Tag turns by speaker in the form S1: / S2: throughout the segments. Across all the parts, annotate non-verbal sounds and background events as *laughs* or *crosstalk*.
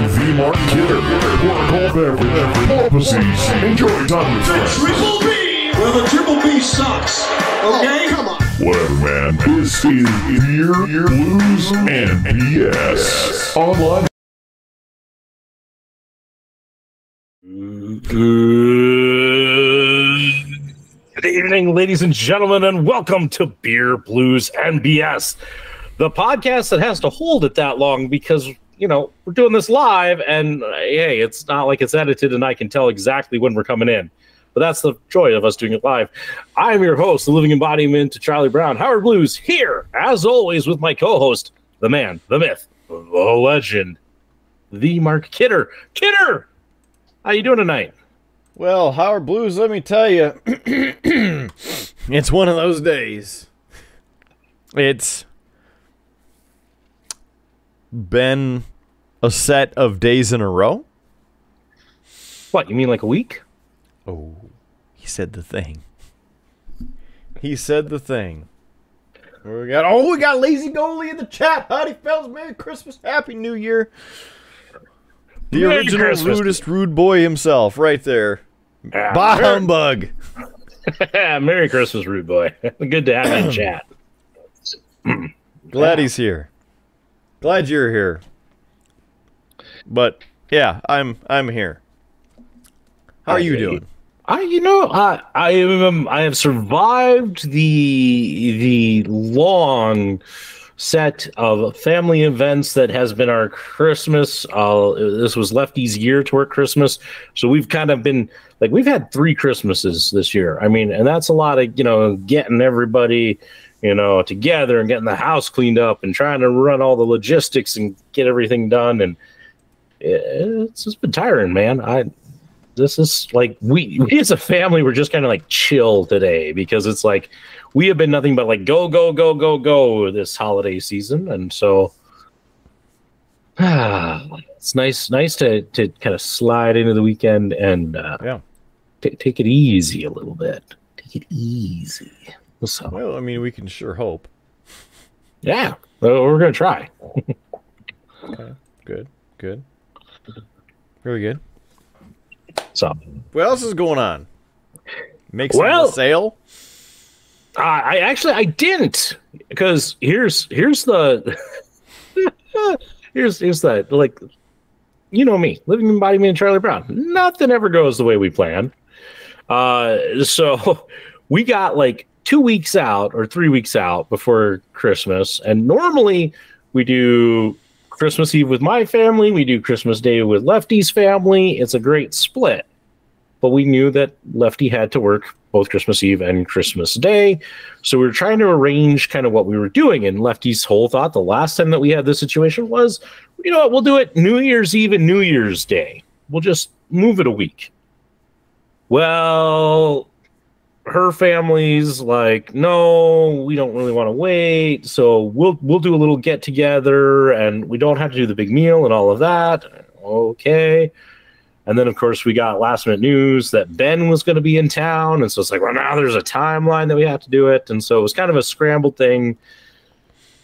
S1: and the Mark Kidder. Work all beverage, policies, enjoy time with friends.
S2: Triple B! Well, the triple B sucks. Oh, okay? come on.
S1: Whatever, man. This is Beer, Beer Blues, and BS. Online.
S3: Good evening, ladies and gentlemen, and welcome to Beer, Blues, and BS, the podcast that has to hold it that long because, you know, we're doing this live, and uh, hey, it's not like it's edited and I can tell exactly when we're coming in. But that's the joy of us doing it live. I'm your host, the living embodiment to Charlie Brown, Howard Blues, here, as always, with my co host, the man, the myth, the legend, the Mark Kidder. Kidder! How you doing tonight?
S4: Well, Howard Blues, let me tell you, *clears throat* it's one of those days. It's been a set of days in a row.
S3: What, you mean like a week?
S4: Oh, he said the thing. He said the thing. We got oh, we got lazy goalie in the chat. Howdy, fellas. Merry Christmas, Happy New Year. The
S3: Merry
S4: original
S3: Christmas.
S4: rudest rude boy himself, right there.
S3: Ah,
S4: Bah
S3: Merry-
S4: humbug. *laughs*
S3: Merry Christmas, rude boy. *laughs* Good to have you in *clears throat* chat. *clears throat*
S4: Glad he's here. Glad you're here. But yeah, I'm I'm here. How are you doing?
S3: I, you know, I, I am, I have survived the the long set of family events that has been our Christmas. Uh, this was Lefty's year toward Christmas, so we've kind of been like we've had three Christmases this year. I mean, and that's a lot of you know getting everybody you know together and getting the house cleaned up and trying to run all the logistics and get everything done and it's just been tiring, man. I this is like we, *laughs* we as a family we're just kind of like chill today because it's like we have been nothing but like go go go go go this holiday season and so *sighs* it's nice nice to to kind of slide into the weekend and uh
S4: Yeah.
S3: t- take it easy a little bit take it easy so
S4: Well, I mean, we can sure hope.
S3: yeah well, we're gonna try *laughs*
S4: Good, good, very good.
S3: so
S4: What else is going on? Make some
S3: Well-
S4: sale.
S3: I, I actually I didn't because here's here's the *laughs* here's here's the like you know me living embodiment and Charlie Brown nothing ever goes the way we plan uh so *laughs* we got like two weeks out or three weeks out before Christmas and normally we do Christmas Eve with my family we do Christmas Day with Lefty's family it's a great split but we knew that Lefty had to work both Christmas Eve and Christmas Day. So we were trying to arrange kind of what we were doing. And Lefty's whole thought the last time that we had this situation was, you know what, we'll do it New Year's Eve and New Year's Day. We'll just move it a week. Well, her family's like, no, we don't really want to wait. So we'll we'll do a little get together and we don't have to do the big meal and all of that. Okay. And then, of course, we got last minute news that Ben was going to be in town. And so it's like, well, now there's a timeline that we have to do it. And so it was kind of a scrambled thing,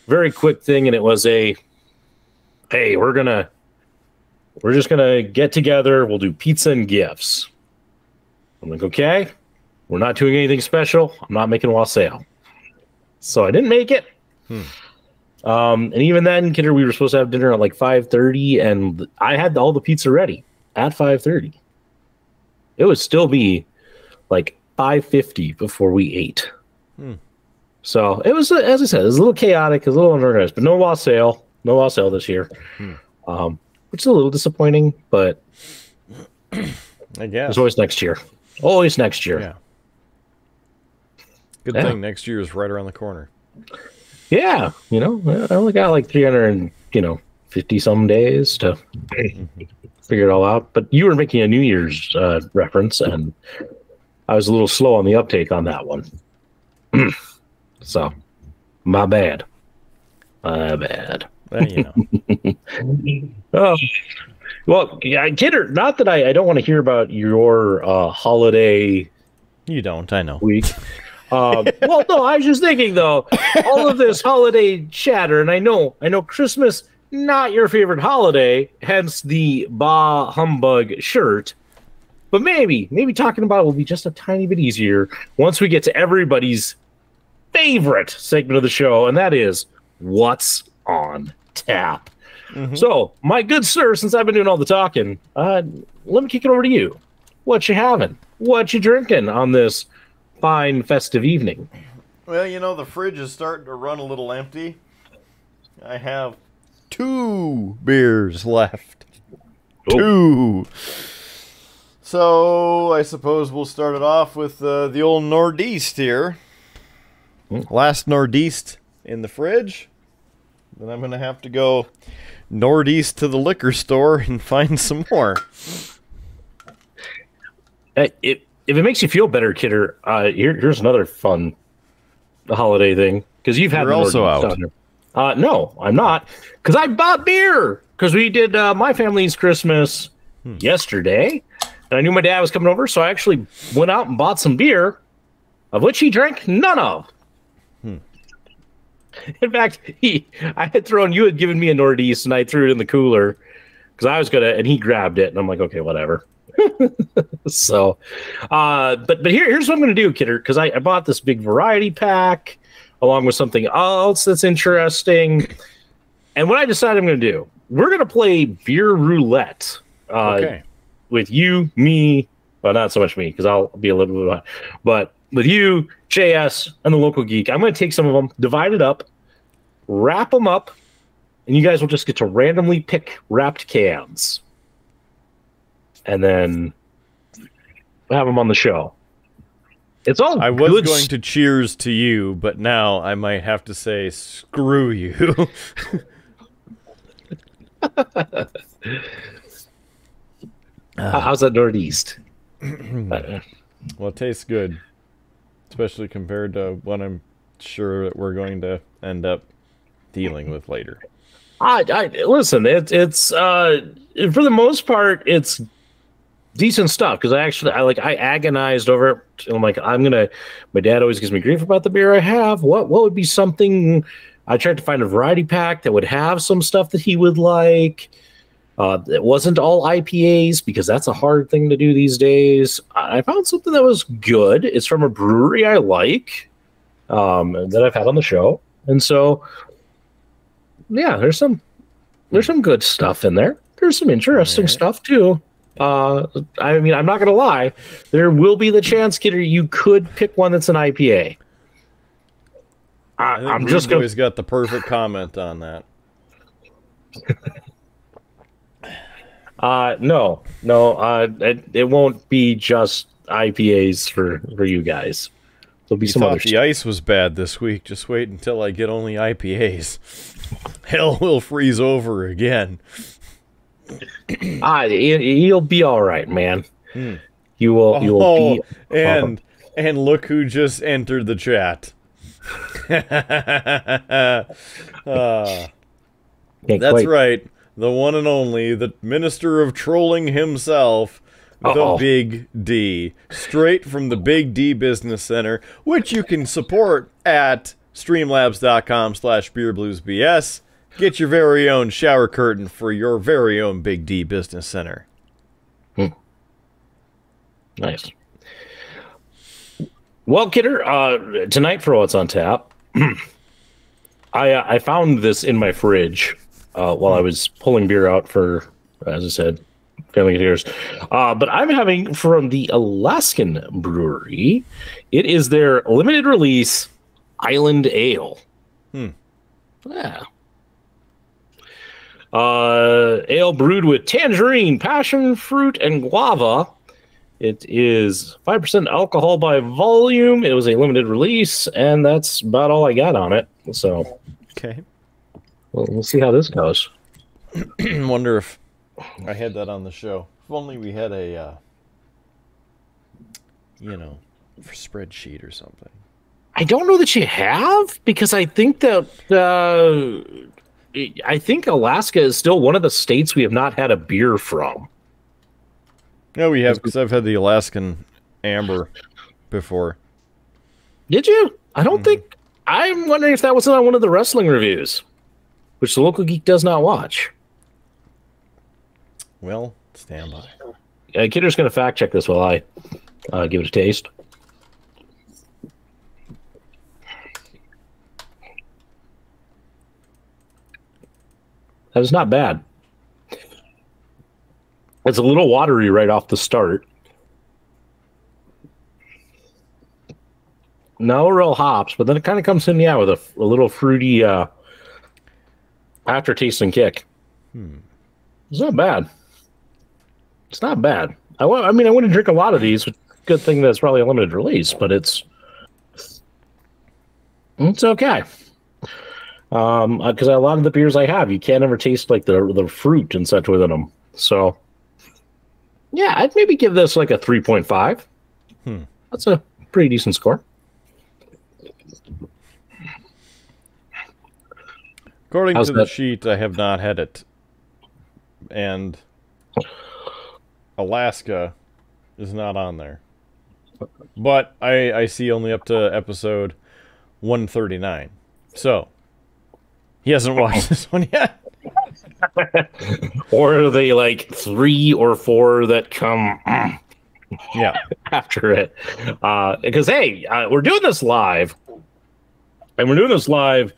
S3: very quick thing. And it was a, hey, we're going to, we're just going to get together. We'll do pizza and gifts. I'm like, okay, we're not doing anything special. I'm not making wassail. So I didn't make it. Um, and even then, Kidder, we were supposed to have dinner at like 5:30, and I had all the pizza ready at 5:30. It would still be like 5:50 before we ate.
S4: Hmm.
S3: So it was, as I said, it was a little chaotic, it was a little unorganized, but no wassail, no wassail this year, um, which is a little disappointing. But
S4: I guess.
S3: it's always next year. Always next year.
S4: Yeah. Good
S3: Yeah.
S4: thing next year is right around the corner.
S3: Yeah, you know, I only got like 300 and, you know, 50 some days to figure it all out. But you were making a New Year's uh, reference, and I was a little slow on the uptake on that one. *clears throat* so, my bad. My bad.
S4: Well, you know. *laughs*
S3: Oh, well, yeah, Kidder, not that I, I don't want to hear about your uh, holiday
S4: you don't, I know.
S3: week. *laughs* Um, *laughs* well, no, I was just thinking though, all of this holiday chatter, and I know, I know, Christmas not your favorite holiday, hence the Bah Humbug shirt. But maybe, maybe talking about it will be just a tiny bit easier once we get to everybody's favorite segment of the show, and that is what's on tap. So, my good sir, since I've been doing all the talking, uh, let me kick it over to you. What you having? What you drinking on this fine festive evening?
S4: Well, you know, the fridge is starting to run a little empty. I have two beers left.
S3: Oh.
S4: Two. So, I suppose we'll start it off with uh, the old Northeast here. Last Northeast in the fridge. Then I'm going to have to go northeast to the liquor store and *laughs* find some more.
S3: Uh, if, it makes you feel better, Kidder, uh, here, here's another fun holiday thing because you've had
S4: You're also out.
S3: Uh, no, I'm not because I bought beer because we did uh, my family's Christmas
S4: Hmm.
S3: yesterday, and I knew my dad was coming over, so I actually went out and bought some beer, of which he drank none of.
S4: Hmm.
S3: In fact, he I had thrown you had given me a Northeast and I threw it in the cooler because I was gonna and he grabbed it and I'm like, okay, whatever. *laughs* so uh but but here, here's what I'm gonna do, kidder, because I, I bought this big variety pack along with something else that's interesting. And what I decided I'm gonna do, we're gonna play beer roulette. Uh
S4: Okay.
S3: with you, me, well, not so much me because I'll be a little bit behind, but with you, JS, and the local geek, I'm going to take some of them, divide it up, wrap them up, and you guys will just get to randomly pick wrapped cans. And then have them on the show. It's all
S4: I was going to cheers to you, but now I might have to say screw you. *laughs*
S3: How's that Northeast? Uh, *clears throat*
S4: well, it tastes good, especially compared to what I'm sure that we're going to end up dealing with later.
S3: I, I listen. It's it's uh for the most part it's decent stuff because I actually I like I agonized over it. I'm like I'm gonna. My dad always gives me grief about the beer I have. What what would be something? I tried to find a variety pack that would have some stuff that he would like. Uh, it wasn't all IPAs because that's a hard thing to do these days. I found something that was good. It's from a brewery I like, um, that I've had on the show, and so yeah, there's some there's some good stuff in there. There's some interesting
S4: Alright.
S3: stuff too. Uh, I mean, I'm not gonna lie. There will be the chance, Kidder, you could pick one that's an IPA. I, I'm just gonna.
S4: Boy's got the perfect comment on that. *laughs*
S3: Uh, no, no. Uh, it, it won't be just IPAs for for you guys. There'll be
S4: You
S3: some
S4: thought
S3: other
S4: the
S3: stuff.
S4: ice was bad this week. Just wait until I get only IPAs. *laughs* Hell will freeze over again.
S3: Ah, you'll be all right, man. You will. You will
S4: Oh,
S3: be.
S4: and and look who just entered the chat. *laughs*
S3: Can't
S4: that's right. The one and only, the minister of trolling himself, the
S3: Uh-oh.
S4: Big D, straight from the Big D Business Center, which you can support at streamlabs.com slash beerbluesbs. Get your very own shower curtain for your very own Big D Business Center.
S3: Nice. Well, Kidder, uh, tonight for what's on tap, *clears throat* I uh, I found this in my fridge uh, while I was pulling beer out for, as I said, family tears. Uh, but I'm having from the Alaskan Brewery. It is their limited release Island Ale.
S4: Hmm.
S3: Yeah. Uh, ale brewed with tangerine, passion fruit, and guava. It is 5% alcohol by volume. It was a limited release, and that's about all I got on it. So
S4: Okay.
S3: we'll, we'll see how this goes. *clears throat*
S4: wonder if I had that on the show. If only we had a, uh, you know, spreadsheet or something.
S3: I don't know that you have because I think that uh, I think Alaska is still one of the states we have not had a beer from.
S4: No, we have because I've had the Alaskan Amber before.
S3: Did you? I don't think. I'm wondering if that wasn't on one of the wrestling reviews. which the local geek does not watch.
S4: Well, stand by.
S3: Uh, Kidder's going to fact check this while I uh, give it a taste. That is not bad. It's a little watery right off the start. No real hops, but then it kind of comes in, yeah, with a, a little fruity uh, aftertaste and kick. It's not bad. It's not bad. I, I mean, I wouldn't drink a lot of these. Good thing that it's probably a limited release, but it's it's okay. Um, because a lot of the beers I have, you can't ever taste like the the fruit and such within them. So, yeah, I'd maybe give this like a three point five.
S4: Hmm.
S3: That's a pretty decent score.
S4: According
S3: How's
S4: to the sheet, I have not had it. And Alaska is not on there. But I, I see only up to episode 139. So, he hasn't watched *laughs* this one yet.
S3: Or are they like three or four that come
S4: Yeah. *laughs*
S3: after it. Uh, because hey, uh, we're doing this live, and we're doing this live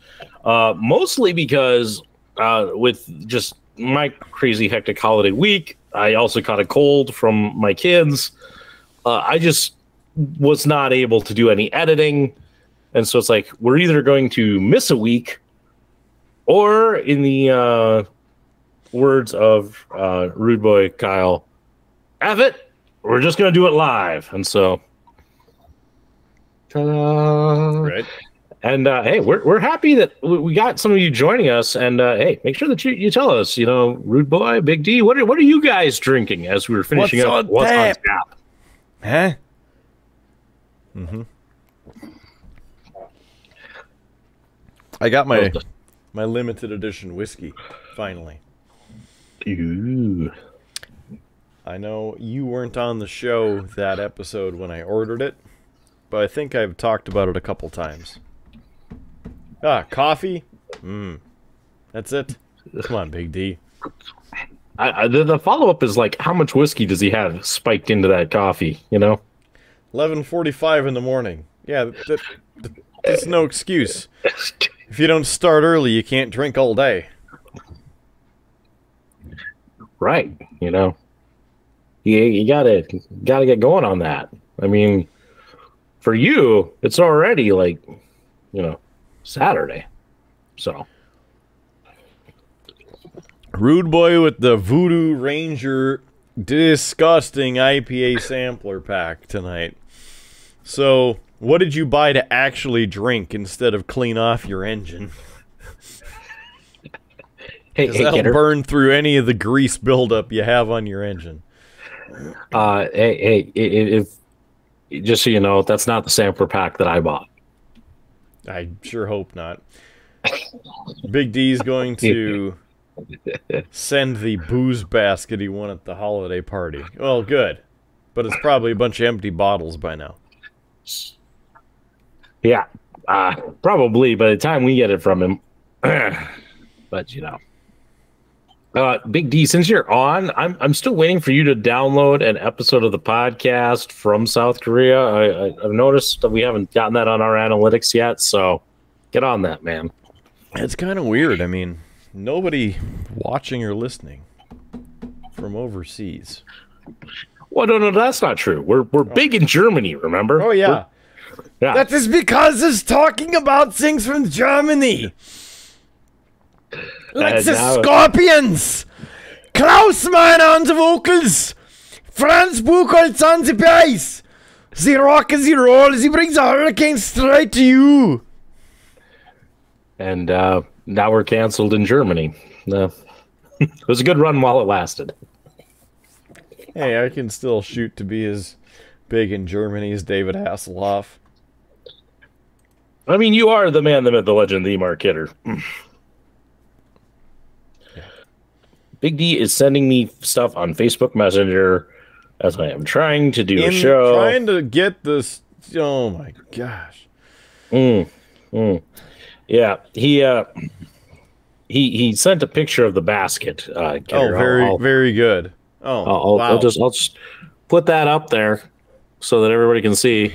S3: uh, mostly because uh, with just my crazy hectic holiday week, I also caught a cold from my kids. Uh, I just was not able to do any editing, and so it's like we're either going to miss a week, or in the uh, words of uh, Rude Boy Kyle, have it we're just gonna do it live and so ta-da.
S4: Right.
S3: and uh, hey we're, we're happy that we we got some of you joining us and uh, hey make sure that you, you tell us you know rude boy big d what are, what are you guys drinking as we were finishing
S4: What's
S3: up
S4: on
S3: what's
S4: tap?
S3: on tap
S4: Huh? Mm-hmm. I got my my limited edition whiskey finally.
S3: Ooh.
S4: I know you weren't on the show that episode when I ordered it, but I think I've talked about it a couple times. Ah, coffee? Mmm. That's it. Come on, Big D.
S3: I, I, the, the follow-up is like how much whiskey does he have spiked into that coffee you know
S4: 11:45 in the morning. Yeah, that, that's no excuse. *laughs* If you don't start early, you can't drink all day.
S3: right you know you, you gotta gotta get going on that i mean for you it's already like you know saturday so
S4: Rude boy with the Voodoo Ranger disgusting IPA sampler pack tonight. So, what did you buy to actually drink instead of clean off your engine? *laughs*
S3: hey, hey
S4: that'll burn through any of the grease buildup you have on your engine.
S3: uh hey hey i- i- if just so you know that's not the sampler pack that i bought
S4: I sure hope not. Big D's going to *laughs* send the booze basket he won at the holiday party. Well, good. But it's probably a bunch of empty bottles by now.
S3: Yeah uh probably by the time we get it from him. *clears throat* But you know. Uh big d since you're on i'm i'm still waiting for you to download an episode of the podcast from south korea. I, I i've noticed that we haven't gotten that on our analytics yet so get on that man.
S4: It's kind of weird. I mean, nobody watching or listening from overseas.
S3: well no no that's not true. We're we're big in germany remember?
S4: Oh yeah.
S3: Yeah
S4: That is because it's talking about things from Germany. Like
S3: Uh,
S4: the Scorpions. Klaus Meine on the vocals. Franz Buchholz on the bass. The rock and the roll. He brings a hurricane straight to you.
S3: and uh now we're canceled in germany no *laughs* it was a good run while it lasted
S4: Hey, I can still shoot to be as big in Germany as David Hasselhoff.
S3: I mean, you are the man, the myth, the legend, the Mark Kidder. *sighs* Big D is sending me stuff on Facebook Messenger as I am trying to do a show.
S4: trying to get this. Oh my gosh.
S3: Mm, mm. Yeah, he uh he he sent a picture of the basket. Uh,
S4: Oh,
S3: Kidder. I'll-
S4: very
S3: I'll,
S4: very good. Oh,
S3: I'll, I'll,
S4: wow.
S3: I'll just I'll just put that up there so that everybody can see.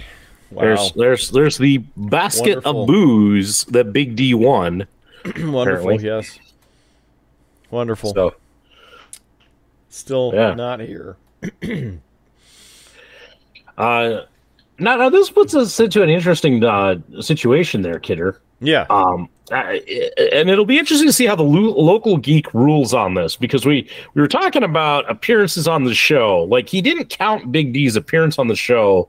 S4: Wow.
S3: There's there's there's the basket
S4: Wonderful.
S3: of booze that Big D won. *clears throat*
S4: wonderful.
S3: apparently.
S4: Yes. Wonderful.
S3: So
S4: Still
S3: Yeah.
S4: not here. *clears throat*
S3: uh, now now this puts us into an interesting uh, situation there, Kidder.
S4: Yeah.
S3: Um, and it'll be interesting to see how the lo- local geek rules on this because we we were talking about appearances on the show. Like he didn't count Big D's appearance on the show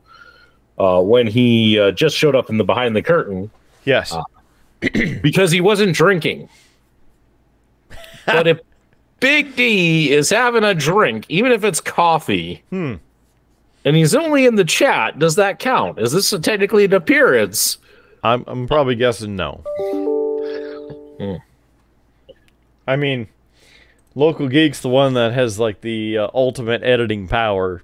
S3: uh, when he uh, just showed up in the behind the curtain
S4: yes.
S3: uh, *clears throat* because he wasn't drinking. *laughs* but if Big D is having a drink, even if it's coffee,
S4: Hmm.
S3: and he's only in the chat, does that count? Is this technically an appearance?
S4: I'm I'm probably guessing no.
S3: Hmm.
S4: I mean, local geek's the one that has like the uh, ultimate editing power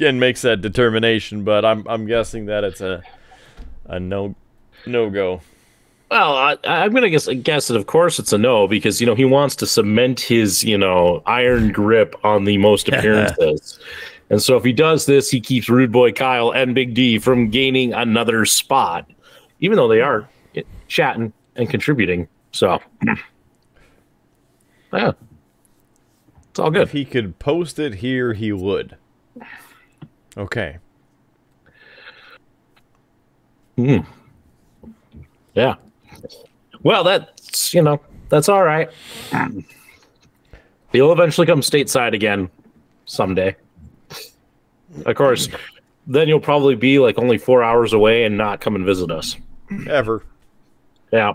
S4: and makes that determination. But I'm I'm guessing that it's a a no no go.
S3: Well, I, I'm gonna guess guess that of course it's a no because you know he wants to cement his you know iron grip on the most *laughs* appearances, and so if he does this, he keeps Rude Boy Kyle and Big D from gaining another spot, even though they are chatting and contributing. So, *clears throat* yeah, it's all good.
S4: If he could post it here, he would. Okay. Hmm.
S3: Yeah. Well, that's you know that's all right. He'll eventually come stateside again someday. Of course, then you'll probably be like only four hours away and not come and visit us.
S4: Ever.
S3: Yeah,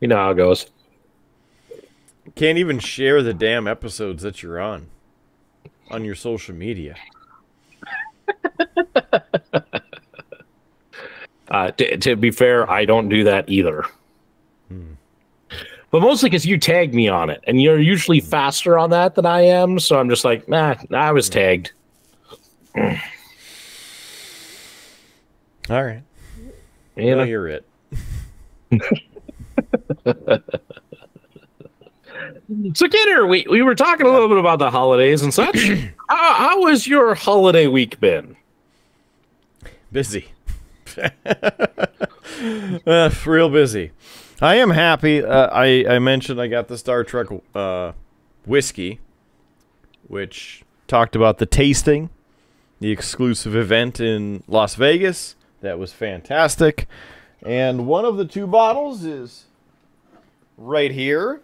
S3: you know how it goes.
S4: Can't even share the damn episodes that you're on on your social media.
S3: Uh, to, to be fair, I don't do that either. Hmm. But mostly because you tagged me on it, and you're usually hmm. faster on that than I am. So I'm just like, nah, I was hmm. tagged.
S4: All right.
S3: You know?
S4: Well, you're it. *laughs*
S3: So, Kidder, we, we were talking a little bit about the holidays and such. *clears throat* how, how has your holiday week been?
S4: Busy. *laughs* uh, real busy. I am happy. Uh, I, I mentioned I got the Star Trek uh, whiskey, which talked about the tasting, the exclusive event in Las Vegas. That was fantastic. And one of the two bottles is right here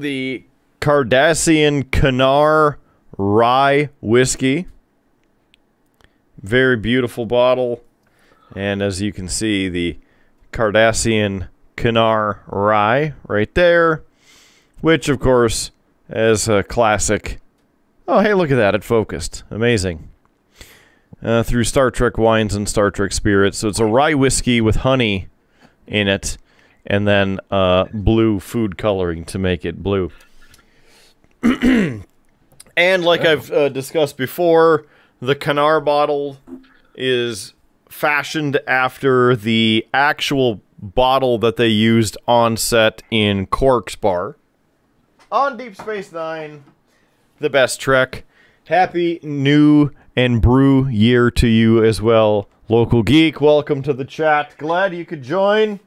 S4: the Cardassian Kanar Rye Whiskey. Very beautiful bottle. And as you can see, the Cardassian Kanar Rye right there, which of course is a classic. Oh, hey, look at that. It focused. Amazing. Uh, through Star Trek wines and Star Trek spirits. So it's a rye whiskey with honey in it and then uh, blue food coloring to make it blue. *clears throat* and like I've uh, discussed before, the Kanar bottle is fashioned after the actual bottle that they used on set in Quark's Bar. On Deep Space Nine, the best Trek. Happy new and brew year to you as well, local geek. Welcome to the chat. Glad you could join.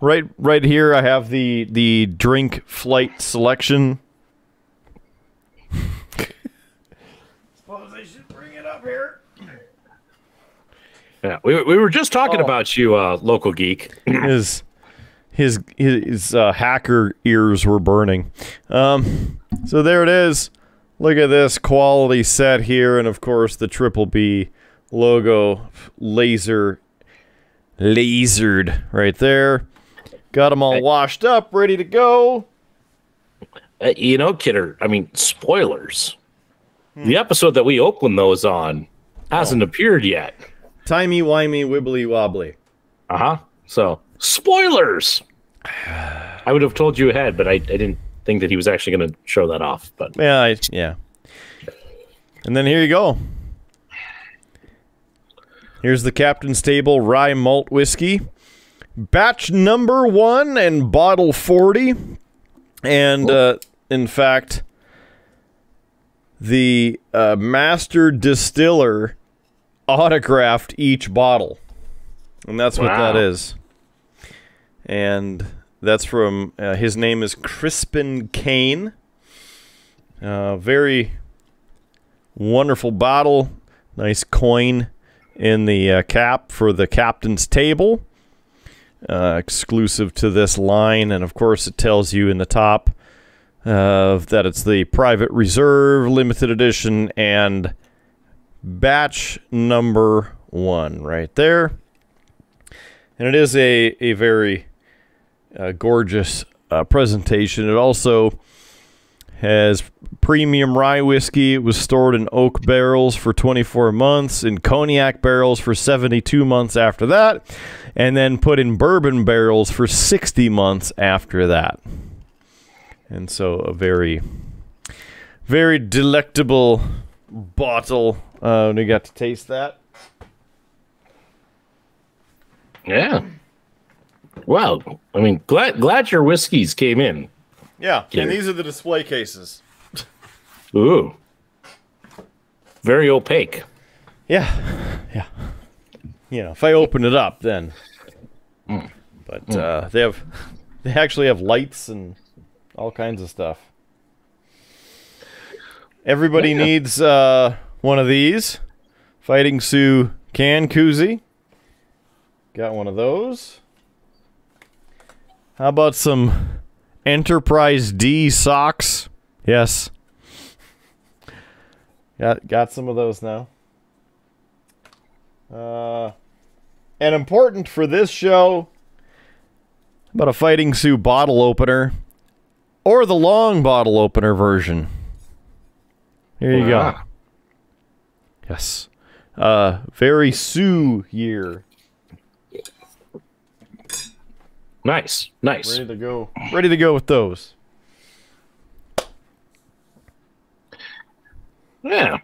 S4: Right, right here, I have the the drink flight selection. *laughs* Suppose I should bring it up here.
S3: Yeah, we, we were just talking
S4: Oh.
S3: about you, uh, local geek. *clears throat*
S4: his his his uh, hacker ears were burning. Um, so there it is. Look at this quality set here, and of course the triple B logo laser lasered right there. Got them all washed up, ready to go.
S3: Uh, you know, Kidder, I mean, spoilers. The episode that we opened those on hasn't appeared yet.
S4: Timey wimey wibbly wobbly.
S3: Uh huh. So, spoilers. I would have told you ahead, but I, I didn't think that he was actually going to show that off. But
S4: Yeah, I, yeah. And then here you go. Here's the Captain's Table Rye Malt Whiskey. batch number one and bottle 40. And uh, in fact, the uh, master distiller autographed each bottle. And that's what that is. And that's from, uh, his name is Crispin Kane. Uh, very wonderful bottle. Nice coin in the uh, cap for the captain's table. Uh, exclusive to this line. And of course, it tells you in the top uh, that it's the private reserve, limited edition, and batch number one right there. And it is a, a very uh, gorgeous uh, presentation. It also has premium rye whiskey. It was stored in oak barrels for 24 months, in cognac barrels for 72 months after that, and then put in bourbon barrels for 60 months after that. And so a very, very delectable bottle. Uh, we got to taste that.
S3: Yeah. Well, I mean, glad glad your whiskeys came in.
S4: Yeah, and these are the display cases.
S3: Ooh. Very opaque.
S4: Yeah, *laughs* yeah. You know, if I open it up, then. But uh, they have, *laughs* they actually have lights and all kinds of stuff. Everybody
S3: Yeah.
S4: needs uh, one of these. Fighting Sioux can koozie. Got one of those. How about some Enterprise D socks? Yes. Got got some of those now. Uh, and important for this show, about a Fighting Sioux bottle opener, or the long bottle opener version. Here you go. Yes. Uh, very Sue year.
S3: Nice. Nice.
S4: Ready to go. Ready to go with those.
S3: Yeah.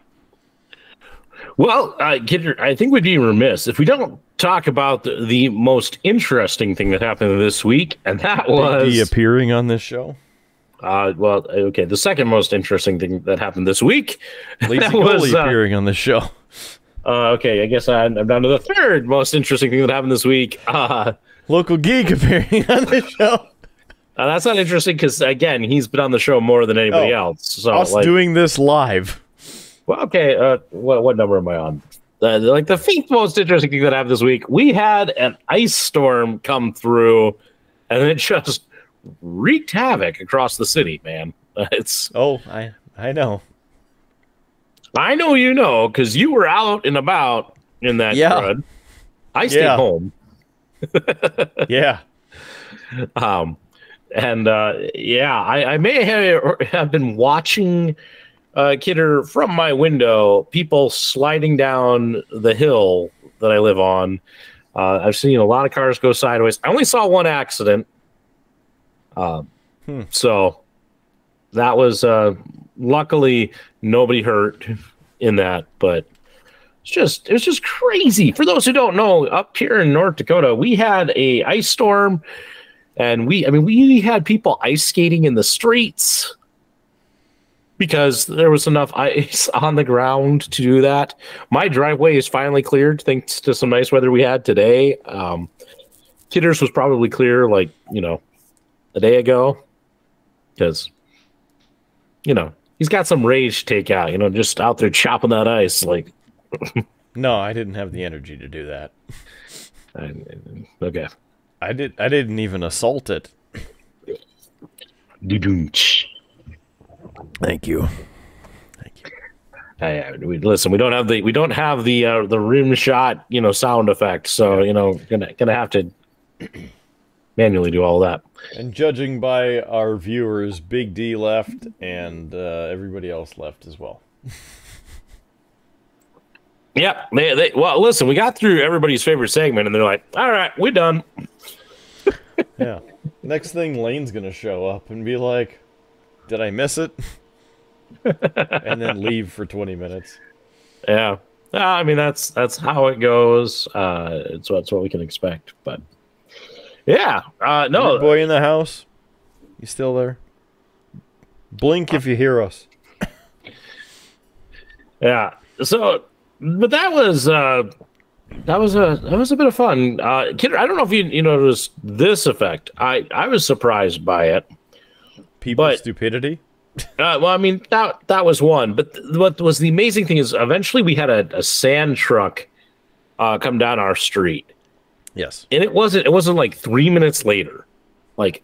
S3: Well, uh, Kidder, I think we'd be remiss if we don't talk about the, the most interesting thing that happened this week, and that was
S4: He appearing on this show.
S3: Uh, well, okay, the second most interesting thing that happened this week. *laughs* That *laughs* was, uh,
S4: appearing on the show.
S3: uh, okay, I guess I'm, I'm down to the third most interesting thing that happened this week. *laughs* Uh,
S4: Local geek appearing on the show.
S3: uh, that's not interesting because again, he's been on the show more than anybody
S4: Oh,
S3: else. So,
S4: Us
S3: like,
S4: doing this live.
S3: Well, okay. Uh, what what number am I on? Uh, like the fifth most interesting thing that happened this week. We had an ice storm come through, and it just wreaked havoc across the city. Man, *laughs* it's
S4: Oh, I I know.
S3: I know you know because you were out and about in that
S4: Yeah.
S3: crud. I stayed
S4: Yeah.
S3: home. *laughs*
S4: Yeah.
S3: Um, and uh, yeah, I, I may have, have been watching uh, Kidder from my window, people sliding down the hill that I live on. Uh, I've seen a lot of cars go sideways. I only saw one accident. Um,
S4: Hmm.
S3: So that was uh, luckily nobody hurt in that, but it's just it was just crazy. For those who don't know, up here in North Dakota, we had a ice storm, and we I mean we had people ice skating in the streets because there was enough ice *laughs* on the ground to do that. My driveway is finally cleared thanks to some nice weather we had today. Um, Kidders was probably clear like you know a day ago because you know he's got some rage to take out. You know, just out there chopping that ice like. *laughs*
S4: No, I didn't have the energy to do that.
S3: I- Okay.
S4: I did I didn't even assault it. Thank you.
S3: Uh, we, listen, we don't have the we don't have the uh, the rim shot, you know, sound effect. So you know, gonna gonna have to manually do all that.
S4: And judging by our viewers, Big D left and uh, everybody else left as well. *laughs*
S3: Yeah. They, they well, listen, we got through everybody's favorite segment, and they're like, "All right, we're done." *laughs*
S4: Yeah. Next thing, Lane's gonna show up and be like, "Did I miss it?" *laughs* and then leave for twenty minutes.
S3: Yeah. Uh, I mean, that's that's how it goes. Uh, it's that's what we can expect. But Yeah. Uh, no.
S4: Your boy in the house. You still there? Blink if you hear us. *coughs*
S3: Yeah. So, but that was uh, that was a that was a bit of fun. Uh, kid, I don't know if you you noticed this effect. I I was surprised by it.
S4: People's
S3: But-
S4: stupidity. *laughs*
S3: Uh, well, I mean that that was one, but th- what was the amazing thing is eventually we had a, a sand truck uh, come down our street,
S4: Yes.
S3: and it wasn't it wasn't like three minutes later, like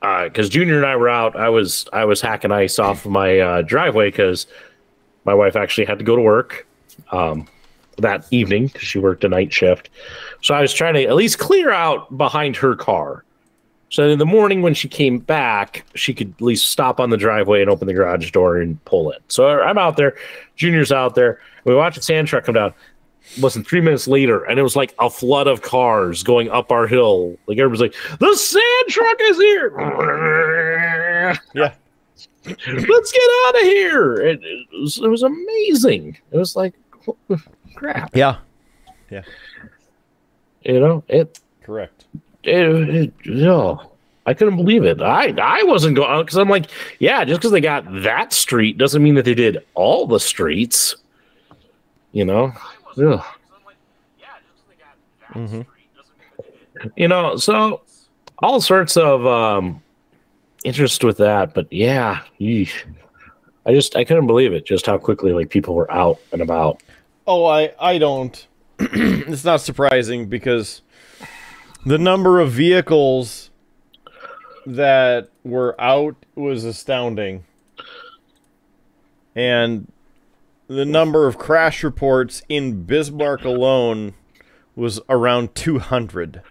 S3: because Junior and I were out. I was I was hacking ice off of my uh, driveway because my wife actually had to go to work um, that evening because she worked a night shift. So I was trying to at least clear out behind her car. So in the morning when she came back, she could at least stop on the driveway and open the garage door and pull it. So I'm out there, Junior's out there. We watch a sand truck come down. Wasn't three minutes later, and it was like a flood of cars going up our hill. Like everybody's like, "The sand truck is here! *laughs*
S4: Yeah.
S3: Let's get out of here!" It, it, was, it was amazing. It was like, crap,
S4: Yeah. Yeah.
S3: You know. It
S4: Correct.
S3: it, it no, I couldn't believe it. I I wasn't going because uh, I'm like, yeah, just because they got that street doesn't mean that they did all the streets. You know, Ugh.
S4: hmm
S3: you know, so all sorts of um interest with that, but yeah. I just I couldn't believe it just how quickly like people were out and about.
S4: Oh, I I don't. *clears throat* it's not surprising because the number of vehicles that were out was astounding, and the number of crash reports in Bismarck alone was around 200.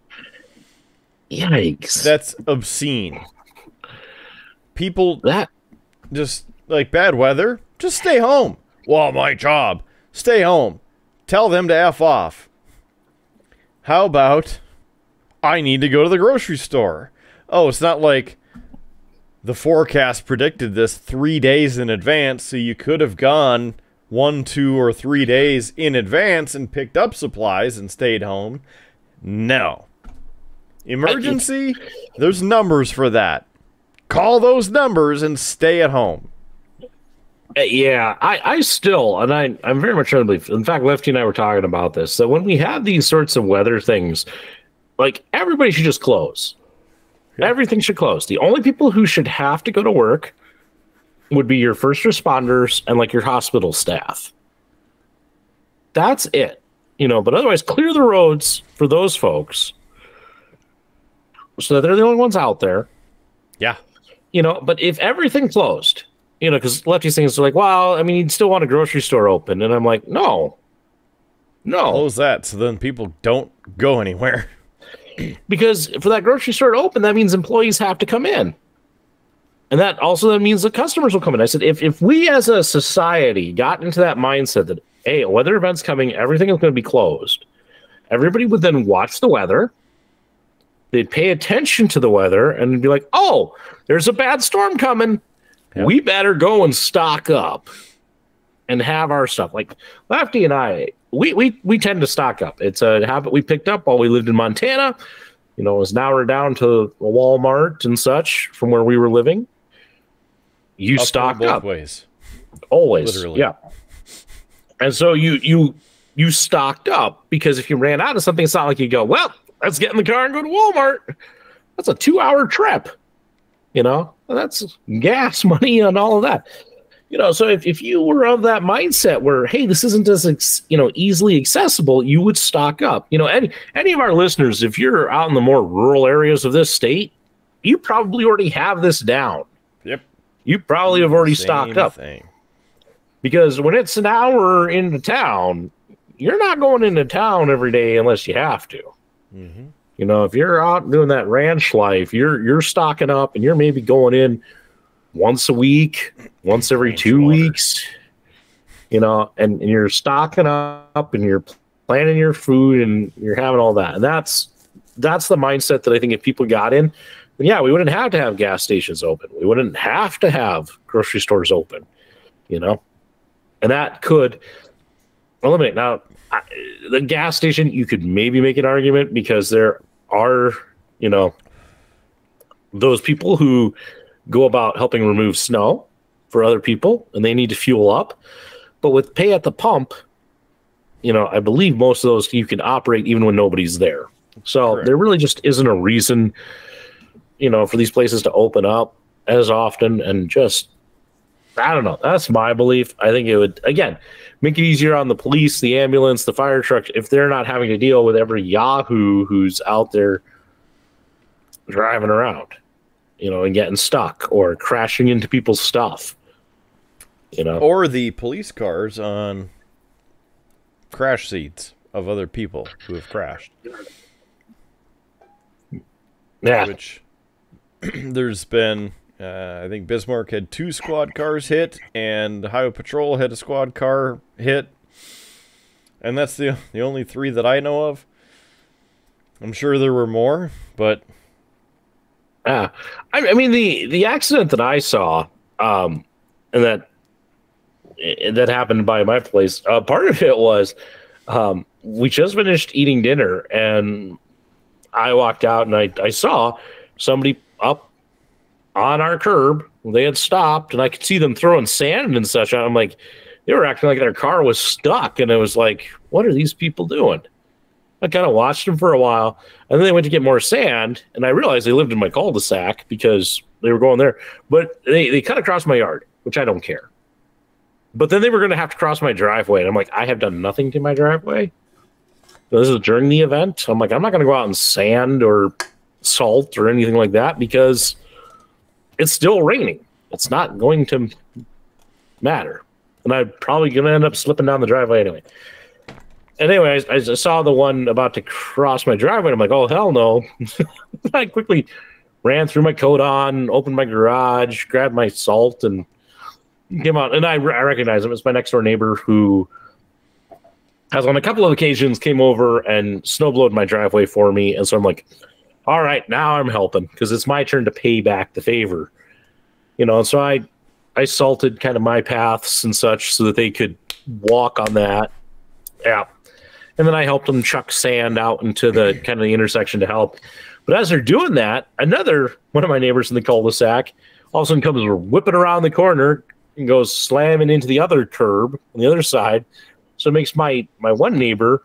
S3: Yikes!
S4: That's obscene. People
S3: that
S4: just like bad weather, just stay home. Well, my job, stay home. Tell them to F off. How about I need to go to the grocery store? Oh, it's not like the forecast predicted this three days in advance, so you could have gone one, two, or three days in advance and picked up supplies and stayed home. No. Emergency, there's numbers for that. Call those numbers and stay at home.
S3: Uh, Yeah, I, I still, and I, I'm very much trying to believe. In fact, Lefty and I were talking about this. So when we have these sorts of weather things, like everybody should just close. Everything should close. The only people who should have to go to work would be your first responders and like your hospital staff. That's it, you know. But otherwise, clear the roads for those folks, so that they're the only ones out there
S4: Yeah.
S3: you know, but if everything closed, you know, because Lefty's things are like, well, I mean, you'd still want a grocery store open. And I'm like, no, no,
S4: Close that so then people don't go anywhere.
S3: because for that grocery store to open, that means employees have to come in. And that also then means the customers will come in. I said, if, if we as a society got into that mindset that, hey, a weather event's coming, everything is going to be closed, everybody would then watch the weather. They'd pay attention to the weather and be like, oh, there's a bad storm coming.
S4: Yeah.
S3: We better go and stock up and have our stuff. Like Lefty and I, we we we tend to stock up. It's a habit we picked up while we lived in Montana. You know, as now we're down to a Walmart and such from where we were living. You
S4: Uphill
S3: stock
S4: both
S3: up
S4: ways.
S3: always
S4: Literally.
S3: yeah and so you you you stocked up because if you ran out of something it's not like you go well let's get in the car and go to walmart that's a two hour trip you know that's gas *laughs* money and all of that you know so if, if you were of that mindset where hey this isn't as you know easily accessible you would stock up you know any any of our listeners if you're out in the more rural areas of this state you probably already have this down. You probably have already
S4: Same
S3: stocked up
S4: Thing.
S3: because when it's an hour into town, you're not going into town every day unless you have to.
S4: Mm-hmm.
S3: You know, if you're out doing that ranch life, you're you're stocking up and you're maybe going in once a week, once every
S4: Ranch
S3: two
S4: water.
S3: weeks. You know, and, and you're stocking up and you're planning your food and you're having all that. And that's that's the mindset that I think if people got in, then yeah, we wouldn't have to have gas stations open. We wouldn't have to have grocery stores open. You know, and that could eliminate now I, the gas station. You could maybe make an argument because there are you know, those people who go about helping remove snow for other people and they need to fuel up. But with pay at the pump, you know, I believe most of those you can operate even when nobody's there. So
S4: Correct.
S3: there really just isn't a reason, you know, for these places to open up as often and just I don't know. That's my belief. I think it would again make it easier on the police, the ambulance, the fire truck if they're not having to deal with every Yahoo who's out there driving around, you know, and getting stuck or crashing into people's stuff. You know,
S4: Or the police cars on crash seats of other people who have crashed.
S3: yeah,
S4: Which *clears throat* there's been, uh, I think Bismarck had two squad cars hit, and Highway Patrol had a squad car hit, and that's the *laughs* the only three that I know of. I'm sure there were more, but
S3: Yeah, I, I mean the the accident that I saw, um, and that eh, that happened by my place. Uh, part of it was um, we just finished eating dinner, and I walked out and I I saw somebody up on our curb. They had stopped, and I could see them throwing sand and such. I'm like, they were acting like their car was stuck, and it was like, what are these people doing? I kind of watched them for a while, and then they went to get more sand, and I realized they lived in my cul-de-sac because they were going there. But they, they cut across my yard, which I don't care. But then they were going to have to cross my driveway, and I'm like, I have done nothing to my driveway. So this is during the event. I'm like, I'm not going to go out and sand or salt or anything like that because it's still raining. It's not going to matter, and I'm probably going to end up slipping down the driveway anyway and anyway, I, I saw the one about to cross my driveway. I'm like, oh hell no! *laughs* I quickly ran through my coat on, opened my garage, grabbed my salt, and came out. And I, I recognize him. It's my next door neighbor who has, on a couple of occasions, came over and snowblowed my driveway for me. And so I'm like, all right, now I'm helping because it's my turn to pay back the favor, you know. So I, I salted kind of my paths and such so that they could walk on that. Yeah. And then I helped them chuck sand out into the kind of the intersection to help. But as they're doing that, another one of my neighbors in the cul-de-sac all of a sudden comes whipping around the corner and goes slamming into the other curb on the other side. So it makes my my one neighbor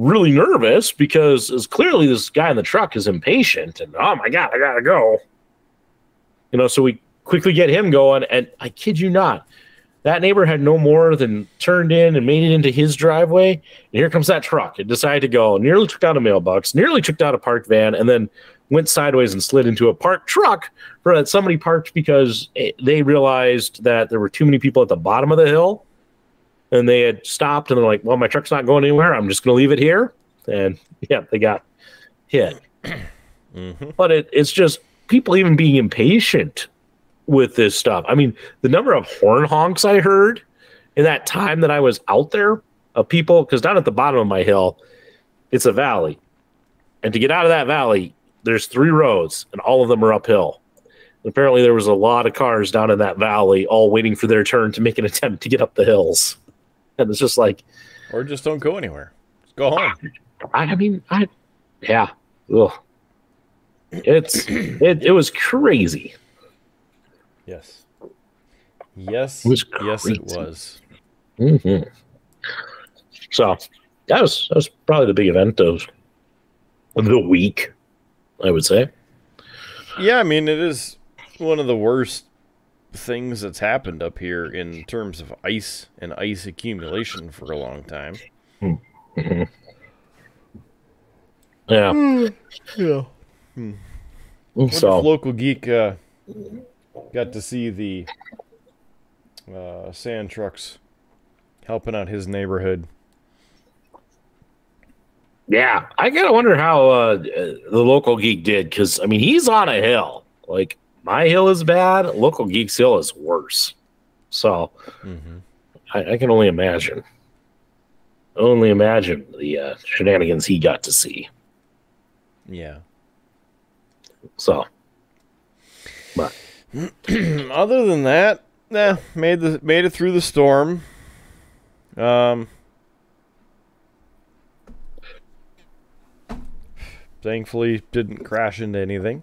S3: really nervous because it's clearly this guy in the truck is impatient and oh my god, I gotta go. You know, so we quickly get him going, and I kid you not, that neighbor had no more than turned in and made it into his driveway. And here comes that truck. It decided to go, nearly took out a mailbox, nearly took out a parked van, and then went sideways and slid into a parked truck for that somebody parked because it, they realized that there were too many people at the bottom of the hill. And they had stopped and they're like, well, my truck's not going anywhere. I'm just going to leave it here. And yeah, they got hit. *clears throat* Mm-hmm. But it, it's just people even being impatient with this stuff. I mean, the number of horn honks I heard in that time that I was out there of people, because down at the bottom of my hill, it's a valley. And to get out of that valley, there's three roads, and all of them are uphill. And apparently, there was a lot of cars down in that valley, all waiting for their turn to make an *laughs* attempt to get up the hills. And it's just like,
S4: or just don't go anywhere. Just go home.
S3: I, I mean, I, yeah, ugh. it's it, it was crazy.
S4: Yes. Yes.
S3: It was
S4: yes, it
S3: crazy.
S4: was.
S3: hmm So that was that was probably the big event of the week, I would say.
S4: Yeah, I mean, it is one of the worst things that's happened up here in terms of ice and ice accumulation for a long time. *laughs*
S3: Yeah.
S4: Yeah. Wonder
S3: So
S4: if local geek uh, got to see the uh, sand trucks helping out his neighborhood.
S3: yeah, I gotta wonder how uh, the local geek did because I mean he's on a hill. Like my hill is bad, local geek's hill is worse. So I, I can only imagine. Only imagine the uh, shenanigans he got to see.
S4: Yeah.
S3: So, but *clears throat*
S4: Other than that, nah, made the made it through the storm. Um, Thankfully, didn't crash into anything.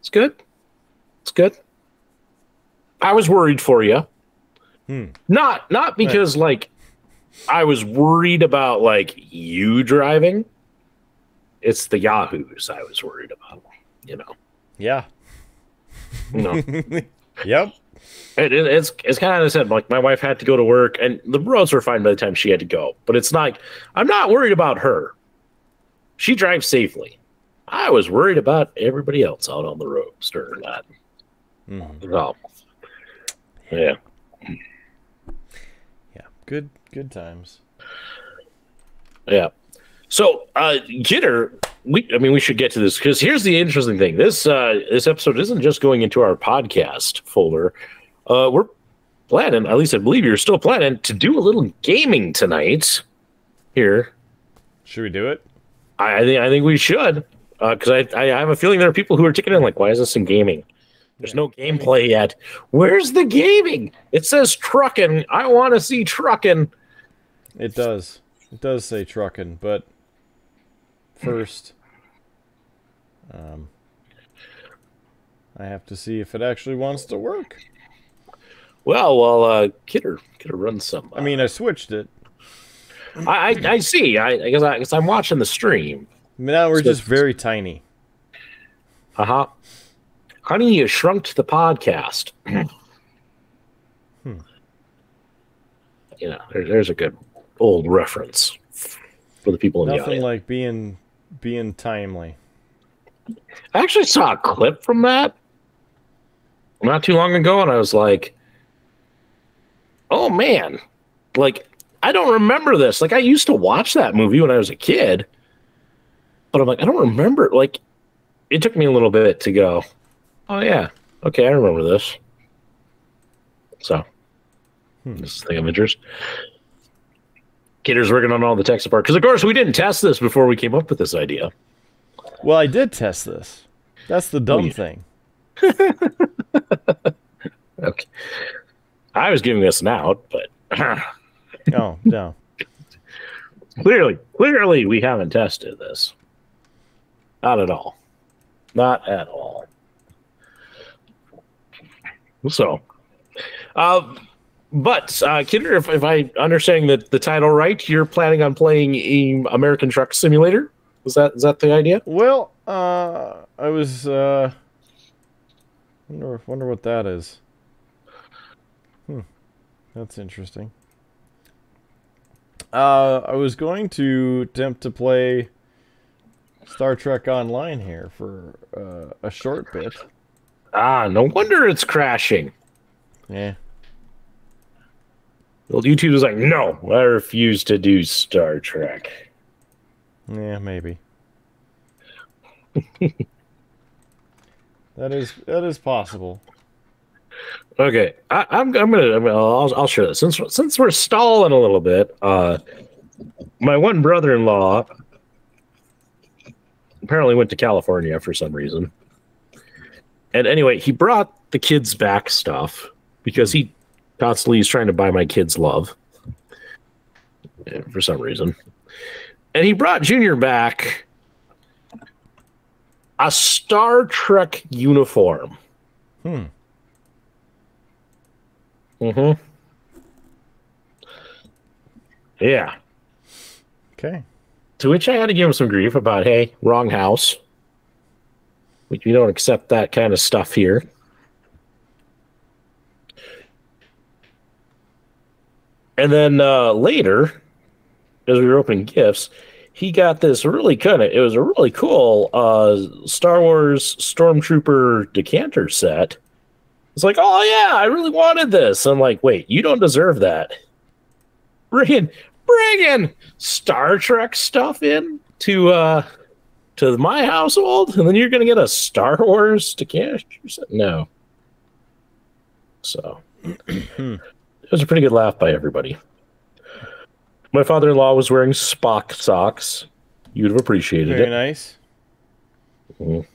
S3: It's good. It's good. I was worried for you.
S4: Hmm.
S3: Not not because like I was worried about like you driving. It's the Yahoos I was worried about. You know.
S4: Yeah.
S3: No. *laughs*
S4: Yep.
S3: It, it, it's it's kind of I said like my wife had to go to work and the roads were fine by the time she had to go. But it's like I'm not worried about her. She drives safely. I was worried about everybody else out on the roads during that.
S4: Mhm.
S3: So, yeah.
S4: Yeah. Good. Good times.
S3: Yeah. So, uh, Jitter, we I mean we should get to this because here's the interesting thing. This uh this episode isn't just going into our podcast folder. Uh we're planning, at least I believe you're still planning to do a little gaming tonight. Here.
S4: Should we do it?
S3: I, I think I think we should. Because I, I I have a feeling there are people who are ticking in like, why is this in gaming? There's no gameplay yet. Where's the gaming? It says trucking. I want to see trucking.
S4: It does. It does say trucking, but first, um, I have to see if it actually wants to work.
S3: Well, well, uh, Kidder, Kidder run some.
S4: I mean, I switched it.
S3: I, I, I see. I, I guess I guess I'm watching the stream.
S4: Now we're
S3: So-
S4: just very tiny.
S3: Uh huh. Honey, you shrunk to the podcast. *clears throat*
S4: Hmm.
S3: You know, there, there's a good old reference for the people in the
S4: Nothing
S3: audience.
S4: like being being timely.
S3: I actually saw a clip from that not too long ago, and I was like, "Oh man!" Like I don't remember this. Like I used to watch that movie when I was a kid, but I'm like, I don't remember. Like it took me a little bit to go. Oh yeah, okay, I remember this. So
S4: Hmm.
S3: this is the thing of interest. Kidder's working on all the tech support because, of course, we didn't test this before we came up with this idea.
S4: Well, I did test this. That's the dumb
S3: yeah.
S4: thing. *laughs*
S3: Okay. I was giving this an out, but *laughs*
S4: Oh no. *laughs*
S3: clearly, clearly we haven't tested this. Not at all. Not at all. So, uh, but uh, Kidder, if, if I understanding the, the title right, you're planning on playing American Truck Simulator. Is that is that the idea?
S4: Well, uh, I was uh, wonder wonder what that is. Hmm, that's interesting. Uh, I was going to attempt to play Star Trek Online here for uh, a short bit.
S3: Ah, no wonder it's crashing.
S4: Yeah,
S3: Well, YouTube was like, no, I refuse to do Star Trek.
S4: yeah, maybe. *laughs* that is that is possible.
S3: Okay, I, I'm I'm gonna, I'm gonna I'll, I'll share this since since we're stalling a little bit. Uh, my one brother-in-law apparently went to California for some reason, and anyway, he brought the kids back stuff because he constantly is trying to buy my kids love uh, for some reason, and he brought Junior back a Star Trek uniform.
S4: Hmm.
S3: Mm-hmm. Yeah.
S4: Okay.
S3: To which I had to give him some grief about, hey, wrong house. We, we don't accept that kind of stuff here. And then uh, later, as we were opening gifts, he got this really kind of, it was a really cool uh, Star Wars Stormtrooper decanter set. It's like, oh yeah, I really wanted this. I'm like, wait, you don't deserve that. *laughs* Bring in, bring in Star Trek stuff in to uh to my household, and then you're gonna get a Star Wars decanter set? No. So *clears throat* it was a pretty good laugh by everybody. My father-in-law was wearing Spock socks. You'd have appreciated
S4: Very
S3: it.
S4: nice.
S3: Mhm.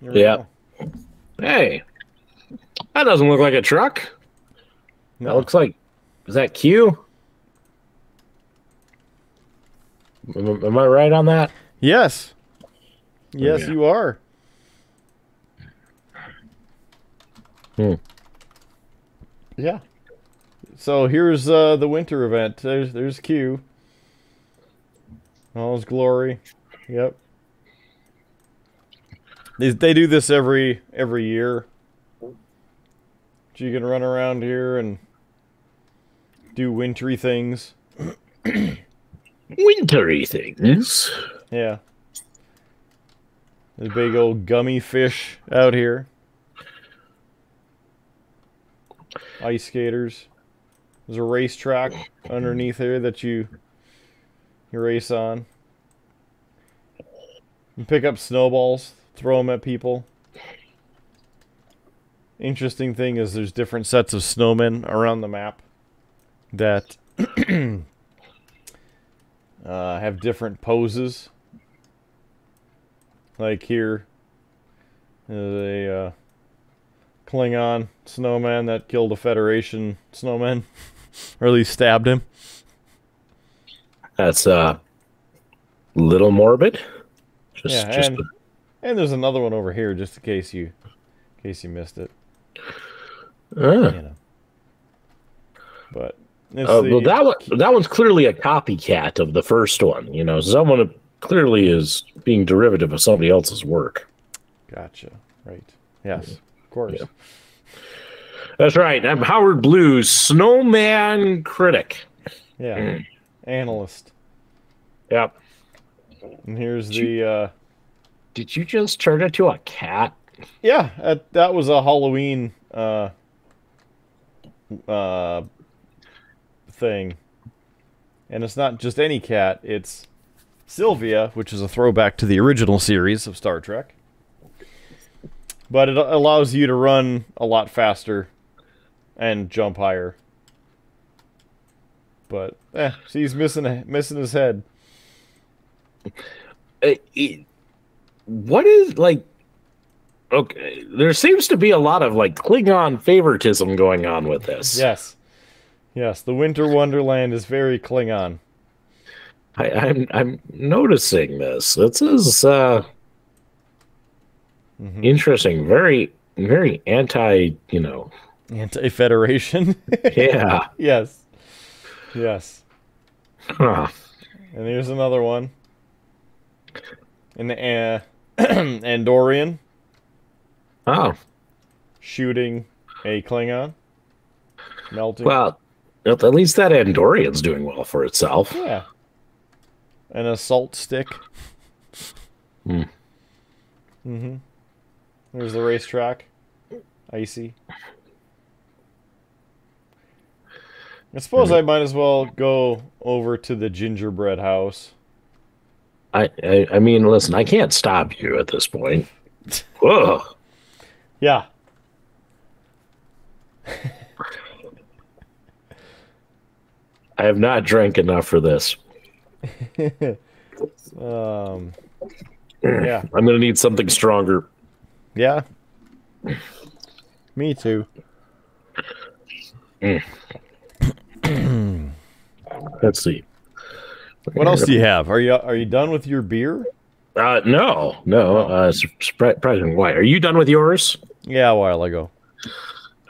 S4: There we
S3: Yeah. Hey, that doesn't look like a truck. That looks like is that Q? Am, am I right on that?
S4: Yes. Yes,
S3: yeah.
S4: you are.
S3: Hmm.
S4: Yeah. So here's uh, the winter event. There's there's Q. All his glory. Yep. They, they do this every every year. So you can run around here and do wintry things.
S3: Wintry things.
S4: Yeah. There's big old gummy fish out here. Ice skaters. There's a racetrack underneath here that you you race on. You pick up snowballs, throw them at people. Interesting thing is there's different sets of snowmen around the map that *clears throat* uh, have different poses. Like here is a uh, Klingon snowman that killed a Federation snowman, *laughs* or at least stabbed him.
S3: That's uh, little morbid. Just,
S4: Yeah,
S3: just
S4: and- And there's another one over here, just in case you, in case you missed it.
S3: Ah.
S4: You know. But
S3: Uh, well, that one, that one's clearly a copycat of the first one. You know, someone clearly is being derivative of somebody else's work.
S4: gotcha. Right. Yes. Of course.
S3: Yeah. That's right. I'm Howard Blues snowman critic.
S4: Yeah. Analyst.
S3: Yep.
S4: And here's the uh,
S3: Did you just turn into a cat?
S4: Yeah, that, that was a Halloween uh, uh, thing. And it's not just any cat, it's Sylvia, which is a throwback to the original series of Star Trek. But it allows you to run a lot faster and jump higher. But eh, she's missing missing his head.
S3: Uh, it- what is like? Okay, there seems to be a lot of like Klingon favoritism going on with this.
S4: Yes. Yes, the Winter Wonderland is very Klingon.
S3: I, I'm I'm noticing this. This is uh,
S4: Mhm.
S3: interesting. Very very anti. You know.
S4: Anti-Federation. *laughs*
S3: Yeah.
S4: yes. Yes.
S3: Huh.
S4: And here's another one. An uh, *clears throat* Andorian
S3: Oh
S4: shooting a Klingon. Melting.
S3: well, at least that Andorian's doing well for itself.
S4: yeah. An assault stick.
S3: Hmm.
S4: Mm-hmm. There's the racetrack. Icy. I suppose I might as well go over to the gingerbread house.
S3: I, I I mean, listen, I can't stop you at this point. *laughs* Whoa.
S4: Yeah.
S3: I have not drank enough for this. *laughs*
S4: Um. Yeah. *clears throat*
S3: I'm gonna need something stronger.
S4: Yeah. Me too. *clears throat*
S3: Let's see.
S4: What else do you have? Are you are you done with your beer?
S3: Uh, no, no. Uh, sur- surprising. Why? Are you done with yours?
S4: Yeah, a while ago.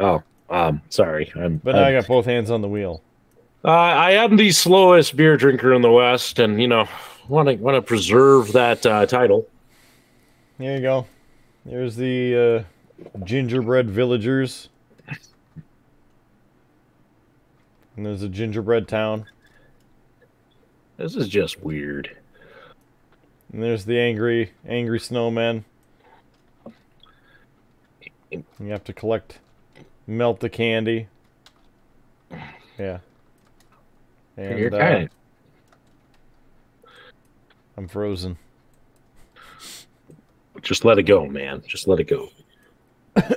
S3: Oh, um, sorry. I'm.
S4: But now I
S3: I'm-
S4: got both hands on the wheel.
S3: Uh, I am the slowest beer drinker in the West, and you know, want to want to preserve that uh, title.
S4: There you go. There's the uh, gingerbread villagers. And there's a gingerbread town.
S3: This is just weird.
S4: And there's the angry angry snowman. You have to collect melt the candy. Yeah. And
S3: You're
S4: uh, I'm frozen.
S3: just let it go, man. Just let it go.
S4: Just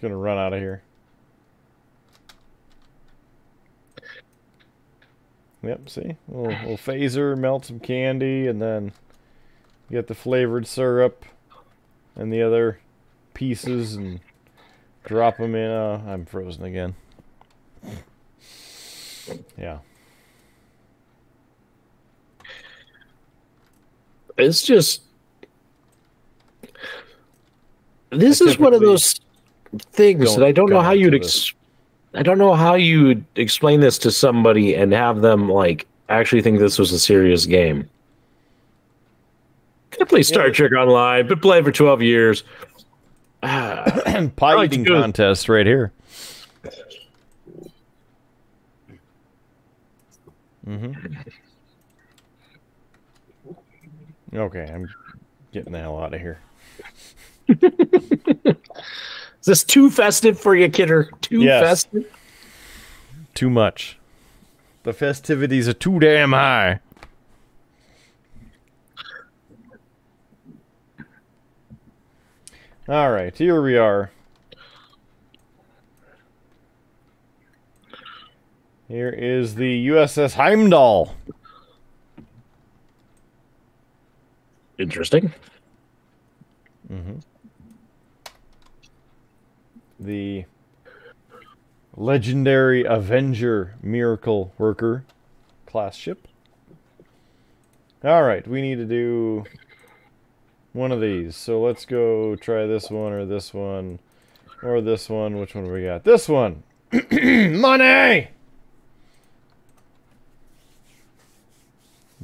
S4: gonna run out of here. Yep, see? Little, little phaser, melt some candy, and then get the flavored syrup and the other pieces and drop them in. Uh, I'm frozen again yeah.
S3: It's just this is one of those things that I don't know how you'd ex- I don't know how you'd explain this to somebody and have them like actually think this was a serious game. I play Star
S4: yeah.
S3: Trek Online, but play for twelve years. *sighs* Ah, *clears throat*
S4: pie eating contest right here. Hmm Okay, I'm getting the hell out of here. *laughs*
S3: is this too festive for you, kidder? Too
S4: Yes.
S3: festive?
S4: Too much. The festivities are too damn high. All right, here we are. Here is the USS Heimdall.
S3: Interesting. Mm-hmm.
S4: the legendary Avenger Miracle Worker class ship. All right, we need to do one of these. So let's go try this one or this one or this one. Which one do we got? This one. *clears throat* Money.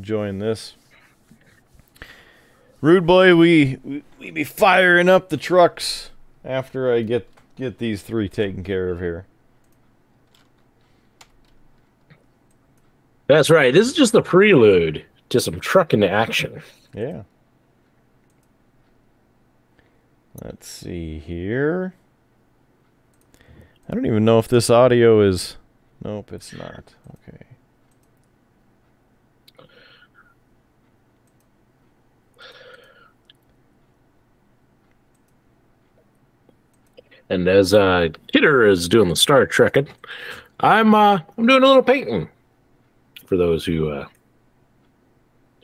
S4: Join this. Rude boy, we, we we be firing up the trucks after I get get these three taken care of here.
S3: That's right. This is just the prelude to some trucking action.
S4: Yeah. Let's see here. I don't even know if this audio is. Nope, it's not. Okay.
S3: And as uh, Kidder is doing the Star Trekking, I'm uh, I'm doing a little painting. For those who uh,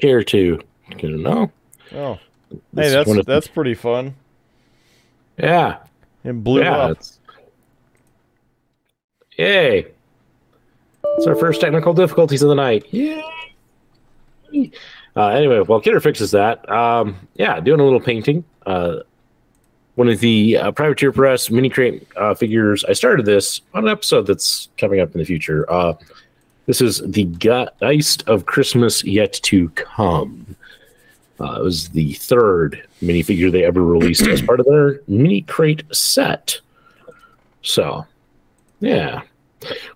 S3: care to, to know,
S4: Oh, hey, that's that's pretty fun.
S3: yeah,
S4: It blew
S3: yeah,
S4: up.
S3: it's- yay! It's our first technical difficulties of the night. Yay! Uh, anyway, while Kidder fixes that, um, yeah, doing a little painting. Uh, one of the uh, Privateer Press mini crate uh, figures. I started this on an episode that's coming up in the future. Uh, this is the Geist of Christmas Yet to Come. Uh, it was the third minifigure they ever released as *clears throat* part of their mini crate set. So, yeah.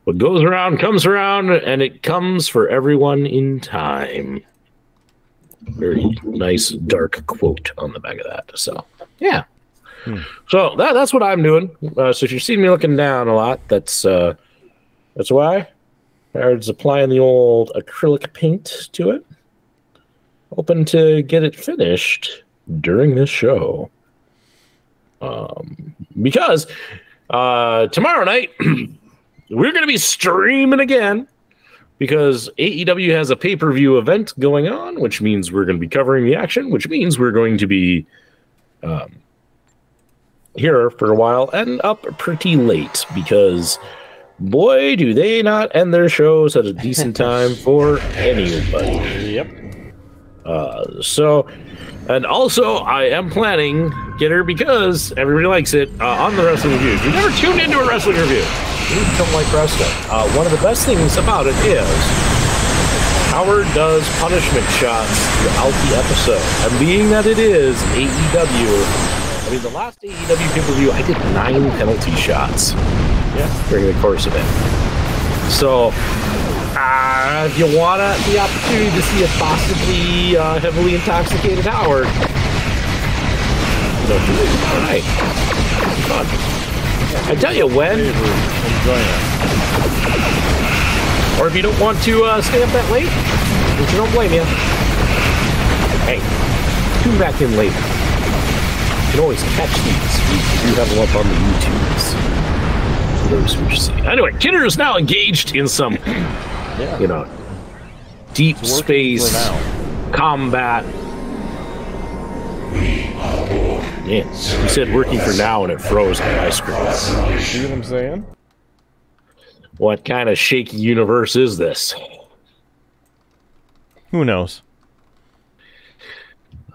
S3: What goes around comes around, and it comes for everyone in time. Very nice, dark quote on the back of that. So, yeah. So that, that's what I'm doing. Uh, so if you see me looking down a lot, that's uh, that's why. Was applying the old acrylic paint to it. Hoping to get it finished during this show. Um, because uh, tomorrow night *clears throat* we're going to be streaming again because AEW has a pay per view event going on, which means we're going to be covering the action, which means we're going to be um, here for a while and up pretty late because boy, do they not end their shows at a decent *laughs* time for anybody.
S4: Yep.
S3: Uh, so, and also, I am planning get her because everybody likes it uh, on the wrestling reviews. You never tuned into a wrestling review. You don't like wrestling. Uh, one of the best things about it is Howard does punishment shots throughout the episode, and being that it is AEW, I mean the last AEW pay per view, I did nine penalty shots. Yeah, during the course of it. So, uh, if you want the opportunity to see a possibly uh, heavily intoxicated Howard, don't do it. All right. Fun. I tell you when, or if you don't want to uh, stay up that late, which I don't blame you. Hey, tune back in later. You can always catch these. We do have them up on the YouTubes. For those who wish to see. Anyway, Kidder is now engaged in some, *clears throat*
S4: Yeah.
S3: you know, deep space combat. Yeah, you said working for now and it froze on my screen.
S4: See what I'm saying?
S3: What kind of shaky universe is this?
S4: Who knows?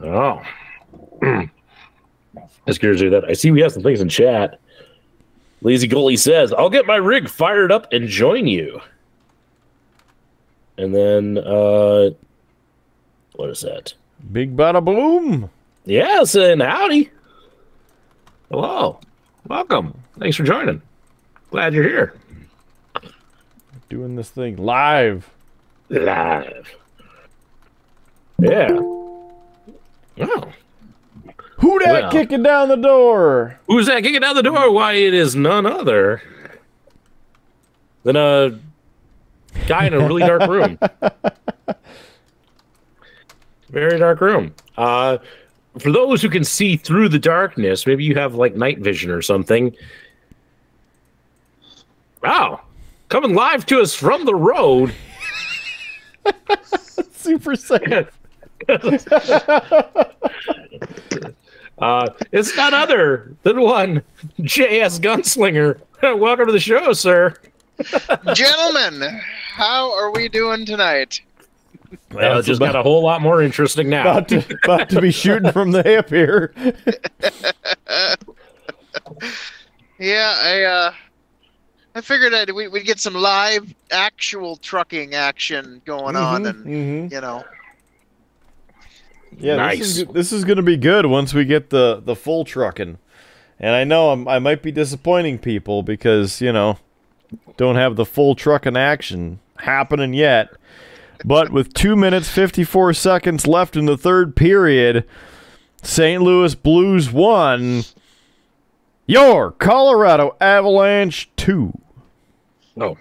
S3: Oh. *clears throat* As curious to that. I see we have some things in chat. Lazy Goalie says, I'll get my rig fired up and join you. And then uh what is that?
S4: Big bada boom.
S3: Yes, and howdy. Hello. Welcome. Thanks for joining. Glad you're here.
S4: Doing this thing live.
S3: Live. Yeah. Oh.
S4: Who that
S3: Well.
S4: kicking down the door?
S3: Who's that kicking down the door? Why, it is none other than a guy in a really dark room. *laughs* Very dark room. Uh, for those who can see through the darkness, maybe you have like night vision or something. Wow. Coming live to us from the road. *laughs*
S4: Super safe. *laughs*
S3: Uh, it's none other than one JS Gunslinger. *laughs* Welcome to the show, sir. *laughs*
S5: Gentlemen, how are we doing tonight?
S3: Well, it just
S4: about-
S3: got a whole lot more interesting now.
S4: about to, about to be shooting from the hip here. *laughs*
S5: Yeah, I uh I figured I'd, we, we'd get some live actual trucking action going on and
S4: Mhm.
S5: you know
S4: Yeah,
S3: Nice.
S4: this is this is gonna be good once we get the the full trucking. And I know I'm, I might be disappointing people because you know don't have the full trucking action happening yet. But with two minutes fifty four seconds left in the third period, St. Louis Blues won. Your Colorado Avalanche two.
S3: Oh,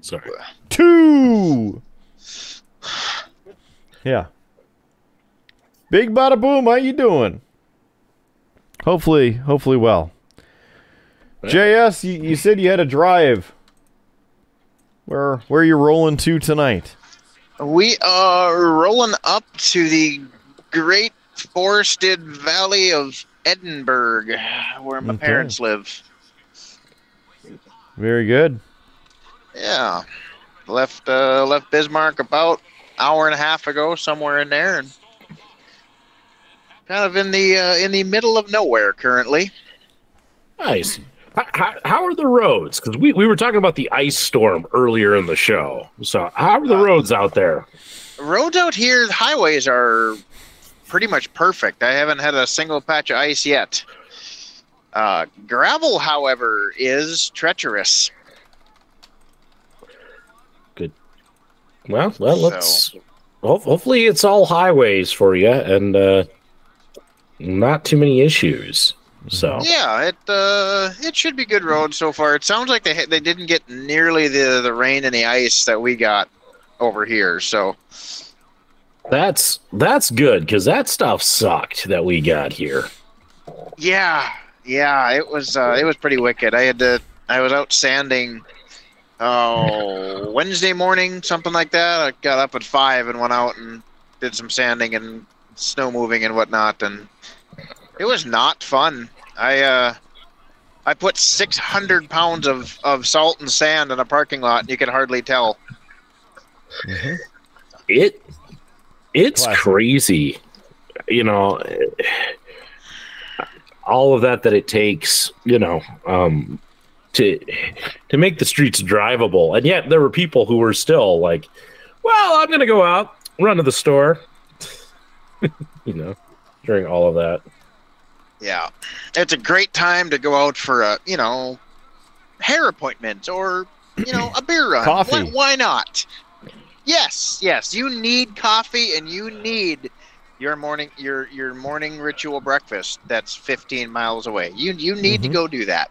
S3: sorry.
S4: Two. *sighs* Yeah. Big bada boom, how you doing? Hopefully, hopefully well. JS, you, you said you had a drive. Where where you rolling to tonight?
S5: we are rolling up to the great forested valley of Edinburg where my
S4: Okay.
S5: parents live.
S4: Very good.
S5: Yeah. Left uh left Bismarck about hour and a half ago somewhere in there and kind of in the uh, in the middle of nowhere currently.
S3: Nice. How, how, are the roads? Because we, we were talking about the ice storm earlier in the show. So, how are the roads out there?
S5: roads out here, the highways are pretty much perfect. I haven't had a single patch of ice yet. Uh, gravel, however, is treacherous.
S3: Good. Well,
S5: well,
S3: let's. Ho- hopefully, it's all highways for you and uh, not too many issues. So,
S5: Yeah, it uh, it should be good road so far. It sounds like they ha- they didn't get nearly the the rain and the ice that we got over here. So
S3: that's that's good because that stuff sucked that we got here.
S5: yeah, yeah, it was uh, it was pretty wicked. I had to I was out sanding. Oh, Wednesday morning, something like that. I got up at five and went out and did some sanding and snow moving and whatnot, and it was not fun. I uh, I put six hundred pounds of, of salt and sand in a parking lot, and you could hardly tell.
S3: It it's
S4: Classic.
S3: crazy, you know. All of that that it takes, you know, um, to to make the streets drivable, and yet there were people who were still like, "Well, I'm going to go out, run to the store," *laughs* you know, during all of that.
S5: Yeah, it's a great time to go out for a you know hair appointment or you know a beer run.
S4: Coffee.
S5: Why, why not? Yes, yes. You need coffee and you need your morning your your morning ritual breakfast. That's 15 miles away. You you need to
S4: Mhm.
S5: go do that.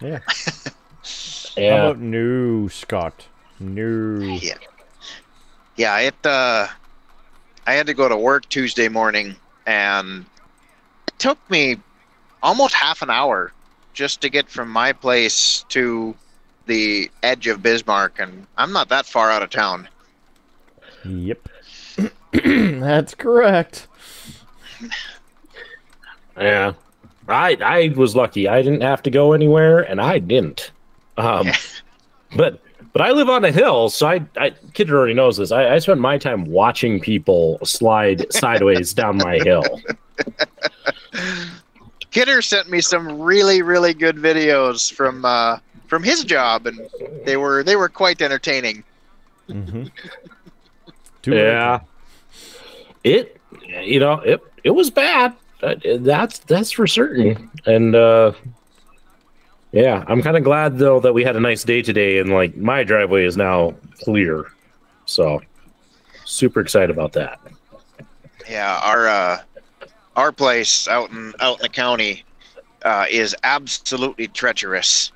S4: Yeah. *laughs* How about no, Scott? New.
S5: Yeah. Yeah, it uh I had to go to work Tuesday morning and it took me almost half an hour just to get from my place to the edge of Bismarck and I'm not that far out of town.
S4: Yep. *clears throat* That's correct.
S3: yeah. I I was lucky. I didn't have to go anywhere, and I didn't. Um, *laughs* but But I live on a hill, so I, I kid already knows this. I, I spent my time watching people slide *laughs* sideways down my hill.
S5: Kidder sent me some really, really good videos from uh, from his job, and they were they were quite entertaining.
S4: Mm-hmm. Too *laughs*
S3: Yeah. It, you know, it it was bad. Uh, That's that's for certain. And uh yeah, I'm kind of glad though that we had a nice day today, and like my driveway is now clear. So super excited about that.
S5: Yeah, our uh, our place out in out in the county uh, is absolutely treacherous.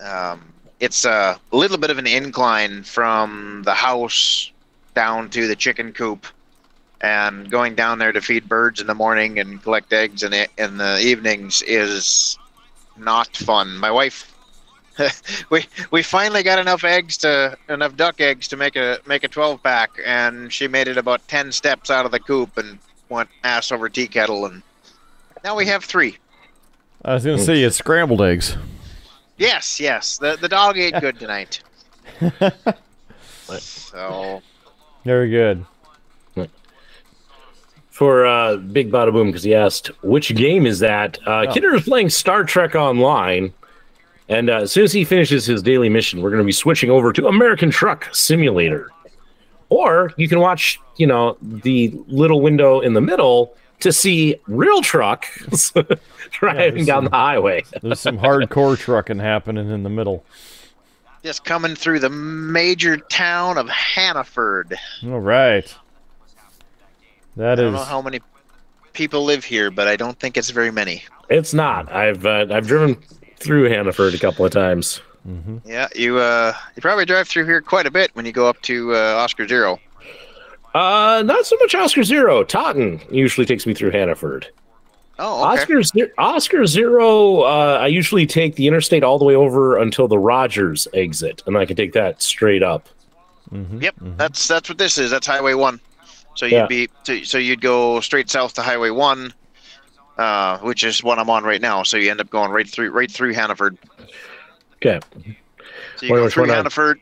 S5: Um, it's a little bit of an incline from the house down to the chicken coop, and going down there to feed birds in the morning and collect eggs in the, in the evenings is not fun. My wife. *laughs* we we finally got enough eggs to enough duck eggs to make a make a 12 pack and she made it about 10 steps out of the coop and went ass over tea kettle and now we have three
S4: I was gonna say it's scrambled eggs.
S5: yes yes the the dog ate good *laughs* tonight *laughs* so
S4: Very good.
S3: For uh Big Bada Boom, because he asked which game is that? Uh Kidder is playing Star Trek Online. And uh, as soon as he finishes his daily mission, we're going to be switching over to American Truck Simulator. Or you can watch, you know, the little window in the middle to see real trucks *laughs* driving
S4: there's
S3: down
S4: some-
S3: the highway.
S4: There's some *laughs* hardcore trucking happening in the middle.
S5: just coming through the major town of hannaford
S4: All right. That
S5: i don't
S4: is
S5: know how many people live here but i don't think it's very many
S3: It's not. I've uh, I've driven through Hannaford a couple of times.
S5: yeah you uh you probably drive through here quite a bit when you go up to uh, oscar zero
S3: Uh, not so much Oscar Zero. Totten usually takes me through Hannaford.
S5: oh okay.
S3: Oscar Zero, Oscar Zero. Uh, I usually take the interstate all the way over until the Rogers exit, and I can take that straight up.
S5: Yep, that's that's what this is. That's Highway One. So you'd
S3: Yeah.
S5: be so, so you'd go straight south to Highway One, uh, which is what I'm on right now. So you end up going right through right through Hannaford.
S3: Okay.
S5: So you
S3: Wait,
S5: go through
S3: one I-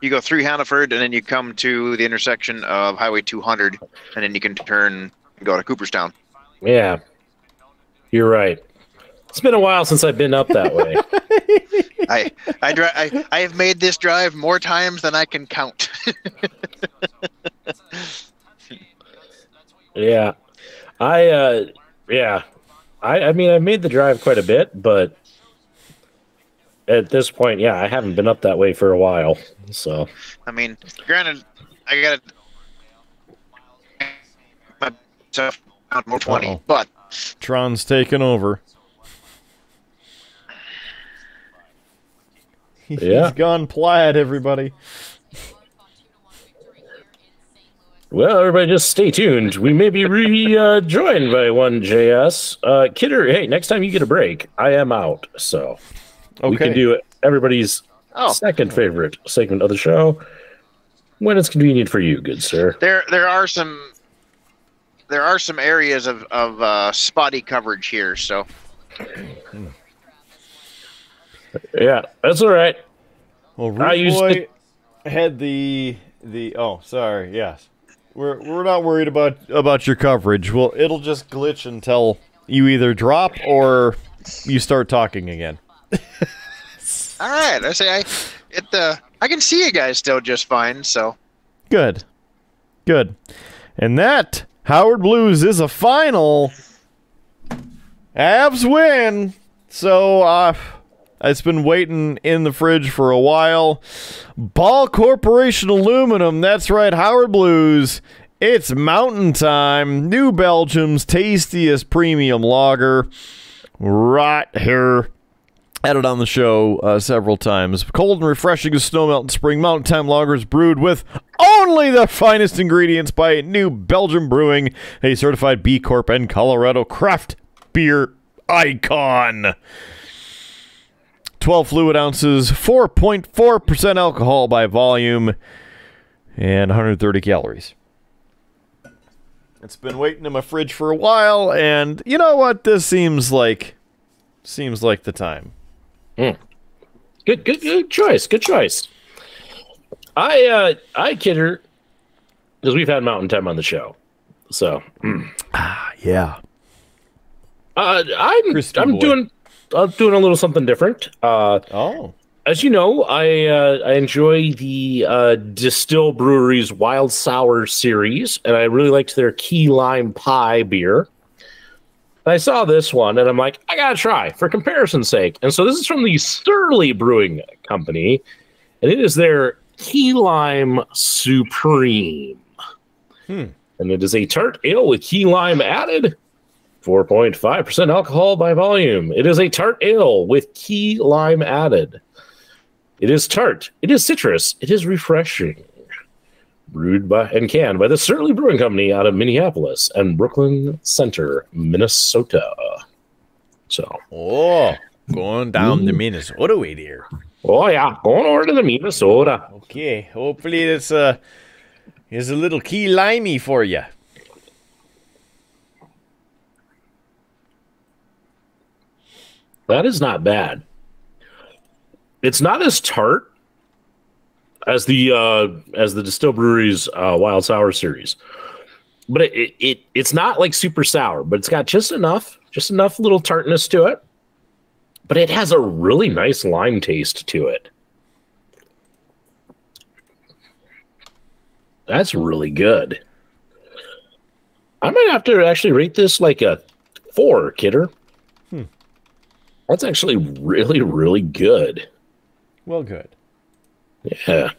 S5: You go through Hannaford, and then you come to the intersection of Highway 200, and then you can turn and go to Cooperstown.
S3: Yeah, you're right. It's been a while since I've been up that way. *laughs*
S5: I I, dri- I I have made this drive more times than I can count. *laughs*
S3: yeah, I uh, yeah, I I mean I made the drive quite a bit, but at this point, yeah, I haven't been up that way for a while. So
S5: I mean, granted, I got myself around more 20,
S4: Uh-oh.
S5: but
S4: Tron's taking over. *laughs*
S3: Yeah.
S4: He's gone plaid, everybody.
S3: Well, everybody, just stay tuned. We may be rejoined by one JS. Uh, Kidder, hey, next time you get a break, I am out, so we can do everybody's
S5: oh,
S3: second favorite segment of the show when it's convenient for you, good sir.
S5: there there are some there are some areas of of uh, spotty coverage here. So
S3: Yeah, that's all right.
S4: Well,
S3: I
S4: Root
S3: used
S4: Boy had the the. Oh, sorry. Yes, we're we're not worried about about your coverage. Well, it'll just glitch until you either drop or you start talking again. *laughs*
S5: all right, I say I it uh, I can see you guys still just fine. So
S4: Good, good, and that Howard Blues is a final. Abs win. So uh, it's been waiting in the fridge for a while. Ball Corporation Aluminum. That's right, Howard Blues. It's mountain time. New Belgium's tastiest premium lager. Right here. Had it on the show uh, several times. Cold and refreshing as snow melt in spring. Mountain Time Lagers brewed with only the finest ingredients by New Belgium Brewing, a certified B Corp and Colorado craft beer icon. 12 fluid ounces, 4.4% alcohol by volume, and 130 calories. It's been waiting in my fridge for a while, and you know what? This seems like seems like the time.
S3: Good, good, good choice. Good choice. I uh I kid her because we've had Mountain Time on the show. So *clears throat*
S4: Yeah.
S3: uh, I'm
S4: Crispy
S3: I'm
S4: boy.
S3: doing I'm doing a little something different. Uh,
S4: Oh.
S3: as you know, I uh, I enjoy the uh, Distill Brewery's Wild Sour series, and I really liked their Key Lime Pie beer. I saw this one, and I'm like, I gotta try for comparison's sake. And so this is from the Surly Brewing Company, and it is their Key Lime Supreme.
S4: Hmm.
S3: And it is a tart ale with key lime added. 4.5% alcohol by volume. It is a tart ale with key lime added. It is tart. It is citrus. It is refreshing. Brewed by and canned by the Surly Brewing Company out of Minneapolis and Brooklyn Center, Minnesota. So,
S4: Oh. Going down the Minnesota way here.
S3: oh yeah, going over to the Minnesota.
S4: Okay. Hopefully it's uh is a little key limey for you.
S3: That is not bad. It's not as tart as the uh as the Distill Brewery's uh, Wild Sour series, but it, it it it's not like super sour, but it's got just enough, just enough little tartness to it. But it has a really nice lime taste to it. That's really good. I might have to actually rate this like a four, kidder. That's actually really, really good.
S4: Well good.
S3: Yeah.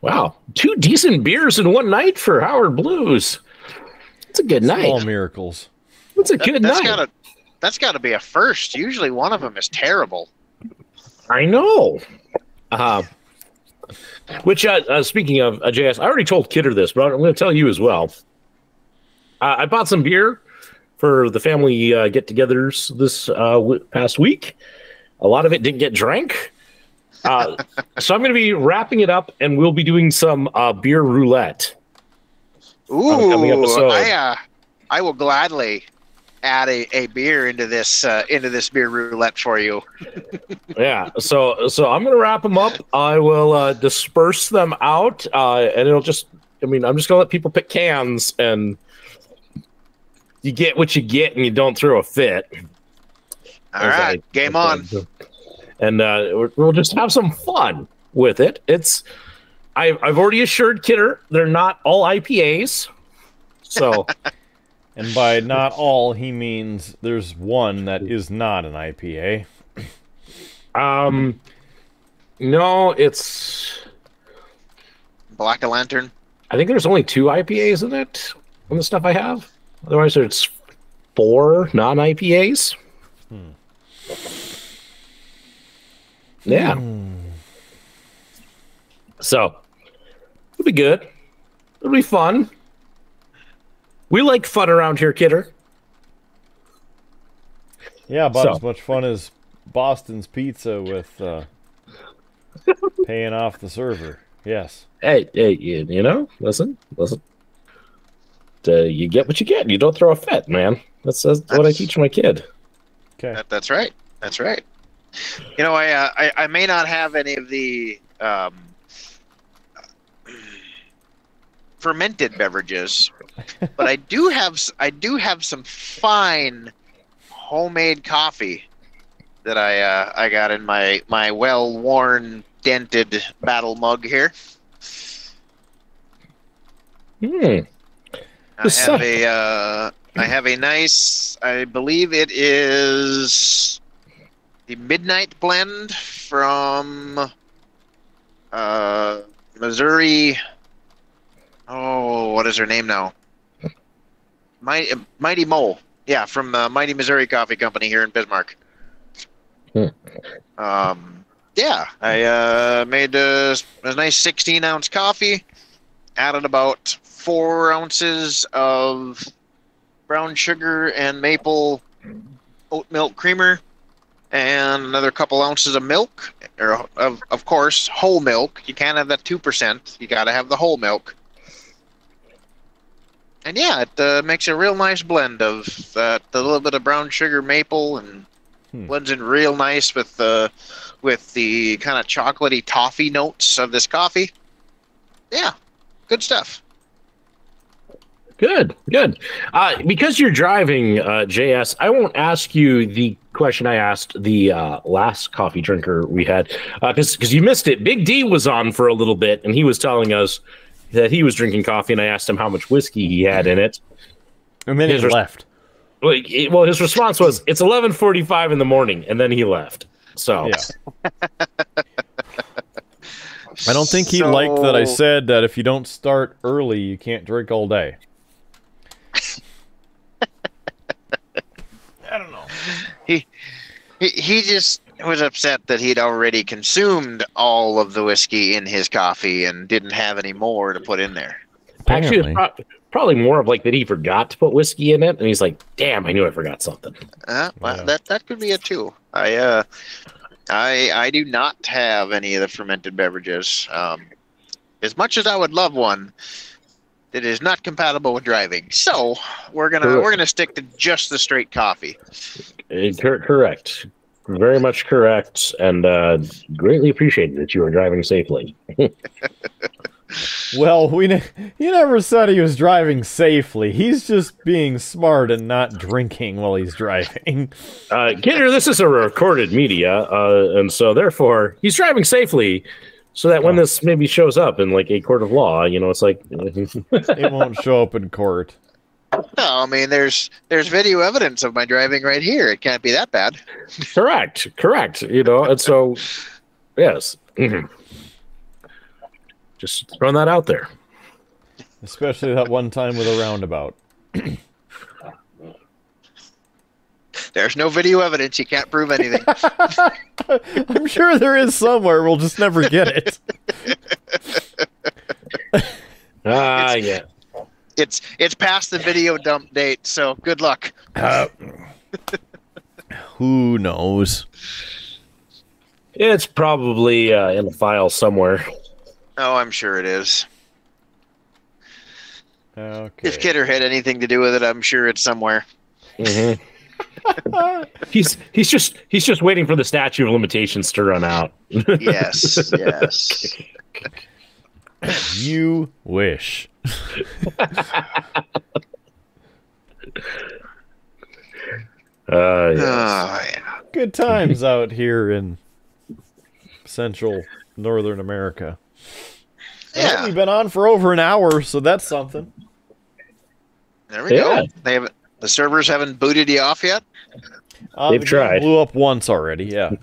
S3: Wow. Two decent beers in one night for Howard Blues. It's a good night.
S4: All miracles.
S3: It's a
S5: That,
S3: good
S5: that's
S3: night.
S5: gotta that's gotta be a first. Usually one of them is terrible.
S3: I know. Uh, which, uh, uh, speaking of uh, JS, I already told Kidder this, but I'm going to tell you as well. Uh, I bought some beer for the family uh, get togethers this uh, w- past week. A lot of it didn't get drank. Uh, *laughs* so I'm going to be wrapping it up and we'll be doing some uh, beer roulette.
S5: Ooh. I uh, I will gladly add a, a beer into this uh, into this beer roulette for you. *laughs*
S3: yeah so so i'm gonna wrap them up i will uh disperse them out uh and it'll just i mean i'm just gonna let people pick cans and you get what you get and you don't throw a fit
S5: All
S3: As
S5: right,
S3: I-
S5: game on.
S3: and uh we're- we'll just have some fun with it it's I've, i've already assured kidder they're not all ipas so *laughs*
S4: And by not all, he means there's one that is not an IPA.
S3: um no it's
S5: Black a lantern.
S3: I think there's only two IPAs in it on the stuff I have. Otherwise, there's four non IPAs. Yeah. So it'll be good. It'll be fun. We like fun around here, kidder.
S4: Yeah, about
S3: So-
S4: as much fun as Boston's Pizza with uh, *laughs* paying off the server. Yes.
S3: Hey, hey, you know, listen, listen. Uh, you get what you get. You don't throw a fit, man. That's, that's what I teach my kid.
S4: Okay.
S5: That, that's right. That's right. You know, I, uh, I I may not have any of the um, fermented beverages, but I do have s- I do have some fine homemade coffee that I uh, I got in my my well worn dented battle mug here.
S3: Hmm.
S5: I have a uh, I have a nice I believe it is the midnight blend from uh, Missouri. Oh, what is her name now? Mighty, Mighty Mole. Yeah, from uh, Mighty Missouri Coffee Company here in Bismarck.
S3: Hmm.
S5: Um, yeah, I uh, made a, a nice 16 ounce coffee, added about four ounces of brown sugar and maple oat milk creamer, and another couple ounces of milk, or of, of course, whole milk. You can't have that 2%. You got to have the whole milk. And yeah, it uh, makes a real nice blend of that, a little bit of brown sugar, maple, and Blends in real nice with the with the kind of chocolatey toffee notes of this coffee. Yeah, good stuff.
S3: Good, good. Uh, because you're driving, uh, JS, I won't ask you the question I asked the uh, last coffee drinker we had because because you missed it. Big D was on for a little bit, and he was telling us that he was drinking coffee, and I asked him how much whiskey he had in it.
S4: And then he
S3: His res-
S4: left.
S3: Well, he- well, his response was, "It's 11:45 in the morning," and then he left. So
S4: Yeah. *laughs* I don't think he liked that I said that if you don't start early, you can't drink all day. I don't know.
S5: He he he just was upset that he'd already consumed all of the whiskey in his coffee and didn't have any more to put in there.
S3: actually,
S4: Apparently.
S3: pro- probably more of like that he forgot to put whiskey in it, and he's like, "Damn, I knew I forgot something."
S5: Uh, well,
S4: Yeah.
S5: that that could be it too. I uh, I I do not have any of the fermented beverages. Um, as much as I would love one, it is not compatible with driving. So we're gonna
S3: Correct.
S5: we're gonna stick to just the straight coffee.
S3: Uh, correct, very much correct, and uh, greatly appreciated that you were driving safely. *laughs*
S4: Well, we ne- he never said he was driving safely. He's just being smart and not drinking while he's driving.
S3: Uh, Kidder, this is a recorded media, uh, and so therefore he's driving safely, so that when this maybe shows up in like a court of law, you know, it's like, *laughs*
S4: It won't show up in court.
S5: No, I mean there's there's video evidence of my driving right here. It can't be that bad.
S3: correct, correct, you know, and so yes, Mhm. just throwing that out there.
S4: Especially that one time with a roundabout. *clears throat*
S5: There's no video evidence. You can't prove anything. *laughs*
S4: I'm sure there is somewhere. We'll just never get it. *laughs*
S3: Ah, yeah.
S5: it's it's past the video dump date. So good luck.
S4: Who knows?
S3: It's probably uh, in a file somewhere.
S5: Oh, I'm sure it is.
S4: Okay.
S5: If Kidder had anything to do with it, I'm sure it's somewhere.
S3: Mhm. He's he's just he's just waiting for the statute of limitations to run out.
S5: Yes, yes. *laughs*
S4: You wish. *laughs*
S3: Uh, yeah.
S5: Oh, yeah.
S4: Good times out here in central northern America. Well,
S5: Yeah,
S4: we've been on for over an hour, so that's something.
S5: there we
S3: Yeah.
S5: go. They haven't. The servers haven't booted you off yet.
S4: Uh,
S3: They've
S4: the game
S3: tried.
S4: Blew up once already. Yeah. *laughs*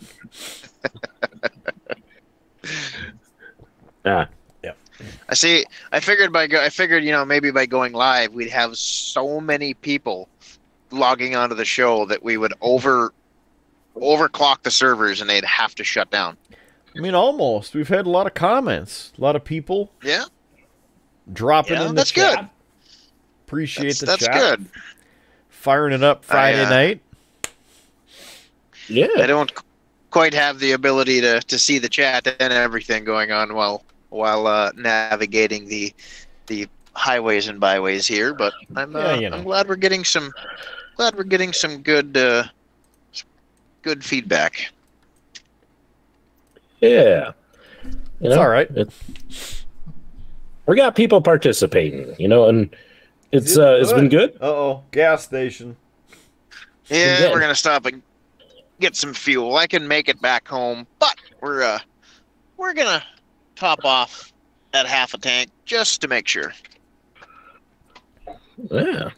S3: Ah,
S5: I see. I figured by go, I figured you know maybe by going live we'd have so many people logging onto the show that we would over overclock the servers and they'd have to shut down.
S4: I mean, almost. We've had a lot of comments. A lot of people
S5: Yeah,
S4: dropping
S5: Yeah,
S4: in the
S5: that's
S4: chat.
S5: good.
S4: Appreciate
S5: that's,
S4: the
S5: that's
S4: chat.
S5: good.
S4: Firing it up Friday
S5: uh,
S4: night.
S3: Yeah.
S5: I don't quite have the ability to, to see the chat and everything going on while while uh, navigating the the highways and byways here, but I'm uh,
S4: you know.
S5: I'm glad we're getting some glad we're getting some good uh, good feedback.
S3: Yeah. You
S4: It's all right.
S3: it- we got people participating, you know, and it's
S4: it
S3: uh, it's been
S4: good?
S3: good.
S4: Uh oh, gas station.
S5: Yeah, we're gonna stop and get some fuel. I can make it back home, but we're uh we're gonna top off at half a tank just to make sure.
S3: Yeah.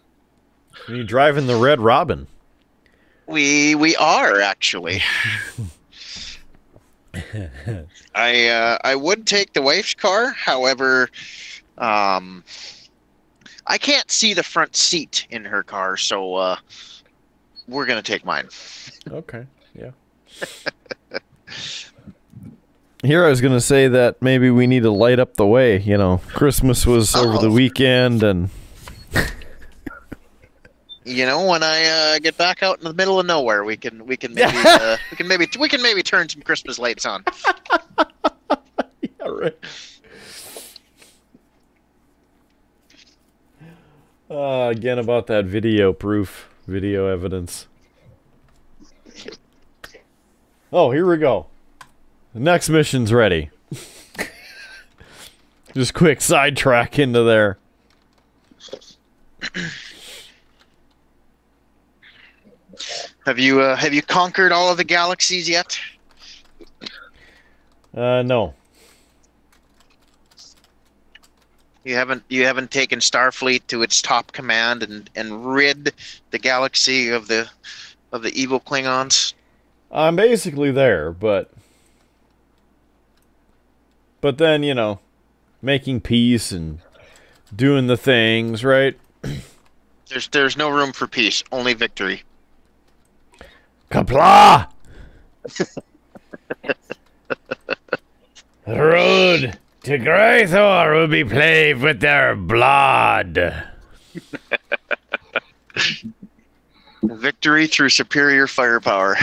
S4: Are you driving the Red Robin?
S5: We we are actually. *laughs* I uh, I would take the wife's car, however, um, I can't see the front seat in her car, so uh, we're gonna take mine.
S4: Okay, yeah. *laughs* Here I was going to say that maybe we need to light up the way. You know, Christmas was over the
S5: Oh.
S4: weekend, and
S5: You know, when I uh, get back out in the middle of nowhere, we can we can *laughs* maybe uh, we can maybe we can maybe turn some Christmas lights on. *laughs*
S4: yeah, right. Uh, again about that video proof, video evidence. Oh, here we go. The next mission's ready. *laughs* Just quick sidetrack into there.
S5: Have you uh, have you conquered all of the galaxies yet?
S4: Uh, no.
S5: You haven't you haven't taken Starfleet to its top command and, and rid the galaxy of the of the evil Klingons.
S4: I'm basically there, but but then you know, making peace and doing the things right. *clears throat*
S5: There's there's no room for peace, only victory.
S4: Qapla'! *laughs* the road to Gre'thor will be paved with their blood. *laughs*
S5: Victory through superior firepower.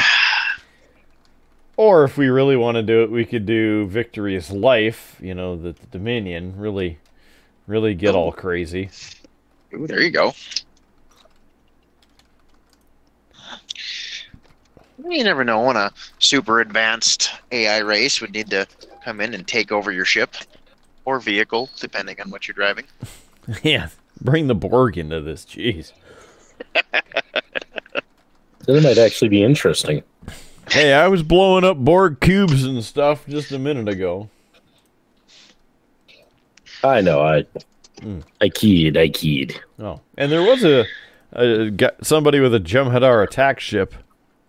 S4: Or if we really want to do it, we could do Victory's Life, you know, the, the Dominion, really, really get all crazy.
S5: Ooh, there you go. You never know when a super advanced AI race would need to come in and take over your ship or vehicle, depending on what you're driving. *laughs*
S4: yeah, bring the Borg into this, jeez. *laughs*
S3: That might actually be interesting.
S4: Hey, I was blowing up Borg cubes and stuff just a minute ago.
S3: I know. I I keyed. I keyed.
S4: Oh, and there was a, a somebody with a Jem'Hadar attack ship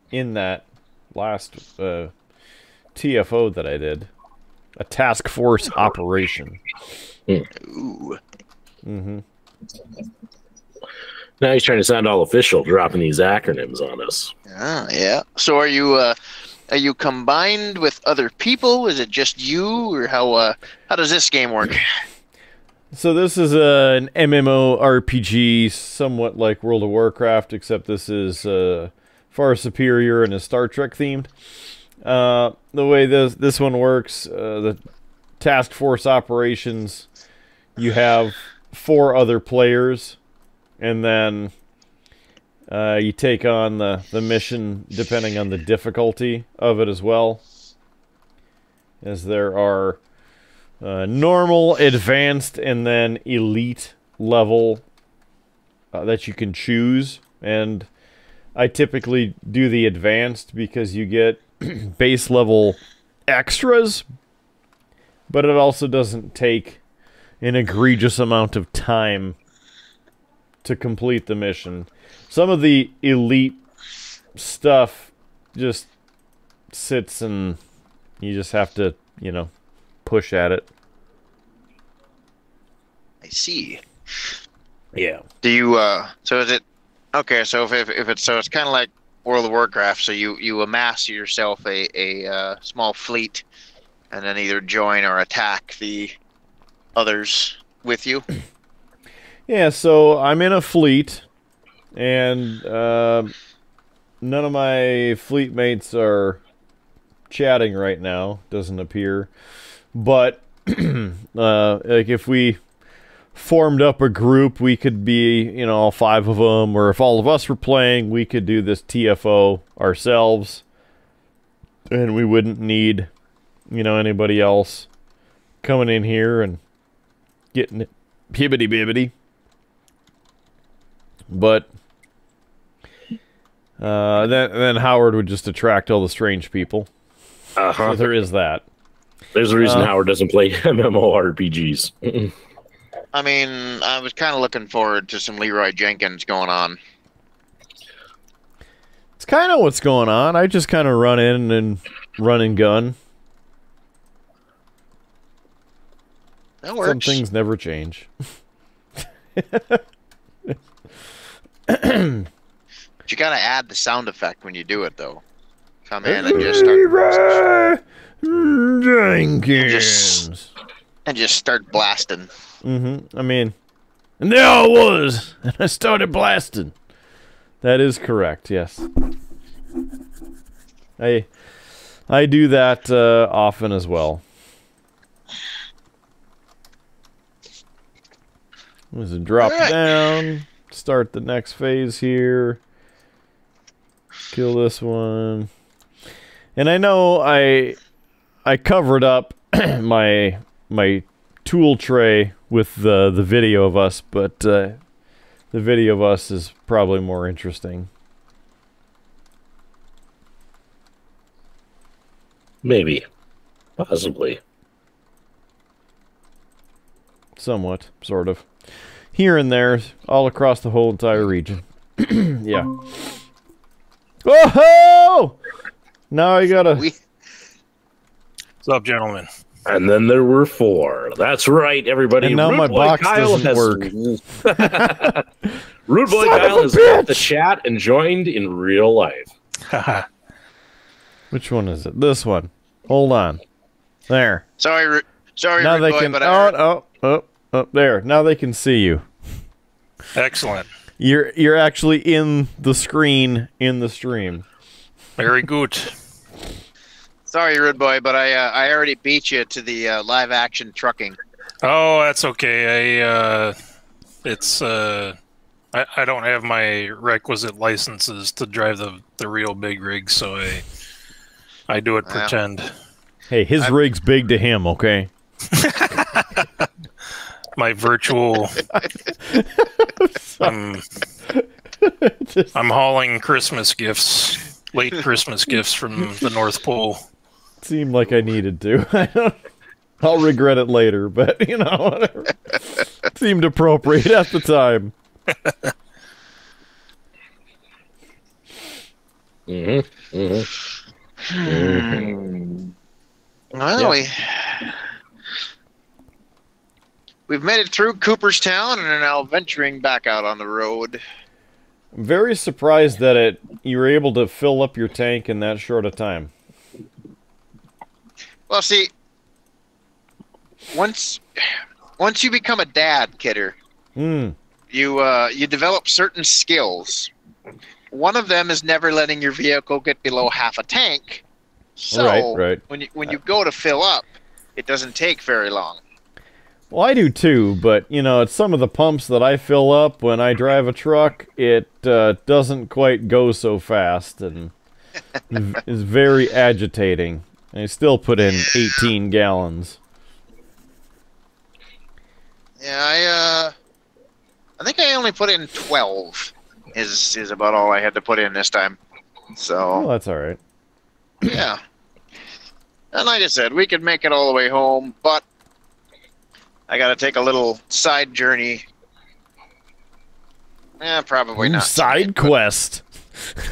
S4: in that last uh, TFO that I did, a task force operation.
S5: Ooh.
S4: hmm
S3: Now he's trying to sound all official, dropping these acronyms on us.
S5: Ah, yeah. So are you uh are you combined with other people? Is it just you or how uh how does this game work?
S4: So this is uh, an MMO RPG, somewhat like World of Warcraft, except this is uh, far superior and is Star Trek themed. Uh, the way this this one works, uh, the task force operations, you have four other players, and then uh, you take on the the mission depending on the difficulty of it as well. As there are uh, normal, advanced, and then elite level uh, that you can choose. And I typically do the advanced because you get *clears throat* base level extras, but it also doesn't take an egregious amount of time to complete the mission. Some of the elite stuff just sits and you just have to, you know, push at it.
S5: I see.
S4: Yeah.
S5: Do you uh so is it okay, so if if, if it's so it's kinda like World of Warcraft, so you, you amass yourself a, a uh, small fleet and then either join or attack the others with you. *clears throat*
S4: Yeah, so I'm in a fleet, and uh, none of my fleet mates are chatting right now. Doesn't appear, but *clears throat* uh, like if we formed up a group, we could be you know all five of them, or if all of us were playing, we could do this TFO ourselves, and we wouldn't need you know anybody else coming in here and getting it hibbity bibbity. But uh, then then Howard would just attract all the strange people.
S3: Uh
S4: So
S3: huh.
S4: there is that.
S3: There's a reason
S4: Uh,
S3: Howard doesn't play *laughs* MMORPGs. *laughs*
S5: I mean, I was kind of looking forward to some Leroy Jenkins going on.
S4: It's kind of what's going on. I just kind of run in and run and gun.
S5: That works.
S4: Some things never change.
S5: But you gotta add the sound effect when you do it, though. Come in and just start
S4: Jenkins.
S5: and just start blasting.
S4: Mm-hmm. I mean, and there I was, *laughs* and I started blasting. That is correct. Yes. I I do that uh, often as well. Was a drop down. Start the next phase here. Kill this one. And I know I I covered up *clears throat* my my tool tray with the the video of us, but uh, the video of us is probably more interesting.
S3: Maybe. Possibly.
S4: Somewhat, sort of. Here and there, all across the whole entire region. *clears throat* yeah. Whoa! Now I gotta.
S5: We
S6: What's up, gentlemen?
S3: And then there were four. That's right, everybody.
S4: And now
S3: Rude
S4: my
S3: Boy
S4: box
S3: Kyle
S4: doesn't
S3: has-
S4: work. *laughs*
S3: Rude Boy
S4: Son of
S3: Kyle has left the chat and joined in real life. *laughs*
S4: Which one is it? This one. Hold on. There.
S5: sorry, Ru- sorry,
S4: now
S5: Rude
S4: they
S5: boy,
S4: can.
S5: but I,
S4: Oh, oh, oh, oh, there. Now they can see you.
S6: Excellent.
S4: You're you're actually in the screen in the stream.
S6: Very good.
S5: Sorry, Rude boy, but I uh, I already beat you to the uh, live action trucking.
S6: Oh, that's okay. I uh, it's uh, I, I don't have my requisite licenses to drive the the real big rig, so I I do it
S5: Yeah.
S6: pretend.
S4: Hey, his
S5: I'm-
S4: rig's big to him. Okay. *laughs*
S6: My virtual. I'm *laughs* I'm hauling Christmas gifts, late Christmas gifts from the North Pole.
S4: Seemed like I needed to. *laughs* I don't. I'll regret it later, but you know, whatever. *laughs* Seemed appropriate at the time.
S3: Mm-hmm. Mm-hmm.
S5: Well,
S3: Yeah.
S5: we we've made it through Cooperstown and are now venturing back out on the road.
S4: I'm very surprised that it you were able to fill up your tank in that short a time.
S5: Well, see, once once you become a dad, kidder,
S4: Hmm.
S5: you uh, you develop certain skills. One of them is never letting your vehicle get below half a tank. So
S4: Right, right.
S5: when you when you go to fill up, it doesn't take very long.
S4: Well, I do too, but you know, at some of the pumps that I fill up when I drive a truck, it uh, doesn't quite go so fast and *laughs* is very agitating. I still put in 18 gallons.
S5: Yeah, I uh, I think I only put in twelve. Is is about all I had to put in this time.
S4: Oh,
S5: So
S4: that's all right.
S5: yeah. And like I said, we could make it all the way home, but I got to take a little side journey. Yeah, probably
S4: Ooh,
S5: not.
S4: side quest.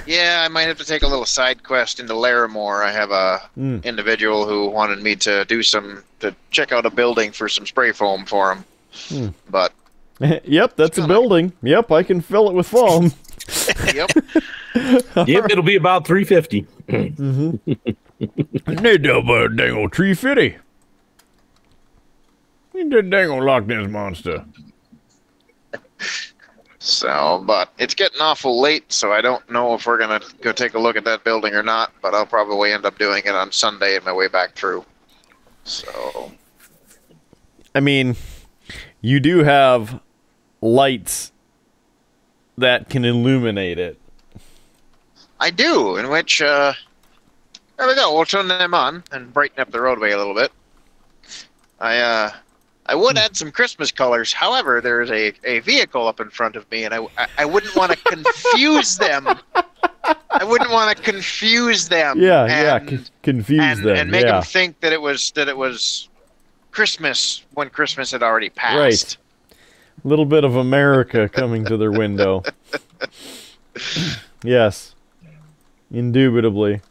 S5: Yeah, I might have to take a little side quest into Larimore. I have a
S4: Hmm.
S5: individual who wanted me to do some to check out a building for some spray foam for him.
S4: Hmm.
S5: But *laughs*
S4: yep, that's a
S5: gonna-
S4: building. Yep, I can fill it with foam. *laughs*
S5: yep, *laughs*
S3: Yep, it'll be about 350. *clears throat*
S4: Need to uh, dang old tree fitty. Need to dang old Loch Ness monster.
S5: So, but it's getting awful late, so I don't know if we're gonna go take a look at that building or not. But I'll probably end up doing it on Sunday on my way back through. So,
S4: I mean, you do have lights that can illuminate it.
S5: I do, in which uh, there we go. We'll turn them on and brighten up the roadway a little bit. I uh, I would hmm. add some Christmas colors. However, there's a, a vehicle up in front of me, and I I, I wouldn't want to confuse them. I wouldn't want to confuse them.
S4: Yeah, yeah,
S5: and-
S4: c- confuse
S5: and,
S4: them.
S5: and make
S4: yeah,
S5: them think that it was that it was Christmas when Christmas had already passed.
S4: Right. a little bit of America coming to their window. *laughs* yes, indubitably.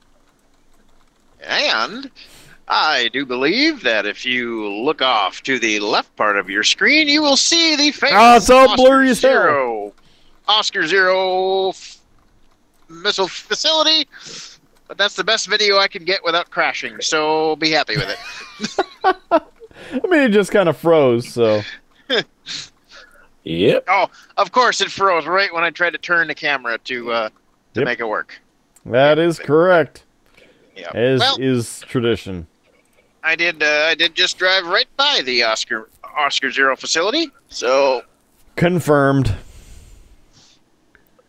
S5: And I do believe that if you look off to the left part of your screen, you will see the famous
S4: Oh, it's all
S5: Oscar
S4: blurry as hell.
S5: Zero, Oscar Zero f- missile facility. But that's the best video I can get without crashing, so be happy with it. *laughs*
S4: I mean, it just kind of froze. So *laughs*
S3: Yep.
S5: Oh, of course it froze right when I tried to turn the camera to uh, to
S4: Yep.
S5: make it work.
S4: that is correct,
S5: Yeah.
S4: as
S5: well,
S4: is tradition.
S5: I did. Uh, I did just drive right by the Oscar Oscar Zero facility, so
S4: Confirmed.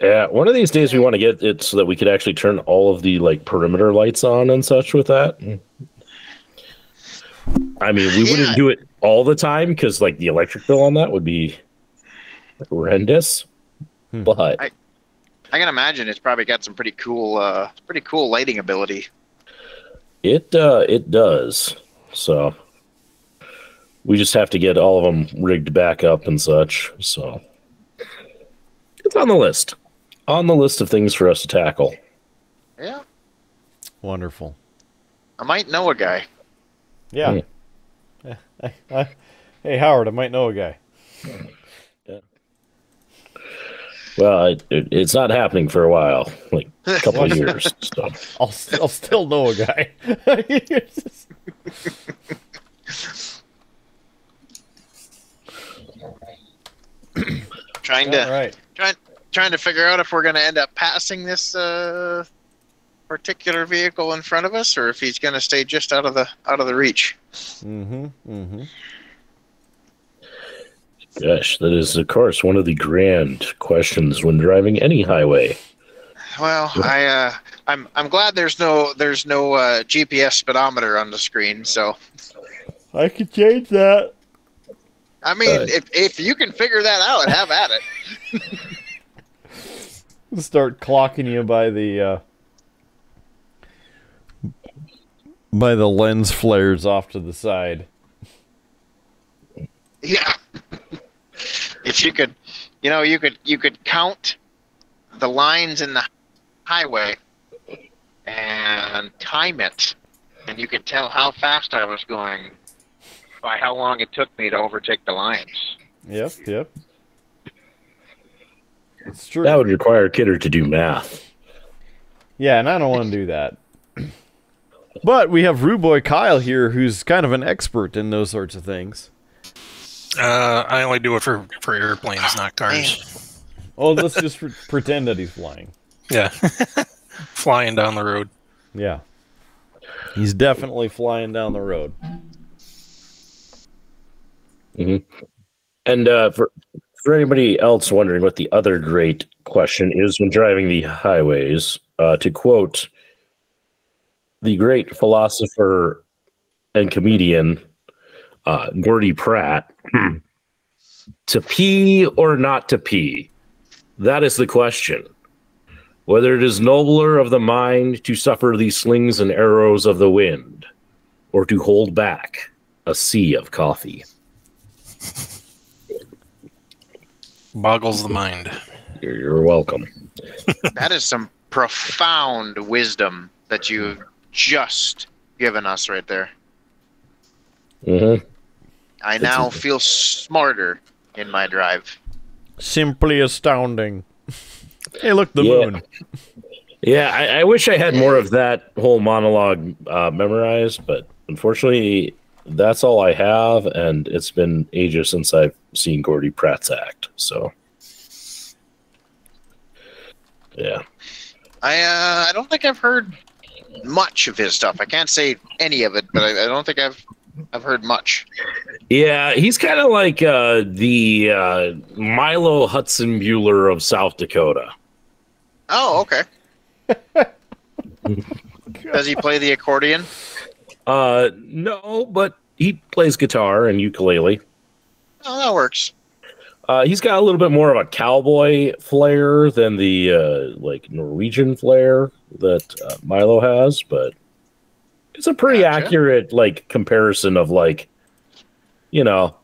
S3: Yeah, one of these days we want to get it so that we could actually turn all of the like perimeter lights on and such with that. I mean, we
S5: Yeah.
S3: wouldn't do it all the time because like the electric bill on that would be horrendous.
S4: Hmm.
S3: But
S5: I- I can imagine it's probably got some pretty cool, uh, pretty cool lighting ability.
S3: it uh, it does. So we just have to get all of them rigged back up and such. So it's on the list. On the list of things for us to tackle.
S5: Yeah,
S4: Wonderful.
S5: I might know a guy.
S4: Yeah. Yeah, I- I- hey, Howard, I might know a guy.
S3: Well, it, it, it's not happening for a while, like a couple *laughs* of years. So.
S4: I'll, I'll still know a guy. *laughs*
S5: Trying to
S4: All right.
S5: trying trying to figure out if we're going to end up passing this uh, particular vehicle in front of us, or if he's going to stay just out of the out of the reach.
S4: Mm-hmm. Mm-hmm.
S3: Gosh, that is, of course, one of the grand questions when driving any highway.
S5: Well, I uh, I'm I'm glad there's no there's no uh, GPS speedometer on the screen. So
S4: I could change that.
S5: I mean,
S3: Right.
S5: if if you can figure that out, have at it. *laughs*
S4: Start clocking you by the uh, by the lens flares off to the side.
S5: Yeah. if you could, you know, you could you could count the lines in the highway and time it, and you could tell how fast I was going by how long it took me to overtake the Lions.
S4: Yep. Yep. It's true.
S3: That would require a Kidder to do math.
S4: Yeah, and I don't want to do that. But we have Rude Boy Kyle here, who's kind of an expert in those sorts of things.
S6: Uh, I only do it for for airplanes, not cars.
S4: Oh, let's just pretend that he's flying.
S6: Yeah, *laughs* flying down the road.
S4: Yeah. He's definitely flying down the road.
S3: And uh, for for anybody else wondering what the other great question is when driving the highways, uh, to quote the great philosopher and comedian uh, Gordy Pratt, *clears throat* to pee or not to pee? That is the question. Whether it is nobler of the mind to suffer the slings and arrows of the wind, or to hold back a sea of coffee.
S6: Boggles the mind.
S3: You're, you're welcome. *laughs*
S5: That is some profound wisdom that you've just given us right there.
S3: hmm
S5: I now feel smarter in my drive.
S4: Simply astounding. *laughs* hey, look, the
S3: Yeah.
S4: moon.
S3: Yeah, I, I wish I had more of that whole monologue uh, memorized, but unfortunately, that's all I have, and it's been ages since I've seen Gordy Pratt's act. So, yeah,
S5: I uh, I don't think I've heard much of his stuff. I can't say any of it, but I, I don't think I've I've heard much.
S3: yeah, he's kind of like uh, the uh, Milo Hudson Bueller of South Dakota.
S5: Oh, okay. *laughs* Does he play the accordion?
S3: Uh, no, but he plays guitar and ukulele.
S5: Oh, that works.
S3: Uh, he's got a little bit more of a cowboy flair than the uh, like Norwegian flair that uh, Milo has, but it's a pretty
S5: Gotcha.
S3: accurate like comparison of like you know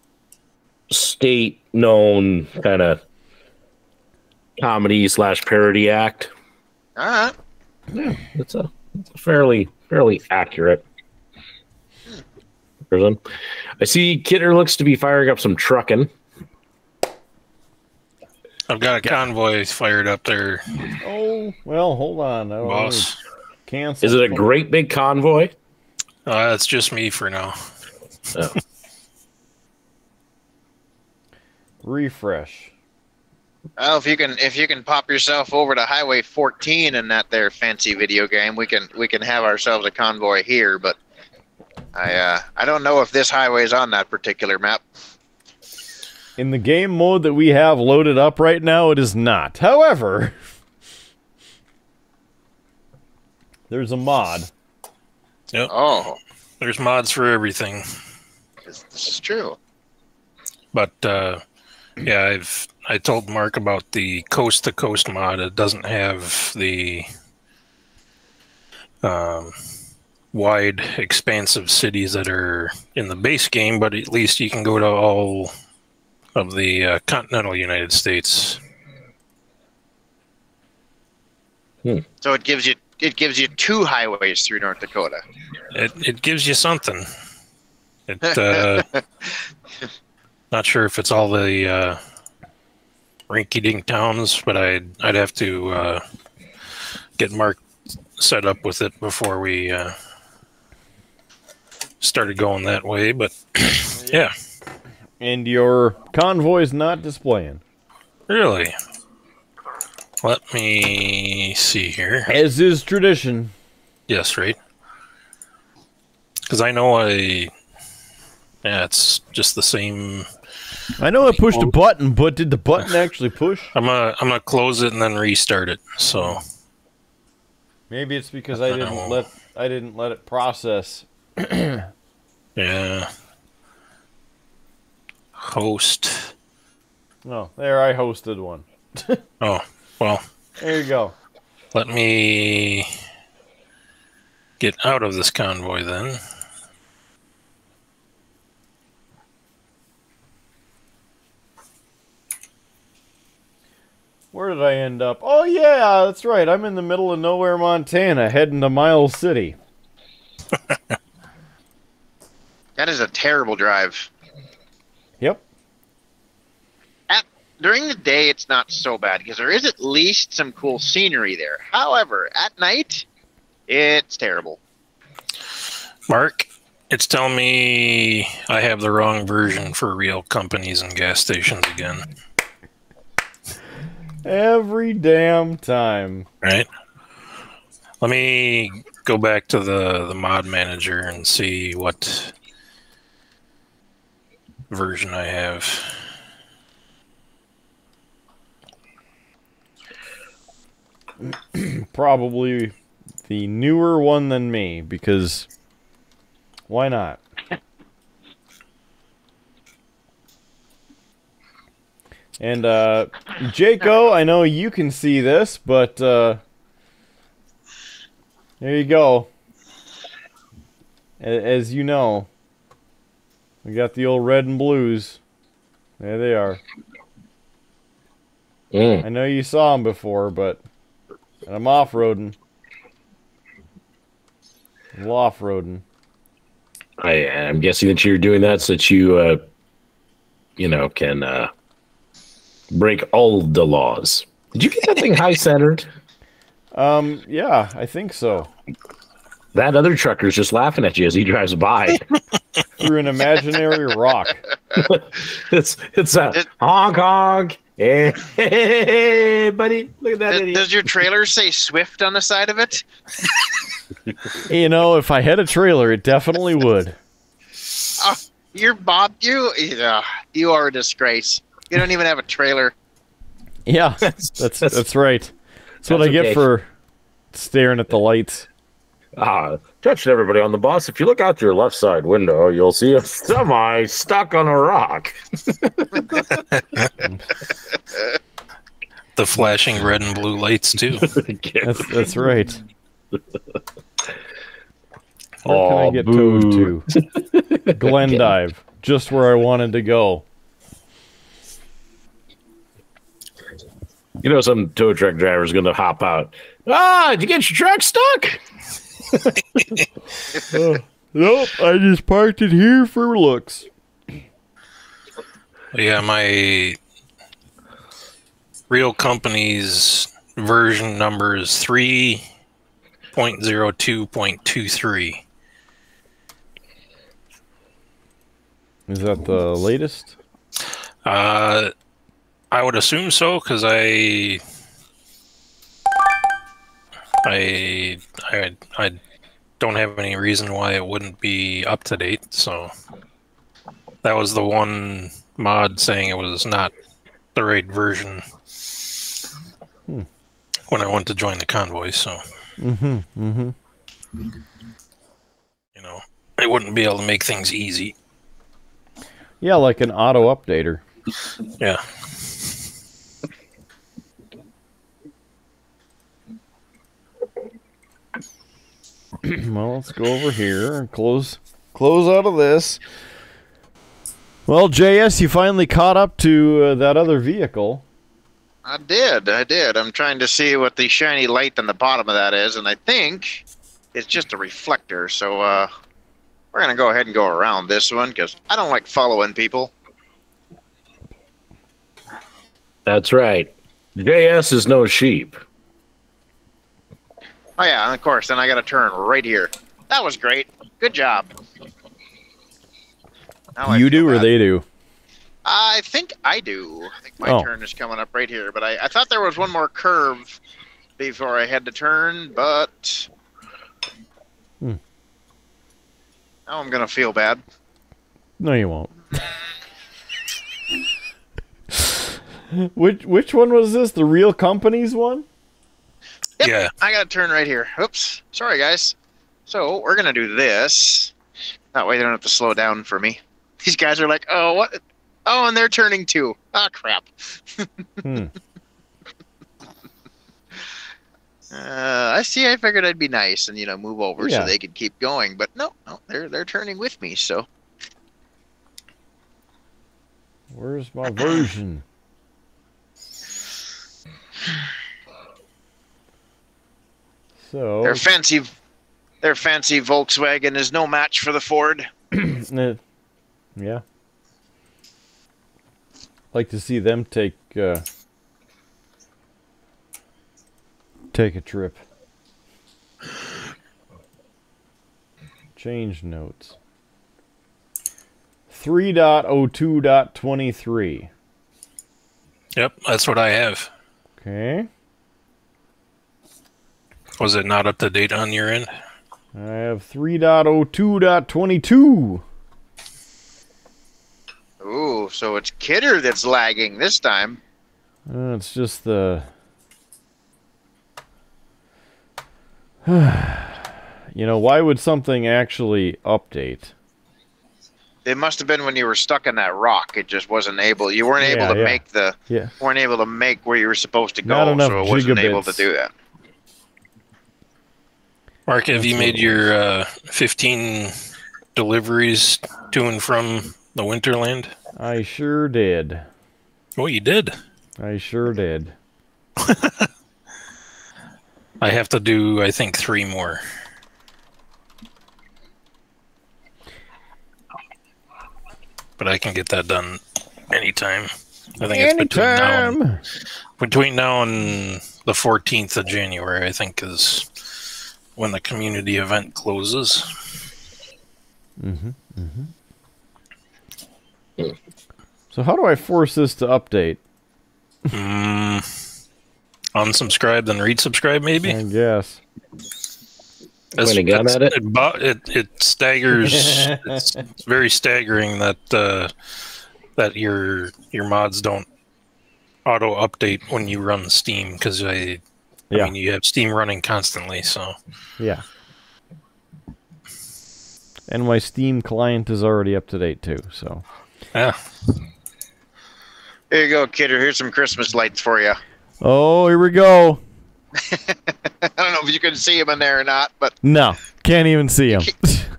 S3: state known kind of comedy slash parody act.
S5: All right.
S3: It's a, it's a fairly fairly accurate. person. I see Kidder looks to be firing up some trucking.
S6: I've got a convoy fired up there,
S4: Oh, well, hold on. I
S6: boss.
S4: Cancel.
S3: Is it a great big convoy?
S6: Uh, it's just me for now.
S3: Oh.
S4: refresh?
S5: Well, if you can if you can pop yourself over to Highway 14 in that there fancy video game, we can we can have ourselves a convoy here. But I uh, I don't know if this highway is on that particular map.
S4: In the game mode that we have loaded up right now, it is not. However, *laughs* there's a mod.
S6: Yep.
S5: Oh,
S6: There's mods for everything.
S5: this, this is true.
S6: But uh, yeah, I've I told Mark about the coast to coast mod. It doesn't have the um, wide, expansive cities that are in the base game, but at least you can go to all of the uh, continental United States.
S5: So it gives you it gives you two highways through North Dakota.
S6: It it gives you something. It uh, *laughs* not sure if it's all the uh, rinky-dink towns, but I'd I'd have to uh, get Mark set up with it before we uh, started going that way. But *clears throat* yeah,
S4: And your convoy's not displaying.
S6: really. Let me see here.
S4: As is tradition.
S6: Yes, right. Because I know I. Yeah, it's just the same.
S4: I know I pushed a button, but did the button actually push?
S6: I'm gonna I'm gonna close it and then restart it. So
S4: Maybe it's because I didn't let I didn't let it process. *clears throat*
S6: yeah. Host.
S4: No, there I hosted one. *laughs*
S6: Oh well.
S4: There you go.
S6: Let me get out of this convoy then.
S4: Where did I end up? Oh yeah, that's right. I'm in the middle of nowhere, Montana, heading to Miles City. *laughs*
S5: That is a terrible drive.
S4: Yep.
S5: At during the day, it's not so bad because there is at least some cool scenery there. However, at night, it's terrible.
S6: Mark, it's telling me I have the wrong version for real companies and gas stations again.
S4: Every damn time.
S6: Right? Let me go back to the, the mod manager and see what version I have. *clears throat*
S4: Probably the newer one than me because why not? And uh Jaco, I know you can see this, but uh there you go. As you know, we got the old red and blues. There they are.
S3: Mm.
S4: I know you saw them before, but I'm off-roading. I'm off-roading.
S3: I am guessing that you're doing that so that you, uh, you know, can uh, break all the laws. Did you get that thing high centered?
S4: Um, yeah, I think so.
S3: That other trucker's just laughing at you as he drives by. *laughs*
S4: Through an imaginary rock. *laughs*
S3: it's it's a honk honk. Hey, *laughs* hey, buddy, look at that
S5: Does,
S3: idiot.
S5: does your trailer say Swift on the side of it?
S4: You know, if I had a trailer, it definitely would.
S5: You're Bob. You, yeah, you are a disgrace. You don't even have a trailer.
S4: Yeah, *laughs* that's that's, right. That's, what I
S3: That's
S4: get for staring at the lights.
S3: Ah, attention everybody on the bus. If you look out your left side window, you'll see a semi stuck on a rock. *laughs*
S6: The flashing red and blue lights too. *laughs*
S4: That's that's right. Where can I
S3: Aw,
S4: get
S3: boo.
S4: towed to? Glendive, just where I wanted to go.
S3: You know, some tow truck driver's going to hop out. Ah, did you get your truck stuck? *laughs*
S4: Nope, I just parked it here for looks.
S6: Yeah, my real company's version number is three point zero two point two three.
S4: Is that the latest?
S6: Uh, I would assume so because I, I, I, I don't have any reason why it wouldn't be up to date. So that was the one mod saying it was not the right version
S4: Hmm.
S6: when I went to join the convoy. So
S4: Mm-hmm. Mm-hmm.
S6: you know, they wouldn't be able to make things easy.
S4: Yeah, like an auto updater.
S6: Yeah. *clears throat*
S4: well, let's go over here and close close out of this. Well, JS, you finally caught up to uh, that other vehicle.
S5: I did. I did. I'm trying to see what the shiny light on the bottom of that is, and I think it's just a reflector. So uh, we're gonna go ahead and go around this one because I don't like following people.
S3: That's right. JS is no sheep.
S5: Oh yeah, of course, then I got to turn right here. That was great. Good job. Now
S4: you do or they do?
S5: I think I do. I think my
S4: Oh.
S5: turn is coming up right here, but I, I thought there was one more curve before I had to turn, but
S4: Hmm.
S5: now I'm gonna feel bad.
S4: No, you won't. *laughs* which which one was this? The real company's one?
S5: Yep,
S6: Yeah.
S5: I got to turn right here. Oops, sorry guys. So we're gonna do this. That way they don't have to slow down for me. *laughs* These guys are like, oh what? Oh, and they're turning too. Ah, crap. *laughs*
S4: Hmm.
S5: Uh, I see. I figured I'd be nice and you know move over
S4: Yeah.
S5: so they could keep going, but no, no, they're they're turning with me. So
S4: Where's my version? *clears throat* So
S5: their fancy, their fancy Volkswagen is no match for the Ford. *clears throat*
S4: Yeah. Like to see them take uh, take a trip. Change notes. 3.02.23.
S6: Yep, that's what I have.
S4: Okay.
S6: Was it not up to date on your end?
S4: I have 3.02.22.
S5: Ooh, so it's Kidder that's lagging this time.
S4: Uh, it's just the. *sighs* you know, why would something actually update?
S5: It must have been when you were stuck in that rock. It just wasn't able. You weren't able to
S4: yeah.
S5: make the
S4: Yeah.
S5: weren't able to make where you were supposed to
S4: Not
S5: go,
S4: enough
S5: so it wasn't able to do that.
S6: Mark, have you made your uh, 15 deliveries to and from the Winterland?
S4: I sure did.
S6: Oh, you did.
S4: I sure did. *laughs*
S6: I have to do, I think, three more. But I can get that done anytime. I think it's between now, and,
S4: Anytime.
S6: between now and the 14th of January, I think, is when the community event closes.
S4: So how do I force this to update?
S6: Mm, unsubscribe, then resubscribe, maybe?
S4: I guess.
S6: That's-
S3: Point a gun
S6: that's-
S3: at it?
S6: It, it, it staggers. it's, *laughs* it's very staggering that uh, that your your mods don't auto update when you run Steam because I,
S4: Yeah.
S6: I mean you have Steam running constantly. So
S4: Yeah. And my Steam client is already up to date too, so.
S6: yeah,
S5: Here you go, Kidder. Here's some Christmas lights for you.
S4: Oh, here we go. *laughs* *laughs*
S5: I don't know if you can see them in there or not, but
S4: No, can't even see him.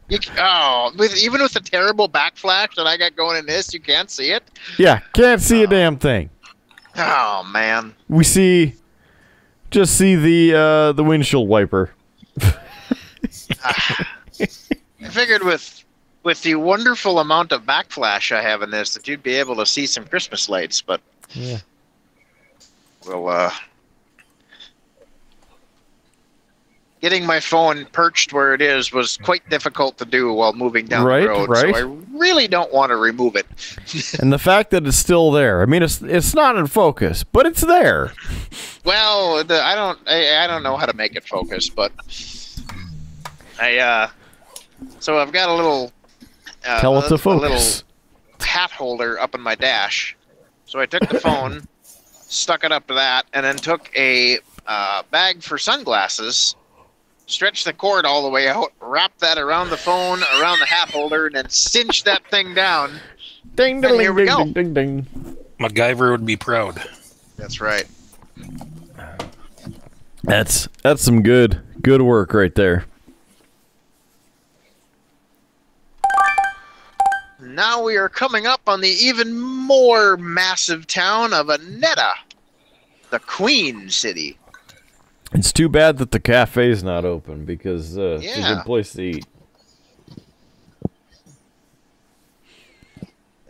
S5: you c- *laughs* oh, with even with the terrible backflash that I got going in this, you can't see it.
S4: yeah, can't see a damn thing.
S5: Oh man.
S4: We see, just see the uh, the windshield wiper. *laughs*
S5: I figured with with the wonderful amount of backflash I have in this that you'd be able to see some Christmas lights, but
S4: Yeah.
S5: well, uh, getting my phone perched where it is was quite difficult to do while moving down
S4: Right,
S5: the road.
S4: right.
S5: So I really don't want to remove it. *laughs*
S4: And the fact that it's still there. I mean, it's it's not in focus, but it's there.
S5: Well, the, I don't I, I don't know how to make it focus, but I uh, so I've got a little. Uh,
S4: Tell it to
S5: a little-
S4: focus.
S5: hat holder up in my dash. So I took the *laughs* phone, stuck it up to that, and then took a uh, bag for sunglasses, stretched the cord all the way out, wrap that around the phone, around the hat holder, and then cinch that thing down.
S4: Ding,
S5: And
S4: ding, ding,
S5: go.
S4: ding, ding, ding.
S6: MacGyver would be proud.
S5: That's right.
S4: That's that's some good good work right there.
S5: Now we are coming up on the even more massive town of Aneta, the Queen City.
S4: It's too bad that the cafe's not open because uh, it's a good place to eat.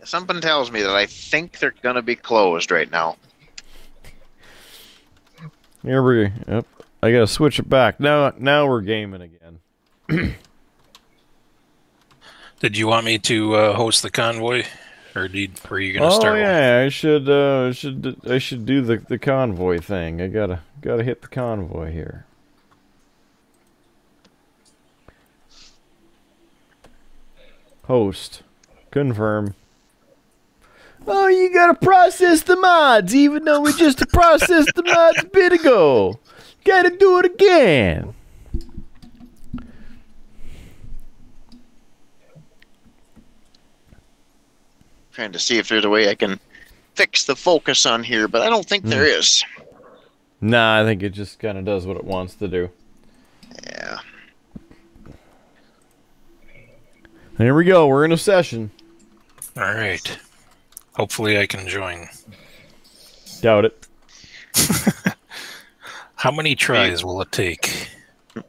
S5: Something tells me that I think they're going to be closed right now.
S4: Here we yep. I gotta switch it back. Now now we're gaming again. *clears throat*
S6: Did you want me to uh, host the convoy, or did, were you going to
S4: Oh
S6: start one?
S4: yeah, I should uh I should I should do the, the convoy thing. I gotta gotta hit the convoy here. Host. Confirm. Oh, you gotta process the mods, even though we just processed the mods a bit ago. Gotta do it again.
S5: Trying to see if there's a way I can fix the focus on here, but I don't think there hmm. is.
S4: Nah, I think it just kind of does what it wants to do.
S5: Yeah.
S4: Here we go. We're in a session.
S6: All right. Hopefully, I can join.
S4: Doubt it. *laughs*
S6: How many tries will it take? Well,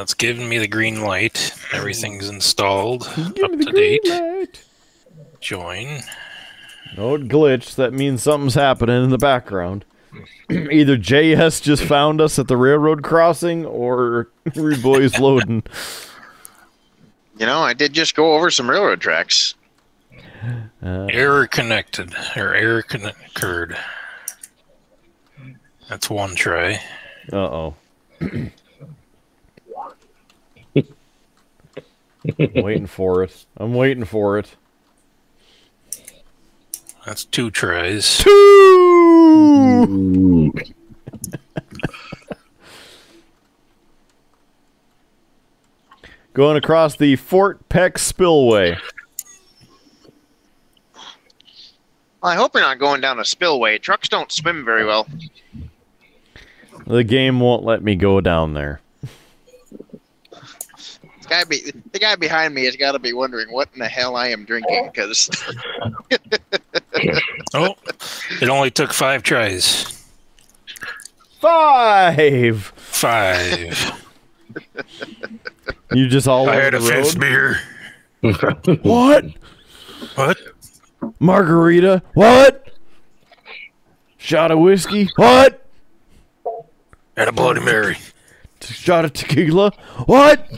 S6: it's giving me the green light. Everything's installed,
S4: Give
S6: up to date.
S4: light.
S6: Join.
S4: No it glitched. That means something's happening in the background. *clears throat* Either JS just found us at the railroad crossing, or *laughs* Rude Boy's loading.
S5: You know, I did just go over some railroad tracks.
S4: Uh,
S6: Error connected, or error conne- occurred. That's one try.
S4: uh oh. *laughs* waiting for it. I'm waiting for it.
S6: That's two tries.
S4: Two. Going across the Fort Peck Spillway.
S5: I hope you're not going down a spillway. Trucks don't swim very well.
S4: The game won't let me go down there.
S5: The guy, be, the guy behind me has got to be wondering what in the hell I am drinking because *laughs*
S6: Oh, it only took five tries.
S4: Five.
S6: Five.
S4: You just all
S6: I had a
S4: the
S6: fifth beer. *laughs*
S4: What?
S6: What?
S4: Margarita? What? Shot of whiskey? What?
S6: And a Bloody Mary.
S4: Shot of tequila? What?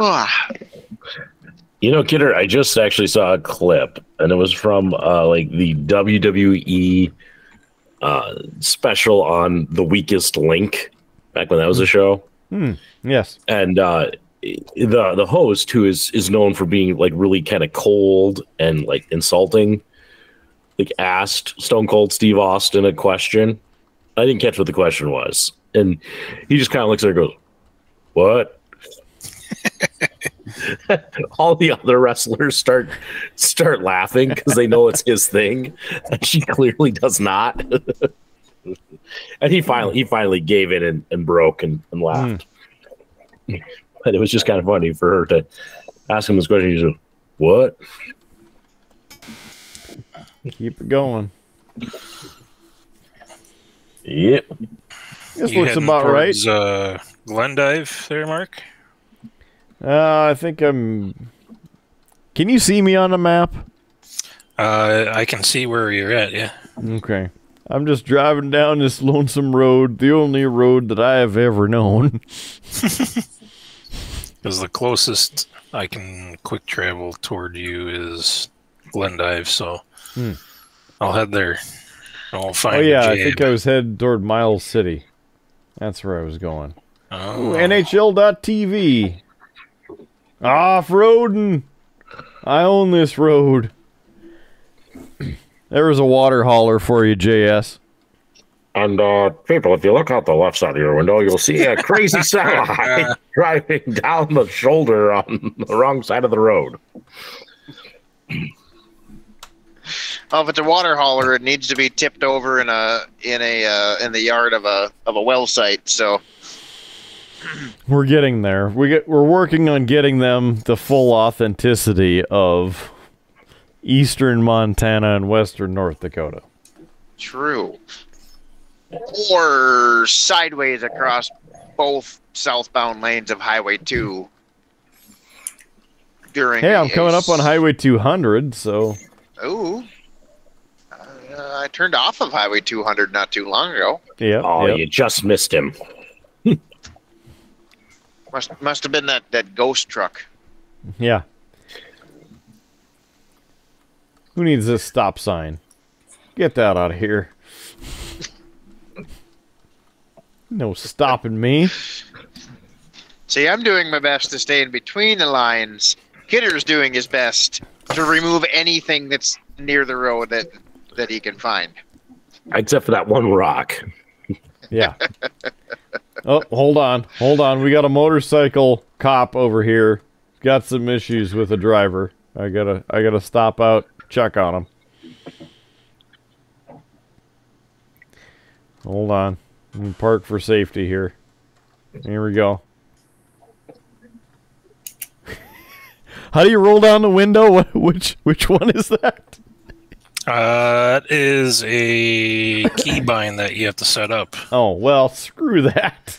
S5: Ah,
S3: You know, Kidder, I just actually saw a clip, and it was from uh, like the WWE uh, special on the weakest link back when that was a show.
S4: Yes.
S3: and uh the the host who is is known for being like really kind of cold and like insulting like asked stone cold steve austin a question i didn't catch what the question was and he just kind of looks at her and goes what *laughs* *laughs* all the other wrestlers start start laughing because they know it's his thing and *laughs* she clearly does not *laughs* and he finally he finally gave in and, and broke and, and laughed but it was just kind of funny for her to ask him this question. He said, "What?"
S4: Keep it going.
S3: Yep.
S4: This
S6: You
S4: looks
S6: heading
S4: about right.
S6: towards, Uh, Glendive there, Mark?
S4: Uh, I think I'm. Can you see me on the map?
S6: Uh, I can see where you're at. Yeah.
S4: Okay. I'm just driving down this lonesome road, the only road that I have ever known. *laughs* *laughs*
S6: Because the closest I can quick travel toward you is Glendive, so
S4: Hmm.
S6: I'll head there. I'll find
S4: Oh yeah, I think I was headed toward Miles City. That's where I was going.
S6: Oh,
S4: Ooh, NHL.tv. Off roading. I own this road. There was a water hauler for you, JS.
S3: And uh, people, if you look out the left side of your window, you'll see a crazy *laughs* semi driving down the shoulder on the wrong side of the road.
S5: Oh, if it's a water hauler, it needs to be tipped over in a in a uh, in the yard of a of a well site. So *clears throat*
S4: We're getting there. We get we're working on getting them the full authenticity of eastern Montana and western North Dakota.
S5: true. Or sideways across both southbound lanes of Highway Two. During
S4: Hey, I'm coming up on Highway 200, so
S5: Ooh. Uh, I turned off of Highway 200 not too long ago.
S4: yeah.
S3: Oh,
S4: yeah.
S3: you just missed him.
S5: Must must have been that, that ghost truck.
S4: Yeah. Who needs this stop sign? Get that out of here. *laughs* No stopping me.
S5: See, I'm doing my best to stay in between the lines. Kidder's doing his best to remove anything that's near the road that that he can find.
S3: Except for that one rock.
S4: Yeah. *laughs* oh, hold on. Hold on. We got a motorcycle cop over here. Got some issues with the driver. I gotta I gotta stop out, check on him. Hold on. I'm park for safety here. Here we go. *laughs* How do you roll down the window? *laughs* Which which one is that?
S6: Uh, that is a keybind *coughs* that you have to set up
S4: Oh well, screw that.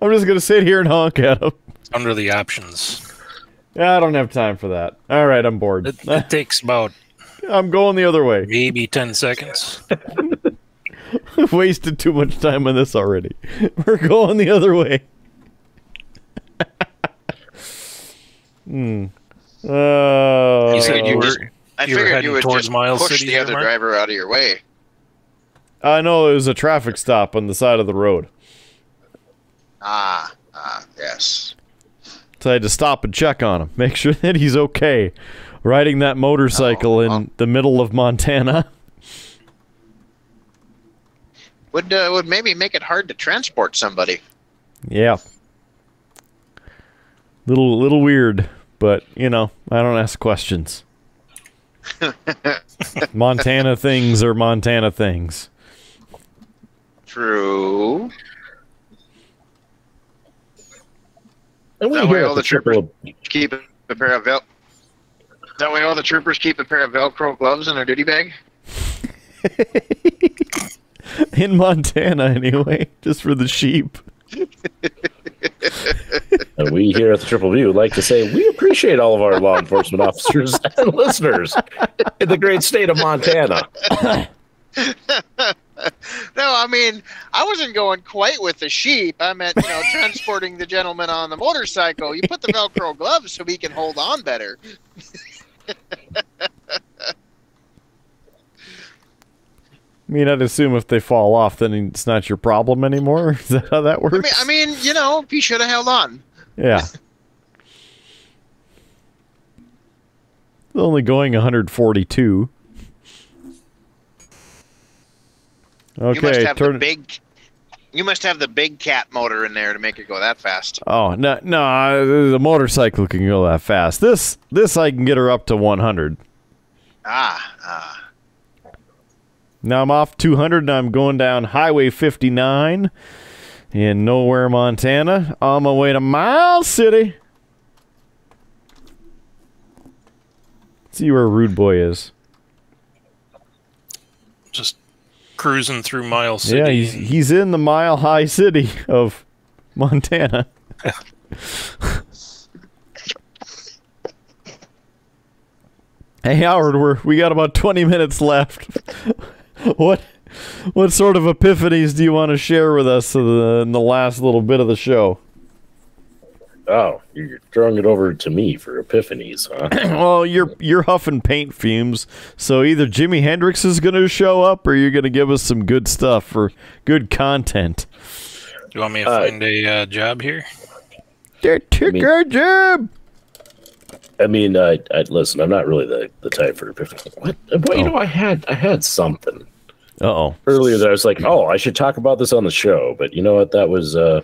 S4: I'm just gonna sit here and honk at him.
S6: under the options.
S4: Yeah, I don't have time for that. All right, I'm bored.
S6: It, it *laughs* takes about
S4: I'm going the other way.
S6: maybe 10 seconds.
S4: I've *laughs* Wasted too much time on this already. *laughs* We're going the other way. hmm. Uh,
S6: You said you were.
S5: I
S6: You
S5: figured you would just
S6: Miles
S5: push
S6: City
S5: the other
S6: Mark?
S5: driver out of your way.
S4: I know it was a traffic stop on the side of the road.
S5: Ah, ah, yes.
S4: So I had to stop and check on him, *laughs* make sure that he's okay. Riding that motorcycle
S5: Oh,
S4: in the middle of Montana. *laughs*
S5: Would uh, would maybe make it hard to transport somebody.
S4: Yeah. Little little weird, but you know, I don't ask questions. *laughs* Montana things are Montana things.
S5: True.
S3: And we
S5: That way all the
S3: the triple
S5: Keep a pair of vel. That way, all the troopers keep a pair of Velcro gloves in their duty bag. *laughs*
S4: In Montana anyway, just for the sheep. *laughs*
S3: We here at the Triple B would like to say we appreciate all of our law enforcement officers *laughs* and listeners in the great state of Montana. *laughs*
S5: No, I mean, I wasn't going quite with the sheep. I meant, you know, transporting the gentleman on the motorcycle. You put the Velcro gloves so he can hold on better. *laughs*
S4: I mean, I'd assume if they fall off, then it's not your problem anymore. *laughs* Is that how that works?
S5: I mean, I mean, you know, he should have held on.
S4: yeah. *laughs* Only going 142.
S5: You must
S4: Okay,
S5: have
S4: turn.
S5: the big. You must have the big cat motor in there to make it go that fast.
S4: Oh no, no, the motorcycle can go that fast. This, this I can get her up to 100.
S5: Ah, ah.
S4: Now I'm off 200 and I'm going down Highway 59 in Nowhere, Montana, on my way to Miles City. See where Rude Boy is.
S6: Just cruising through Mile City.
S4: Yeah, he's he's in the Mile High City of Montana. *laughs* hey Howard, we're we got about 20 minutes left. *laughs* *laughs* what what sort of epiphanies do you want to share with us in the, in the last little bit of the show?
S3: Oh, you're throwing it over to me for epiphanies, huh? *clears throat*
S4: well, you're you're huffing paint fumes, so either Jimi Hendrix is going to show up, or you're going to give us some good stuff for good content.
S6: Do you want me to
S3: Uh,
S6: find a uh, job here?
S4: They took
S3: mean-
S4: our job.
S3: I mean, I, I listen. I'm not really the, the type for what. But you
S4: Oh.
S3: know, I had I had something
S4: oh.
S3: earlier that I was like, oh, I should talk about this on the show. But you know what? That was uh,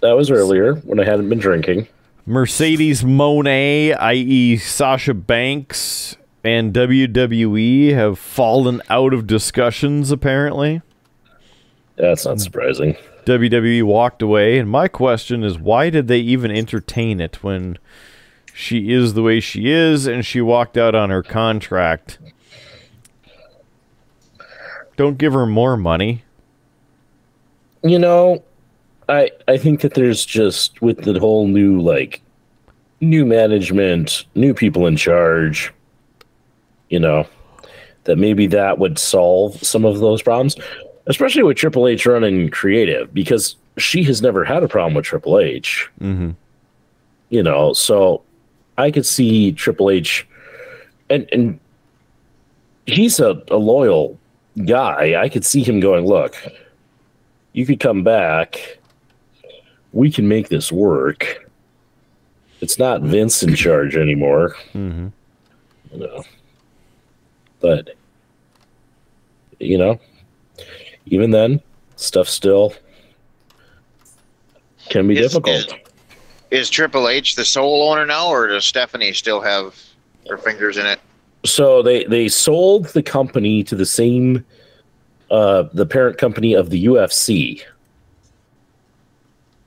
S3: that was earlier when I hadn't been drinking.
S4: Mercedes Moné, i.e., Sasha Banks, and WWE have fallen out of discussions, apparently.
S3: That's not surprising.
S4: WWE walked away, and my question is why did they even entertain it when she is the way she is and she walked out on her contract? Don't give her more money.
S3: You know, I I think that there's just with the whole new like new management, new people in charge, you know, that maybe that would solve some of those problems, especially with Triple H running creative because she has never had a problem with Triple H.
S4: Mm-hmm.
S3: You know, so I could see Triple H and and he's a, a loyal guy. I could see him going, look, you could come back. We can make this work. It's not Vince in charge anymore,
S4: Mm-hmm.
S3: you know. But you know, even then, stuff still can be
S5: Is-
S3: difficult.
S5: Is Triple H the sole owner now, or does Stephanie still have her fingers in it?
S3: so they they sold the company to the same uh the parent company of the UFC.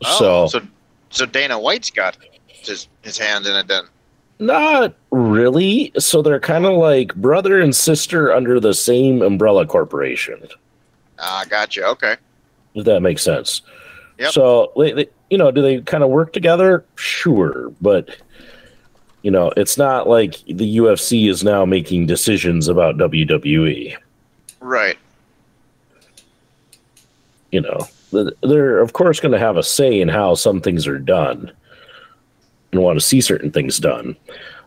S5: Oh,
S3: so,
S5: so so Dana White's got his his hand in it then.
S3: not really. So they're kind of like brother and sister under the same umbrella corporation.
S5: Ah, gotcha. Okay.
S3: If that makes sense.
S5: Yep.
S3: So they, they, you know, do they kind of work together? Sure, but you know, it's not like the UFC is now making decisions about WWE.
S5: Right.
S3: you know they're of course going to have a say in how some things are done and want to see certain things done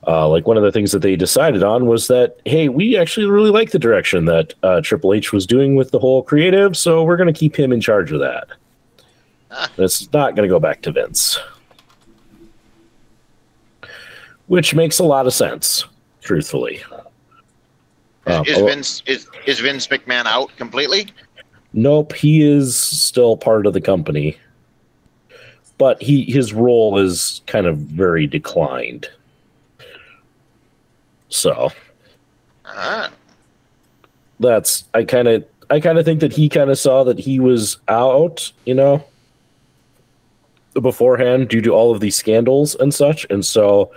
S3: uh, like one of the things that they decided on was that hey we actually really like the direction that uh, triple h was doing with the whole creative so we're going to keep him in charge of that
S5: Ah.
S3: it's not going to go back to vince which makes a lot of sense truthfully Um,
S5: is
S3: a-
S5: Vince is is Vince McMahon out completely?
S3: Nope, he is still part of the company. But he his role is kind of very declined. So
S5: Ah,
S3: that's I kind of I kind of think that he kind of saw that he was out, you know, beforehand due to all of these scandals and such, and so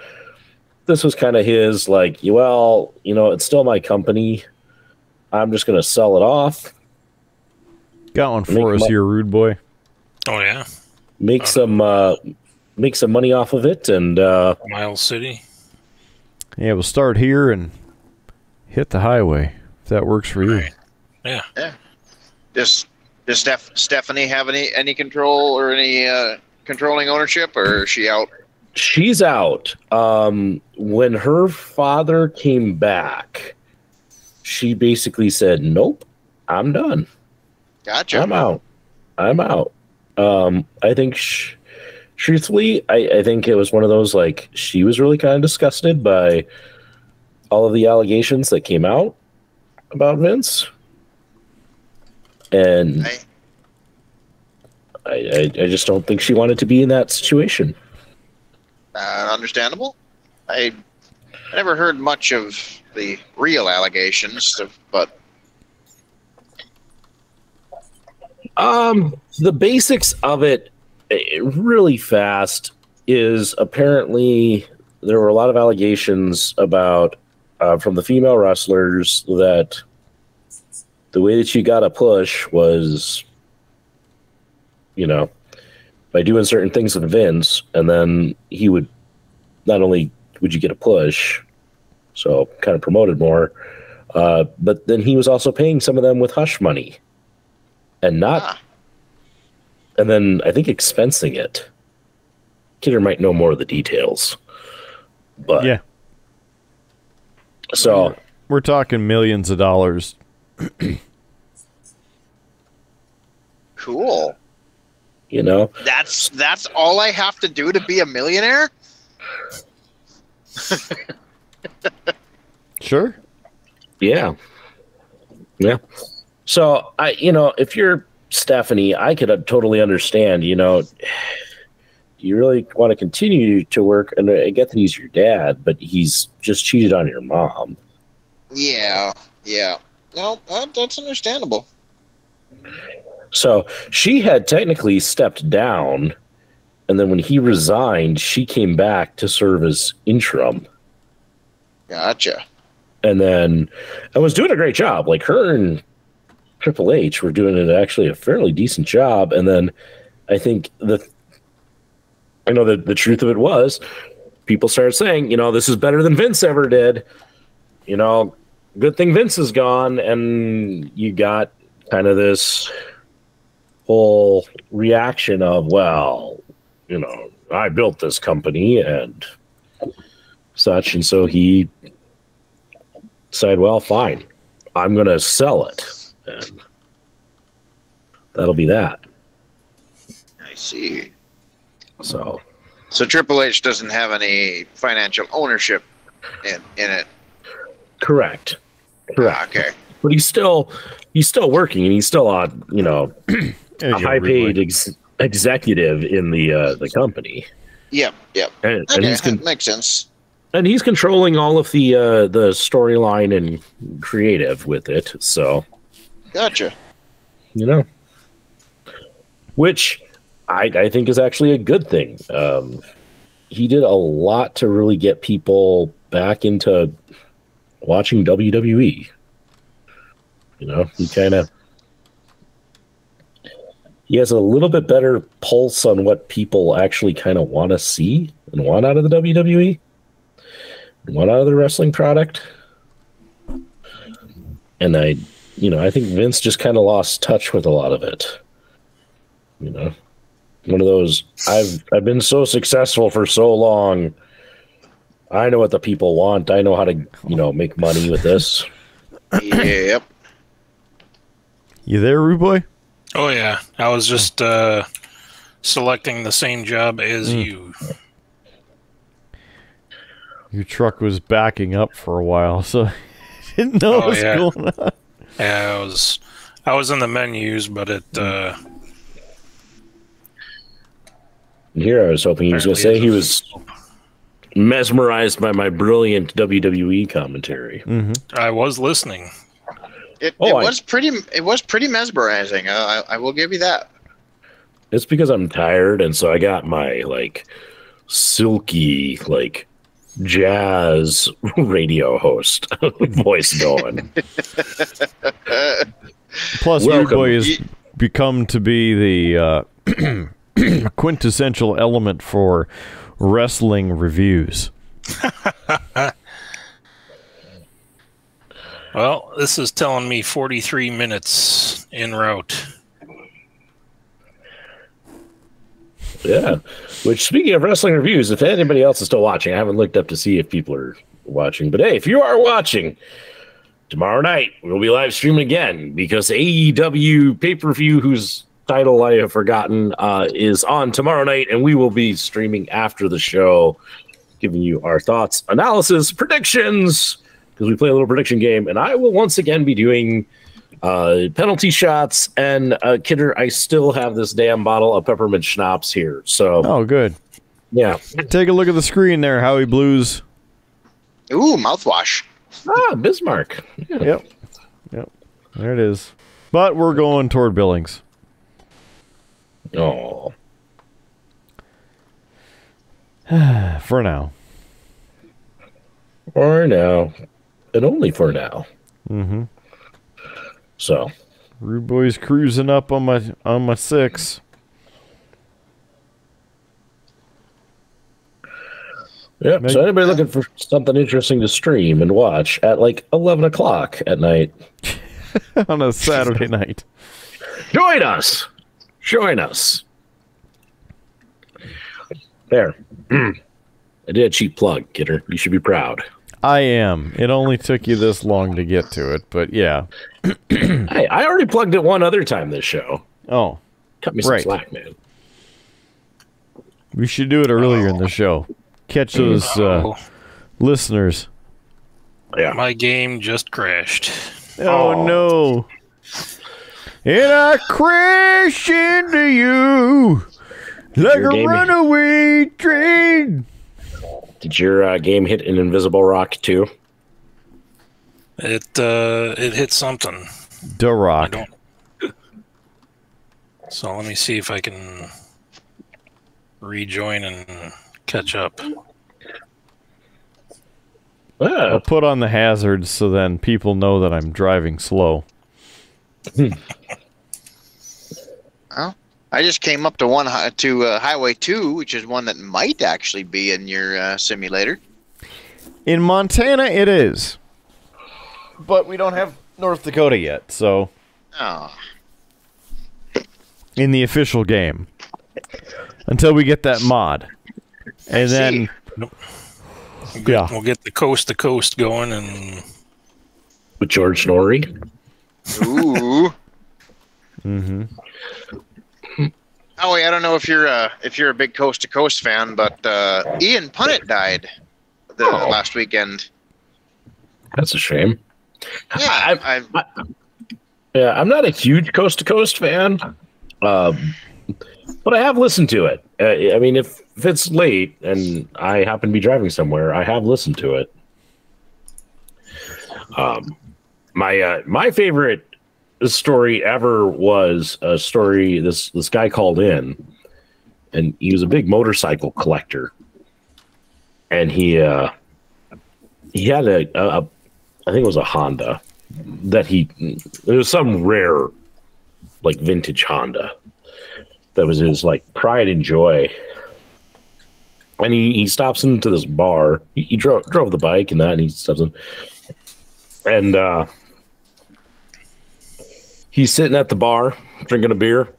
S3: this was kind of his like, well, you know, it's still my company. I'm just going to sell it off,
S4: Got one
S3: Make
S4: for us
S3: mo-
S4: here, rude boy.
S6: Oh yeah,
S3: make some uh, make some money off of it, and uh,
S6: Miles City.
S4: Yeah, we'll start here and hit the highway if that works for you.
S6: Right. Yeah.
S5: does does Steph, Stephanie have any any control or any uh, controlling ownership, or is she out?
S3: she's out. Um, when her father came back, she basically said, "Nope, I'm done.
S5: Gotcha.
S3: I'm out. I'm out." Um, I think, sh- truthfully, I, I think it was one of those like she was really kind of disgusted by all of the allegations that came out about Vince, and
S5: I-
S3: I, I, just don't think she wanted to be in that situation.
S5: Uh, understandable. I I never heard much of the real allegations, but
S3: Um, the basics of it, really fast, is apparently there were a lot of allegations about uh, from the female wrestlers that the way that you got a push was, you know, by doing certain things with Vince, and then he would not only would you get a push, so kind of promoted more, uh, but then he was also paying some of them with hush money, and not
S5: ah,
S3: and then I think expensing it. Kidder might know more of the details, but
S4: Yeah,
S3: So
S4: we're talking millions of dollars.
S5: cool.
S3: you know,
S5: That's that's all I have to do to be a millionaire. *laughs*
S4: Sure.
S3: Yeah. Yeah. So I, you know, if you're Stephanie, I could uh, totally understand. You know, *sighs* you really want to continue to work, and I get that he's your dad, but he's just cheated on your mom.
S5: Yeah, yeah. No, that, that's understandable.
S3: So she had technically stepped down, and then when he resigned, she came back to serve as interim.
S5: Gotcha.
S3: and then I was doing a great job. Like her and Triple H were doing it actually a fairly decent job. And then I think the I know the the truth of it was people started saying, you know, this is better than Vince ever did. You know, good thing Vince is gone, and you got kind of this whole reaction of, well, you know, I built this company and such, and so he said, "Well, fine, I'm going to sell it," and that'll be that.
S5: I see.
S3: So,
S5: So Triple H doesn't have any financial ownership in in it.
S3: correct, correct.
S5: Ah, okay.
S3: But he's still he's still working, and he's still on you know *clears throat* a high paid ex- executive in the uh, the company,
S5: Yep. Yep.
S3: and, and
S5: Okay.
S3: he's con-
S5: that makes sense.
S3: and he's controlling all of the uh, the storyline and creative with it. So
S5: Gotcha.
S3: you know, which I, I think is actually a good thing. Um, he did a lot to really get people back into watching WWE. You know, he kind of he has a little bit better pulse on what people actually kind of want to see and want out of the WWE, and want out of the wrestling product. And I you know, I think Vince just kind of lost touch with a lot of it. You know, one of those I've I've been so successful for so long. I know what the people want. I know how to, you know, make money with this. *laughs*
S5: yep.
S4: You there, Rude Boy?
S6: Oh yeah, I was just uh, selecting the same job as
S4: Hmm.
S6: you.
S4: Your truck was backing up for a while, so *laughs* I didn't know
S6: Oh,
S4: what was
S6: yeah.
S4: going on.
S6: Yeah, I was I was in the menus, but it uh,
S3: here I was hoping he was going to say he was mesmerized by my brilliant WWE commentary.
S6: I was listening.
S5: It,
S3: Oh,
S5: it
S3: I-
S5: was pretty. It was pretty mesmerizing. Uh, I, I will give you that.
S3: It's because I'm tired, and so I got my like silky like jazz radio host *laughs* voice going.
S4: Plus, Rude
S3: Welcome.
S4: Boy has become to be the uh, *clears throat* quintessential element for wrestling reviews. *laughs*
S6: Well, this is telling me 43 minutes en route.
S3: Yeah. Which, speaking of wrestling reviews, if anybody else is still watching, I haven't looked up to see if people are watching. But hey, if you are watching, tomorrow night we'll be live streaming again because AEW pay per view, whose title I have forgotten, uh, is on tomorrow night, and we will be streaming after the show, giving you our thoughts, analysis, predictions, because we play a little prediction game. And I will once again be doing uh, penalty shots. And uh, Kidder, I still have this damn bottle of peppermint schnapps here. So
S4: Oh, good.
S3: yeah,
S4: Take a look at the screen there, Howie Blues.
S5: Ooh, mouthwash.
S3: ah, Bismarck. Yeah.
S4: Yep. Yep. There it is. But we're going toward Billings.
S3: Oh, *sighs*
S4: For now.
S3: for now, and only for now.
S4: Mm-hmm.
S3: So
S4: Rude Boy's cruising up on my on my six.
S3: yeah. So anybody looking for something interesting to stream and watch at like eleven o'clock at night, *laughs*
S4: on a Saturday night.
S3: join us. Join us. There. *clears throat* I did a cheap plug, Kidder. You should be proud.
S4: I am. It only took you this long to get to it, but yeah. *clears throat*
S3: Hey, I already plugged it one other time this show.
S4: Oh,
S3: Cut me some
S4: Right.
S3: slack, man.
S4: we should do it earlier in the show. catch those uh,
S6: Oh,
S4: listeners.
S3: Yeah.
S6: my game just crashed.
S4: Oh,
S3: Oh.
S4: no. And I crash into you like
S3: Your
S4: a
S3: game-
S4: runaway train.
S3: Did your uh, game hit an invisible rock too?
S6: It uh, it hit something.
S4: The
S6: I
S4: Rock.
S6: don't. *laughs* So let me see if I can rejoin and catch up.
S3: Ah,
S4: I'll put on the hazards so then people know that I'm driving slow. *laughs*
S5: Well, I just came up to one to uh, Highway Two, which is one that might actually be in your uh, simulator.
S4: In Montana, it is. But we don't have North Dakota yet, so
S5: Oh,
S4: in the official game. Until we get that mod. And
S5: see.
S4: then Yeah.
S6: We'll get the coast to coast going, and
S3: with George Noory.
S5: ooh.
S4: mhm.
S5: Howie, I don't know if you're uh, if you're a big coast to coast fan, but uh, Ian Punnett died the
S3: Oh.
S5: last weekend.
S3: That's a shame.
S5: Yeah,
S3: I-
S5: I,
S3: Yeah, I'm not a huge coast to coast fan, um, but I have listened to it. Uh, I mean, if, if it's late and I happen to be driving somewhere, I have listened to it. Um, my uh, my favorite story ever was a story. This this guy called in, and he was a big motorcycle collector, and he uh, he had a, I think it was a Honda that he it was some rare like vintage Honda that was his like pride and joy. And he, he stops into this bar. He, he drove drove the bike and that and he stops in and uh he's sitting at the bar drinking a beer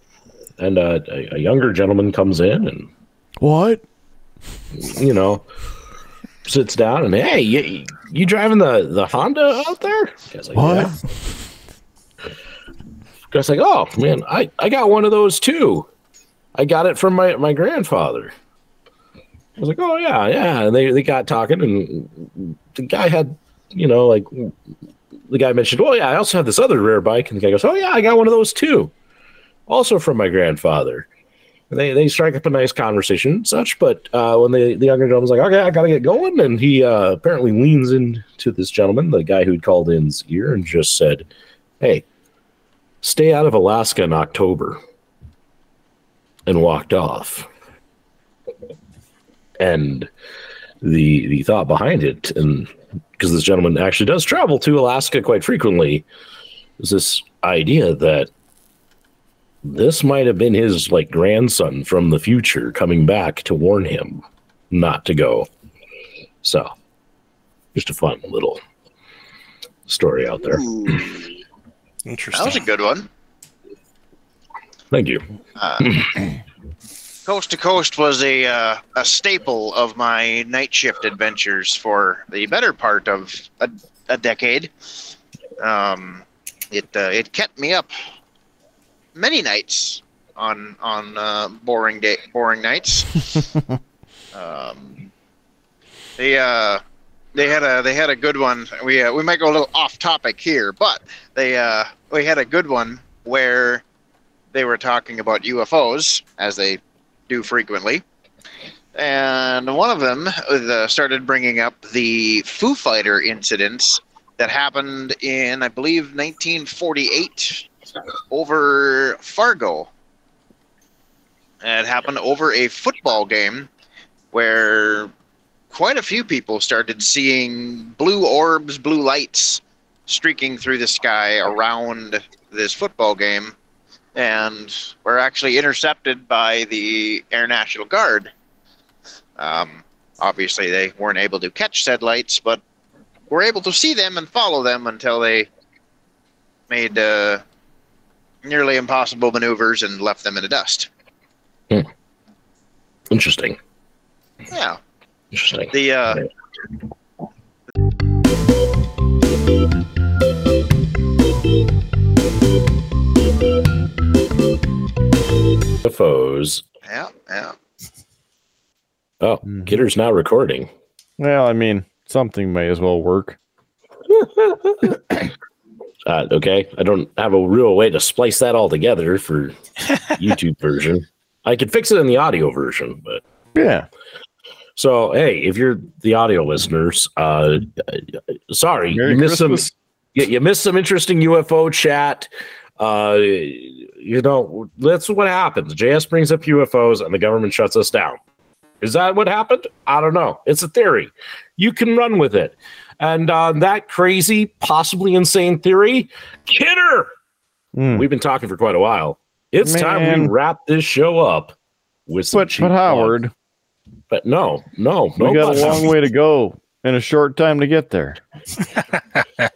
S3: and uh, a, a younger gentleman comes in and
S4: What?
S3: you know sits down and hey you, you driving the the Honda out there? Guy's like,
S4: What?
S3: "Yeah." Guy's like, oh man, I, I got one of those too. I got it from my, my grandfather. I was like, oh yeah, yeah. And they, they got talking and the guy had, you know, like the guy mentioned, well, yeah, I also have this other rare bike. And the guy goes, oh yeah, I got one of those too. Also from my grandfather. And they, they strike up a nice conversation and such, but uh, when the, the younger gentleman's like, okay, I gotta get going, and he uh, apparently leans into this gentleman, the guy who'd called in's ear, and just said, Hey, stay out of Alaska in October. And walked off. And the the thought behind it, and because this gentleman actually does travel to Alaska quite frequently, is this idea that this might have been his like grandson from the future coming back to warn him not to go. So, just a fun little story out there.
S5: ooh,
S6: interesting.
S5: that was a good one.
S3: Thank you.
S5: Uh, *clears throat* Coast to Coast was a uh, a staple of my night shift adventures for the better part of a, a decade. Um, it uh, it kept me up many nights on on uh, boring day boring nights. *laughs* um, they uh, they had a they had a good one. We uh, we might go a little off topic here, but they uh, we had a good one where they were talking about UFOs as they do frequently. And one of them uh, started bringing up the Foo Fighter incidents that happened in, I believe, 1948 over Fargo. It happened over a football game where quite a few people started seeing blue orbs, blue lights streaking through the sky around this football game and were actually intercepted by the Air National Guard. Um, obviously, they weren't able to catch said lights, but were able to see them and follow them until they made uh, nearly impossible maneuvers and left them in the dust.
S3: Interesting.
S5: Yeah,
S3: Interesting.
S5: the uh,
S3: UFOs.
S5: yeah, yeah.
S3: Oh,
S4: Mhm.
S3: Kidder's now recording.
S4: Well, I mean, something may as well work. *coughs*
S3: Uh, okay, I don't have a real way to splice that all together for *laughs* YouTube version. I could fix it in the audio version, but
S4: Yeah.
S3: so hey, if you're the audio listeners, uh, sorry,
S4: Merry
S3: you missed
S4: Christmas.
S3: some. You, you missed some interesting UFO chat. Uh, you know, that's what happens. JS brings up UFOs, and the government shuts us down. Is that what happened? I don't know. It's a theory. You can run with it. And uh, that crazy, possibly insane theory, Kidder.
S4: Mm.
S3: We've been talking for quite a while. It's time we wrap this show up with some
S4: But, but. Howard,
S3: But no, no, no.
S4: we got a long way to go and a short time to get there. *laughs*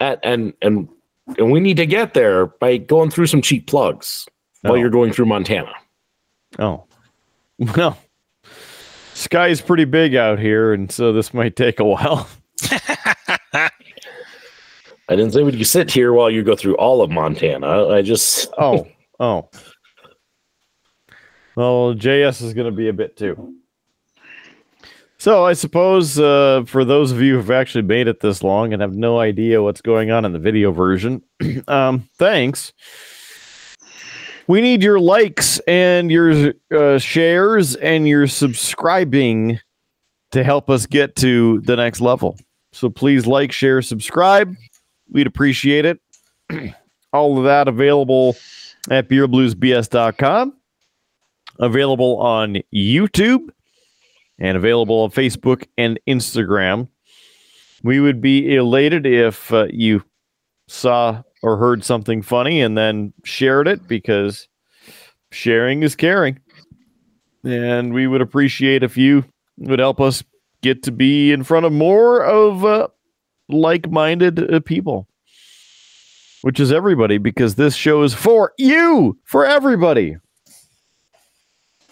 S3: and and and, and we need to get there by going through some cheap plugs while
S4: Oh.
S3: you're going through Montana.
S4: Oh, *laughs* well, sky's pretty big out here, and so this might take a while. *laughs*
S3: I didn't say we could sit here while you go through all of Montana. I just
S4: Oh, *laughs* oh. Well, JS is going to be a bit too. So I suppose uh, for those of you who've actually made it this long and have no idea what's going on in the video version, *clears throat* um, thanks. We need your likes and your uh, shares and your subscribing to help us get to the next level. So please like, share, subscribe. We'd appreciate it. *clears throat* All of that available at beerbluesbs.com, available on YouTube, and available on Facebook and Instagram. We would be elated if uh, you saw or heard something funny and then shared it because sharing is caring. And we would appreciate if you would help us get to be in front of more of uh, like minded uh, people which is everybody, because this show is for you, for everybody.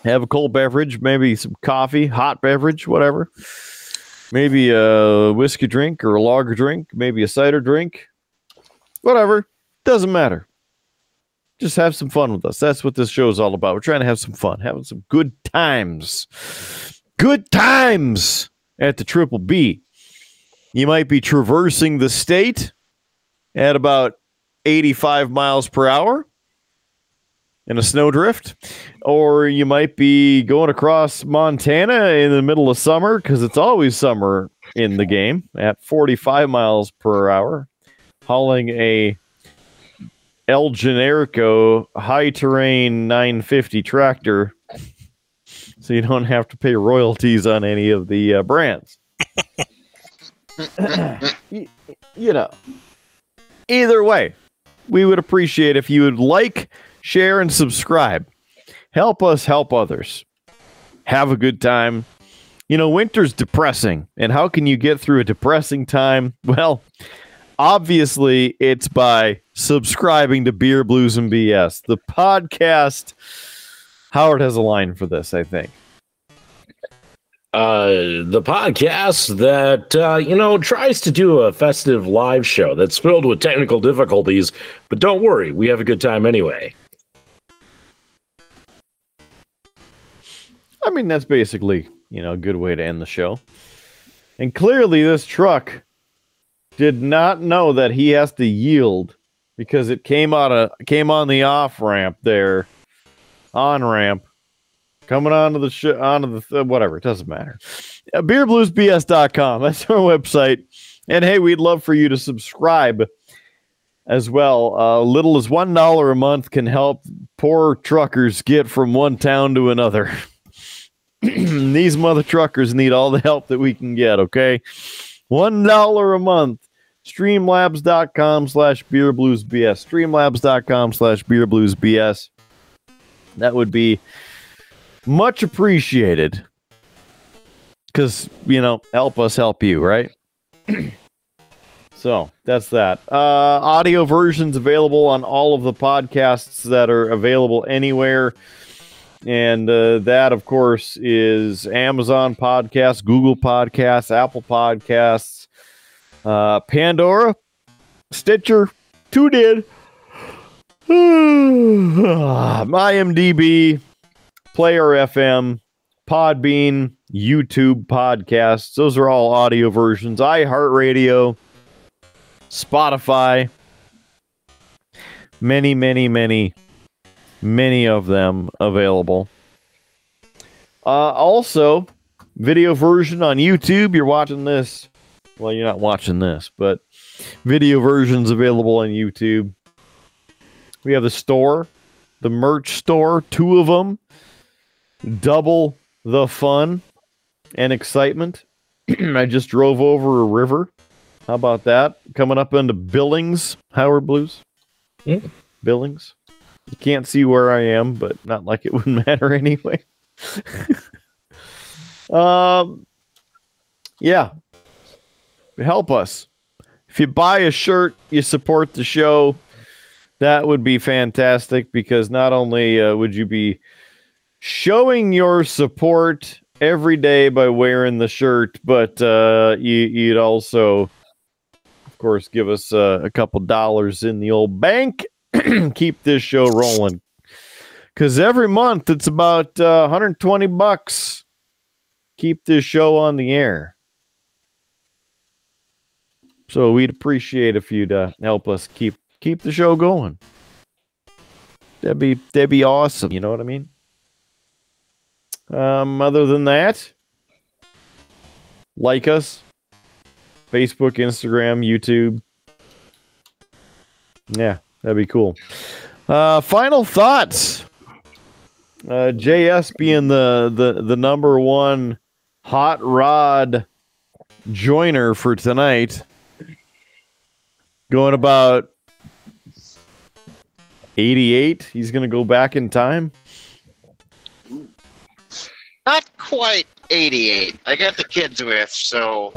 S4: Have a cold beverage, maybe some coffee, hot beverage, whatever. Maybe a whiskey drink or a lager drink, maybe a cider drink, whatever. Doesn't matter. Just have some fun with us. That's what this show is all about. We're trying to have some fun, having some good times. Good times at the Triple B. You might be traversing the state at about 85 miles per hour in a snowdrift, or you might be going across Montana in the middle of summer because it's always summer in the game at 45 miles per hour, hauling a El Generico high terrain 950 tractor. So you don't have to pay royalties on any of the uh, brands. *laughs* you, you know, either way, we would appreciate if you would like, share, and subscribe. Help us help others. Have a good time. You know, winter's depressing. And how can you get through a depressing time? *laughs* Well, obviously, it's by subscribing to Beer Blues and BS, the podcast. Howard has a line for this, I think.
S3: uh, the podcast that uh, you know tries to do a festive live show that's filled with technical difficulties, but don't worry, we have a good time anyway.
S4: I mean, that's basically, you know, a good way to end the show. And clearly, this truck did not know that he has to yield because it came out of came on the off ramp there, on ramp, coming onto the sh- onto the th- whatever. It doesn't matter. Uh, beerbluesbs.com. *laughs* That's our website. And hey, we'd love for you to subscribe as well. Uh, little as one dollar a month can help poor truckers get from one town to another. *laughs* *clears throat* These mother truckers need all the help that we can get, okay? One dollar a month. Streamlabs.com slash beerbluesbs. Streamlabs.com slash beerbluesbs. That would be much appreciated. Because, you know, help us help you, right? *clears throat* so that's that. Uh, audio versions available on all of the podcasts that are available anywhere. And uh, that, of course, is Amazon Podcasts, Google Podcasts, Apple Podcasts, uh, Pandora, Stitcher, TuneIn, *sighs* IMDb, Player FM, Podbean, YouTube podcasts. Those are all audio versions. iHeartRadio, Spotify. Many, many, many, many of them available. Uh, also, video version on YouTube. You're watching this. Well, you're not watching this, but video versions available on YouTube. We have the store, the merch store, two of them. Double the fun and excitement. *clears throat* I just drove over a river. How about that? Coming up into Billings, Howard Blues.
S3: Yeah.
S4: Billings. You can't see where I am, but not like it *laughs* would matter anyway. *laughs* um, yeah. Help us. If you buy a shirt, you support the show. That would be fantastic because not only uh, would you be showing your support every day by wearing the shirt, but uh, you, you'd also, of course, give us uh, a couple dollars in the old bank. *clears throat* Keep this show rolling. Because every month it's about uh, 120 bucks. Keep this show on the air. So we'd appreciate if you'd uh, help us keep keep the show going. That'd be that'd be awesome. You know what I mean? Um, other than that, like us, Facebook, Instagram, YouTube. Yeah, that'd be cool. Uh, final thoughts. Uh, JS being the, the the number one hot rod joiner for tonight, going about eighty-eight. He's gonna go back in time.
S5: Not quite 88. I got the kids with, so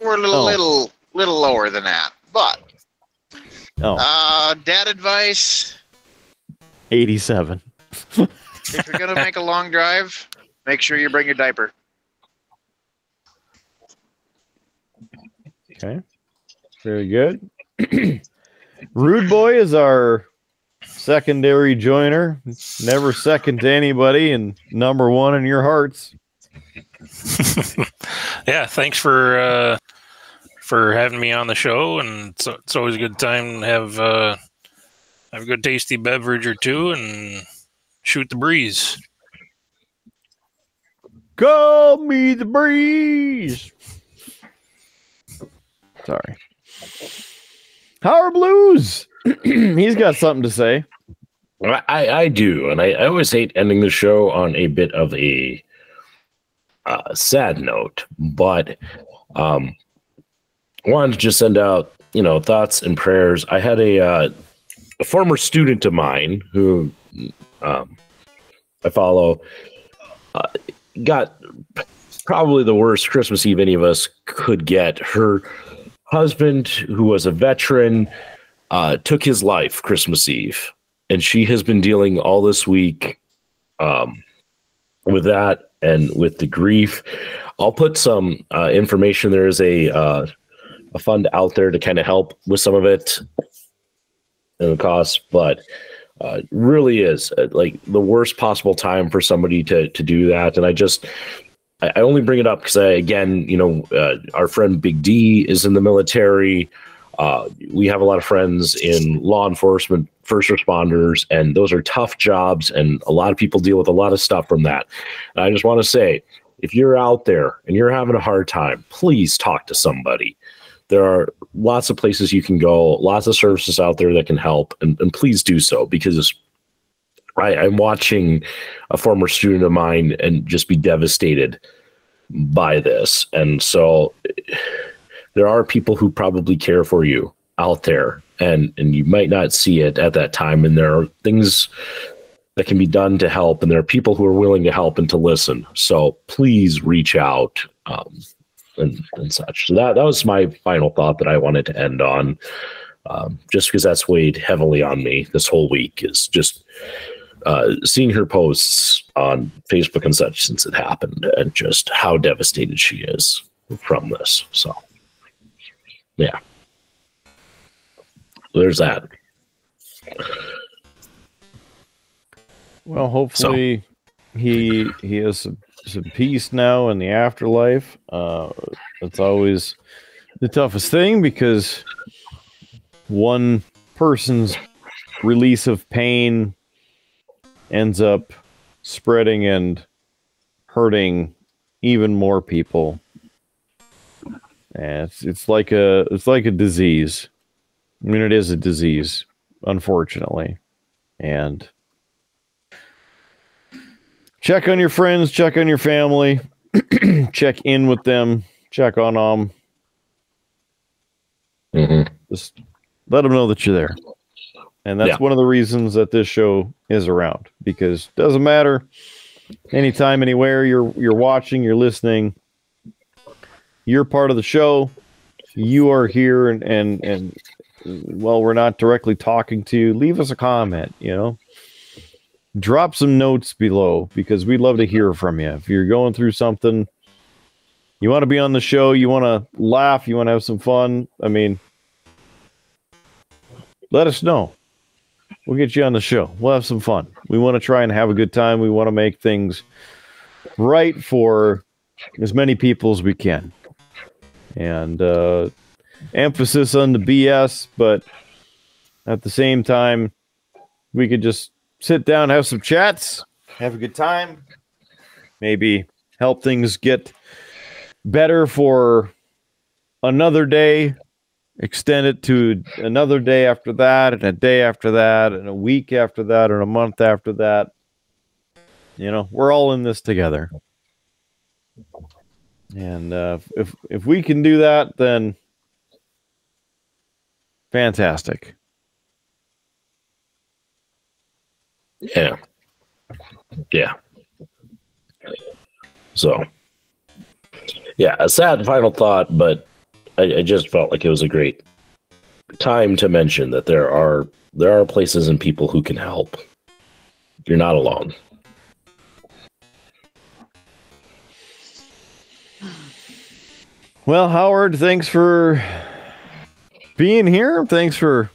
S5: we're a little,
S4: Oh.
S5: little, little lower than that. But
S4: Oh,
S5: uh, dad advice:
S4: 87.
S5: if you're gonna make a long drive, make sure you bring your diaper.
S4: Okay. Very good. *clears throat* Rude Boy is our secondary joiner. Never second to anybody and number one in your hearts. *laughs*
S6: yeah, thanks for uh, for having me on the show, and it's, it's always a good time to have uh, have a good tasty beverage or two and shoot the breeze.
S4: Call me the breeze. Sorry. Howard Blues. *clears throat* He's got something to say.
S3: I, I do, and I, I always hate ending the show on a bit of a uh, sad note, but um, wanted to just send out you know thoughts and prayers. I had a, uh, a former student of mine who um, I follow uh, got probably the worst Christmas Eve any of us could get. Her husband, who was a veteran, uh, took his life Christmas Eve and she has been dealing all this week um, with that and with the grief. I'll put some uh, information. There is a uh, a fund out there to kind of help with some of it and the cost, but uh, really is uh, like the worst possible time for somebody to to do that. And I just I, I only bring it up because I again, you know, uh, our friend Big D is in the military. Uh, we have a lot of friends in law enforcement, first responders, and those are tough jobs. And a lot of people deal with a lot of stuff from that. And I just want to say if you're out there and you're having a hard time, please talk to somebody. There are lots of places you can go, lots of services out there that can help, and, and please do so because I, I'm watching a former student of mine and just be devastated by this. And so there are people who probably care for you out there and and you might not see it at that time and there are things that can be done to help and there are people who are willing to help and to listen so please reach out um, and, and such so that that was my final thought that i wanted to end on um, just because that's weighed heavily on me this whole week is just uh, seeing her posts on facebook and such since it happened and just how devastated she is from this so yeah. There's that.
S4: Well, hopefully he he has some peace now in the afterlife. Uh, it's always the toughest thing because one person's release of pain ends up spreading and hurting even more people. And it's it's like a it's like a disease. I mean, it is a disease, unfortunately. And check on your friends, check on your family, *clears throat* check in with them, check on them.
S3: Mhm.
S4: Just let them know that you're there. And that's
S3: Yeah.
S4: one of the reasons that this show is around because it doesn't matter anytime anywhere you're you're watching, you're listening, you're part of the show. You are here and and and well, we're not directly talking to you, leave us a comment, you know. Drop some notes below because we'd love to hear from you. If you're going through something, you want to be on the show, you want to laugh, you want to have some fun. I mean, let us know. We'll get you on the show. We'll have some fun. We want to try and have a good time. We want to make things right for as many people as we can. And uh, emphasis on the BS, but at the same time, we could just sit down, have some chats, have a good time, maybe help things get better for another day, extend it to another day after that, and a day after that, and a week after that, and a month after that. You know, we're all in this together. And uh, if if we can do that, then fantastic.
S3: Yeah. Yeah. So, yeah, a sad final thought, but I, I just felt like it was a great time to mention that there are there are places and people who can help. You're not alone.
S4: Well, Howard, thanks for being here. Thanks for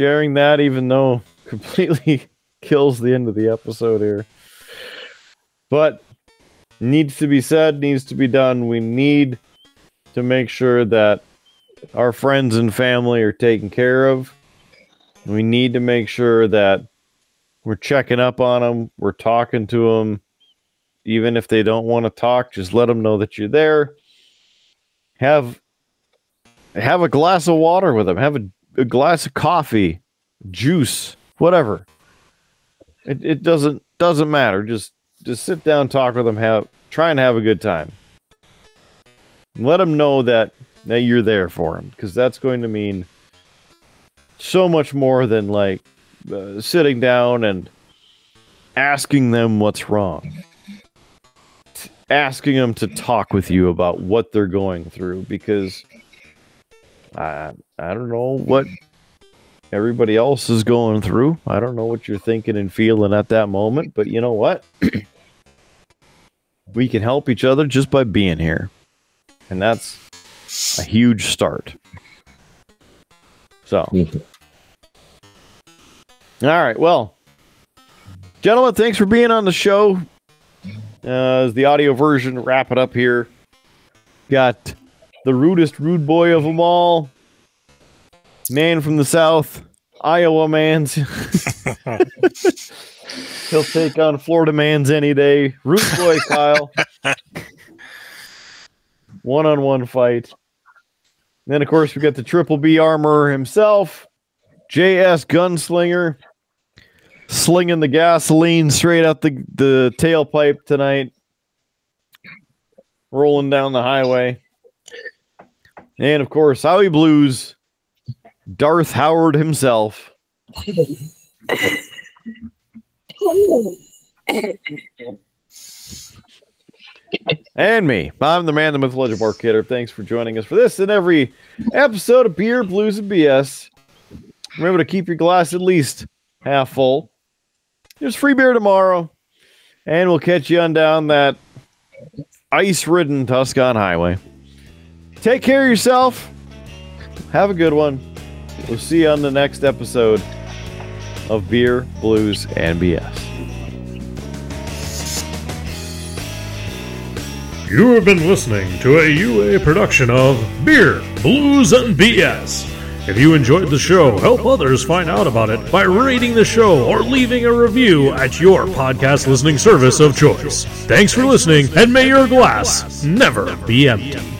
S4: sharing that, even though *laughs* completely *laughs* kills the end of the episode here. But needs to be said, needs to be done. We need to make sure that our friends and family are taken care of. We need to make sure that we're checking up on them, we're talking to them, even if they don't want to talk, just let them know that you're there. Have have a glass of water with them. Have a, a glass of coffee, juice, whatever. It it doesn't doesn't matter. Just just sit down, talk with them, have try and have a good time. Let them know that that you're there for them because that's going to mean so much more than like uh, sitting down and asking them what's wrong asking them to talk with you about what they're going through because I I don't know what everybody else is going through. I don't know what you're thinking and feeling at that moment, but you know what? *clears throat* we can help each other just by being here. And that's a huge start. So, all right. Well, gentlemen, thanks for being on the show. Uh, as the audio version, wrap it up here. Got the rudest rude boy of them all, man from the south, Iowa man's. *laughs* He'll take on Florida man's any day. Rude boy *laughs* Kyle. One on one fight. then, of course, we got the Triple B armor himself, JS Gunslinger slinging the gasoline straight out the, the tailpipe tonight, rolling down the highway. And of course, Howie Blues, Darth Howard himself. and me. I'm the man, the myth, legend, Mark Kidder. Thanks for joining us for this and every episode of Beer, Blues, and BS. Remember to keep your glass at least half full. There's free beer tomorrow, and we'll catch you on down that ice-ridden Tuscan highway. Take care of yourself. Have a good one. We'll see you on the next episode of Beer, Blues, and BS.
S7: You have been listening to a UA production of Beer, Blues, and BS. If you enjoyed the show, help others find out about it by rating the show or leaving a review at your podcast listening service of choice. Thanks for listening, and may your glass never be empty.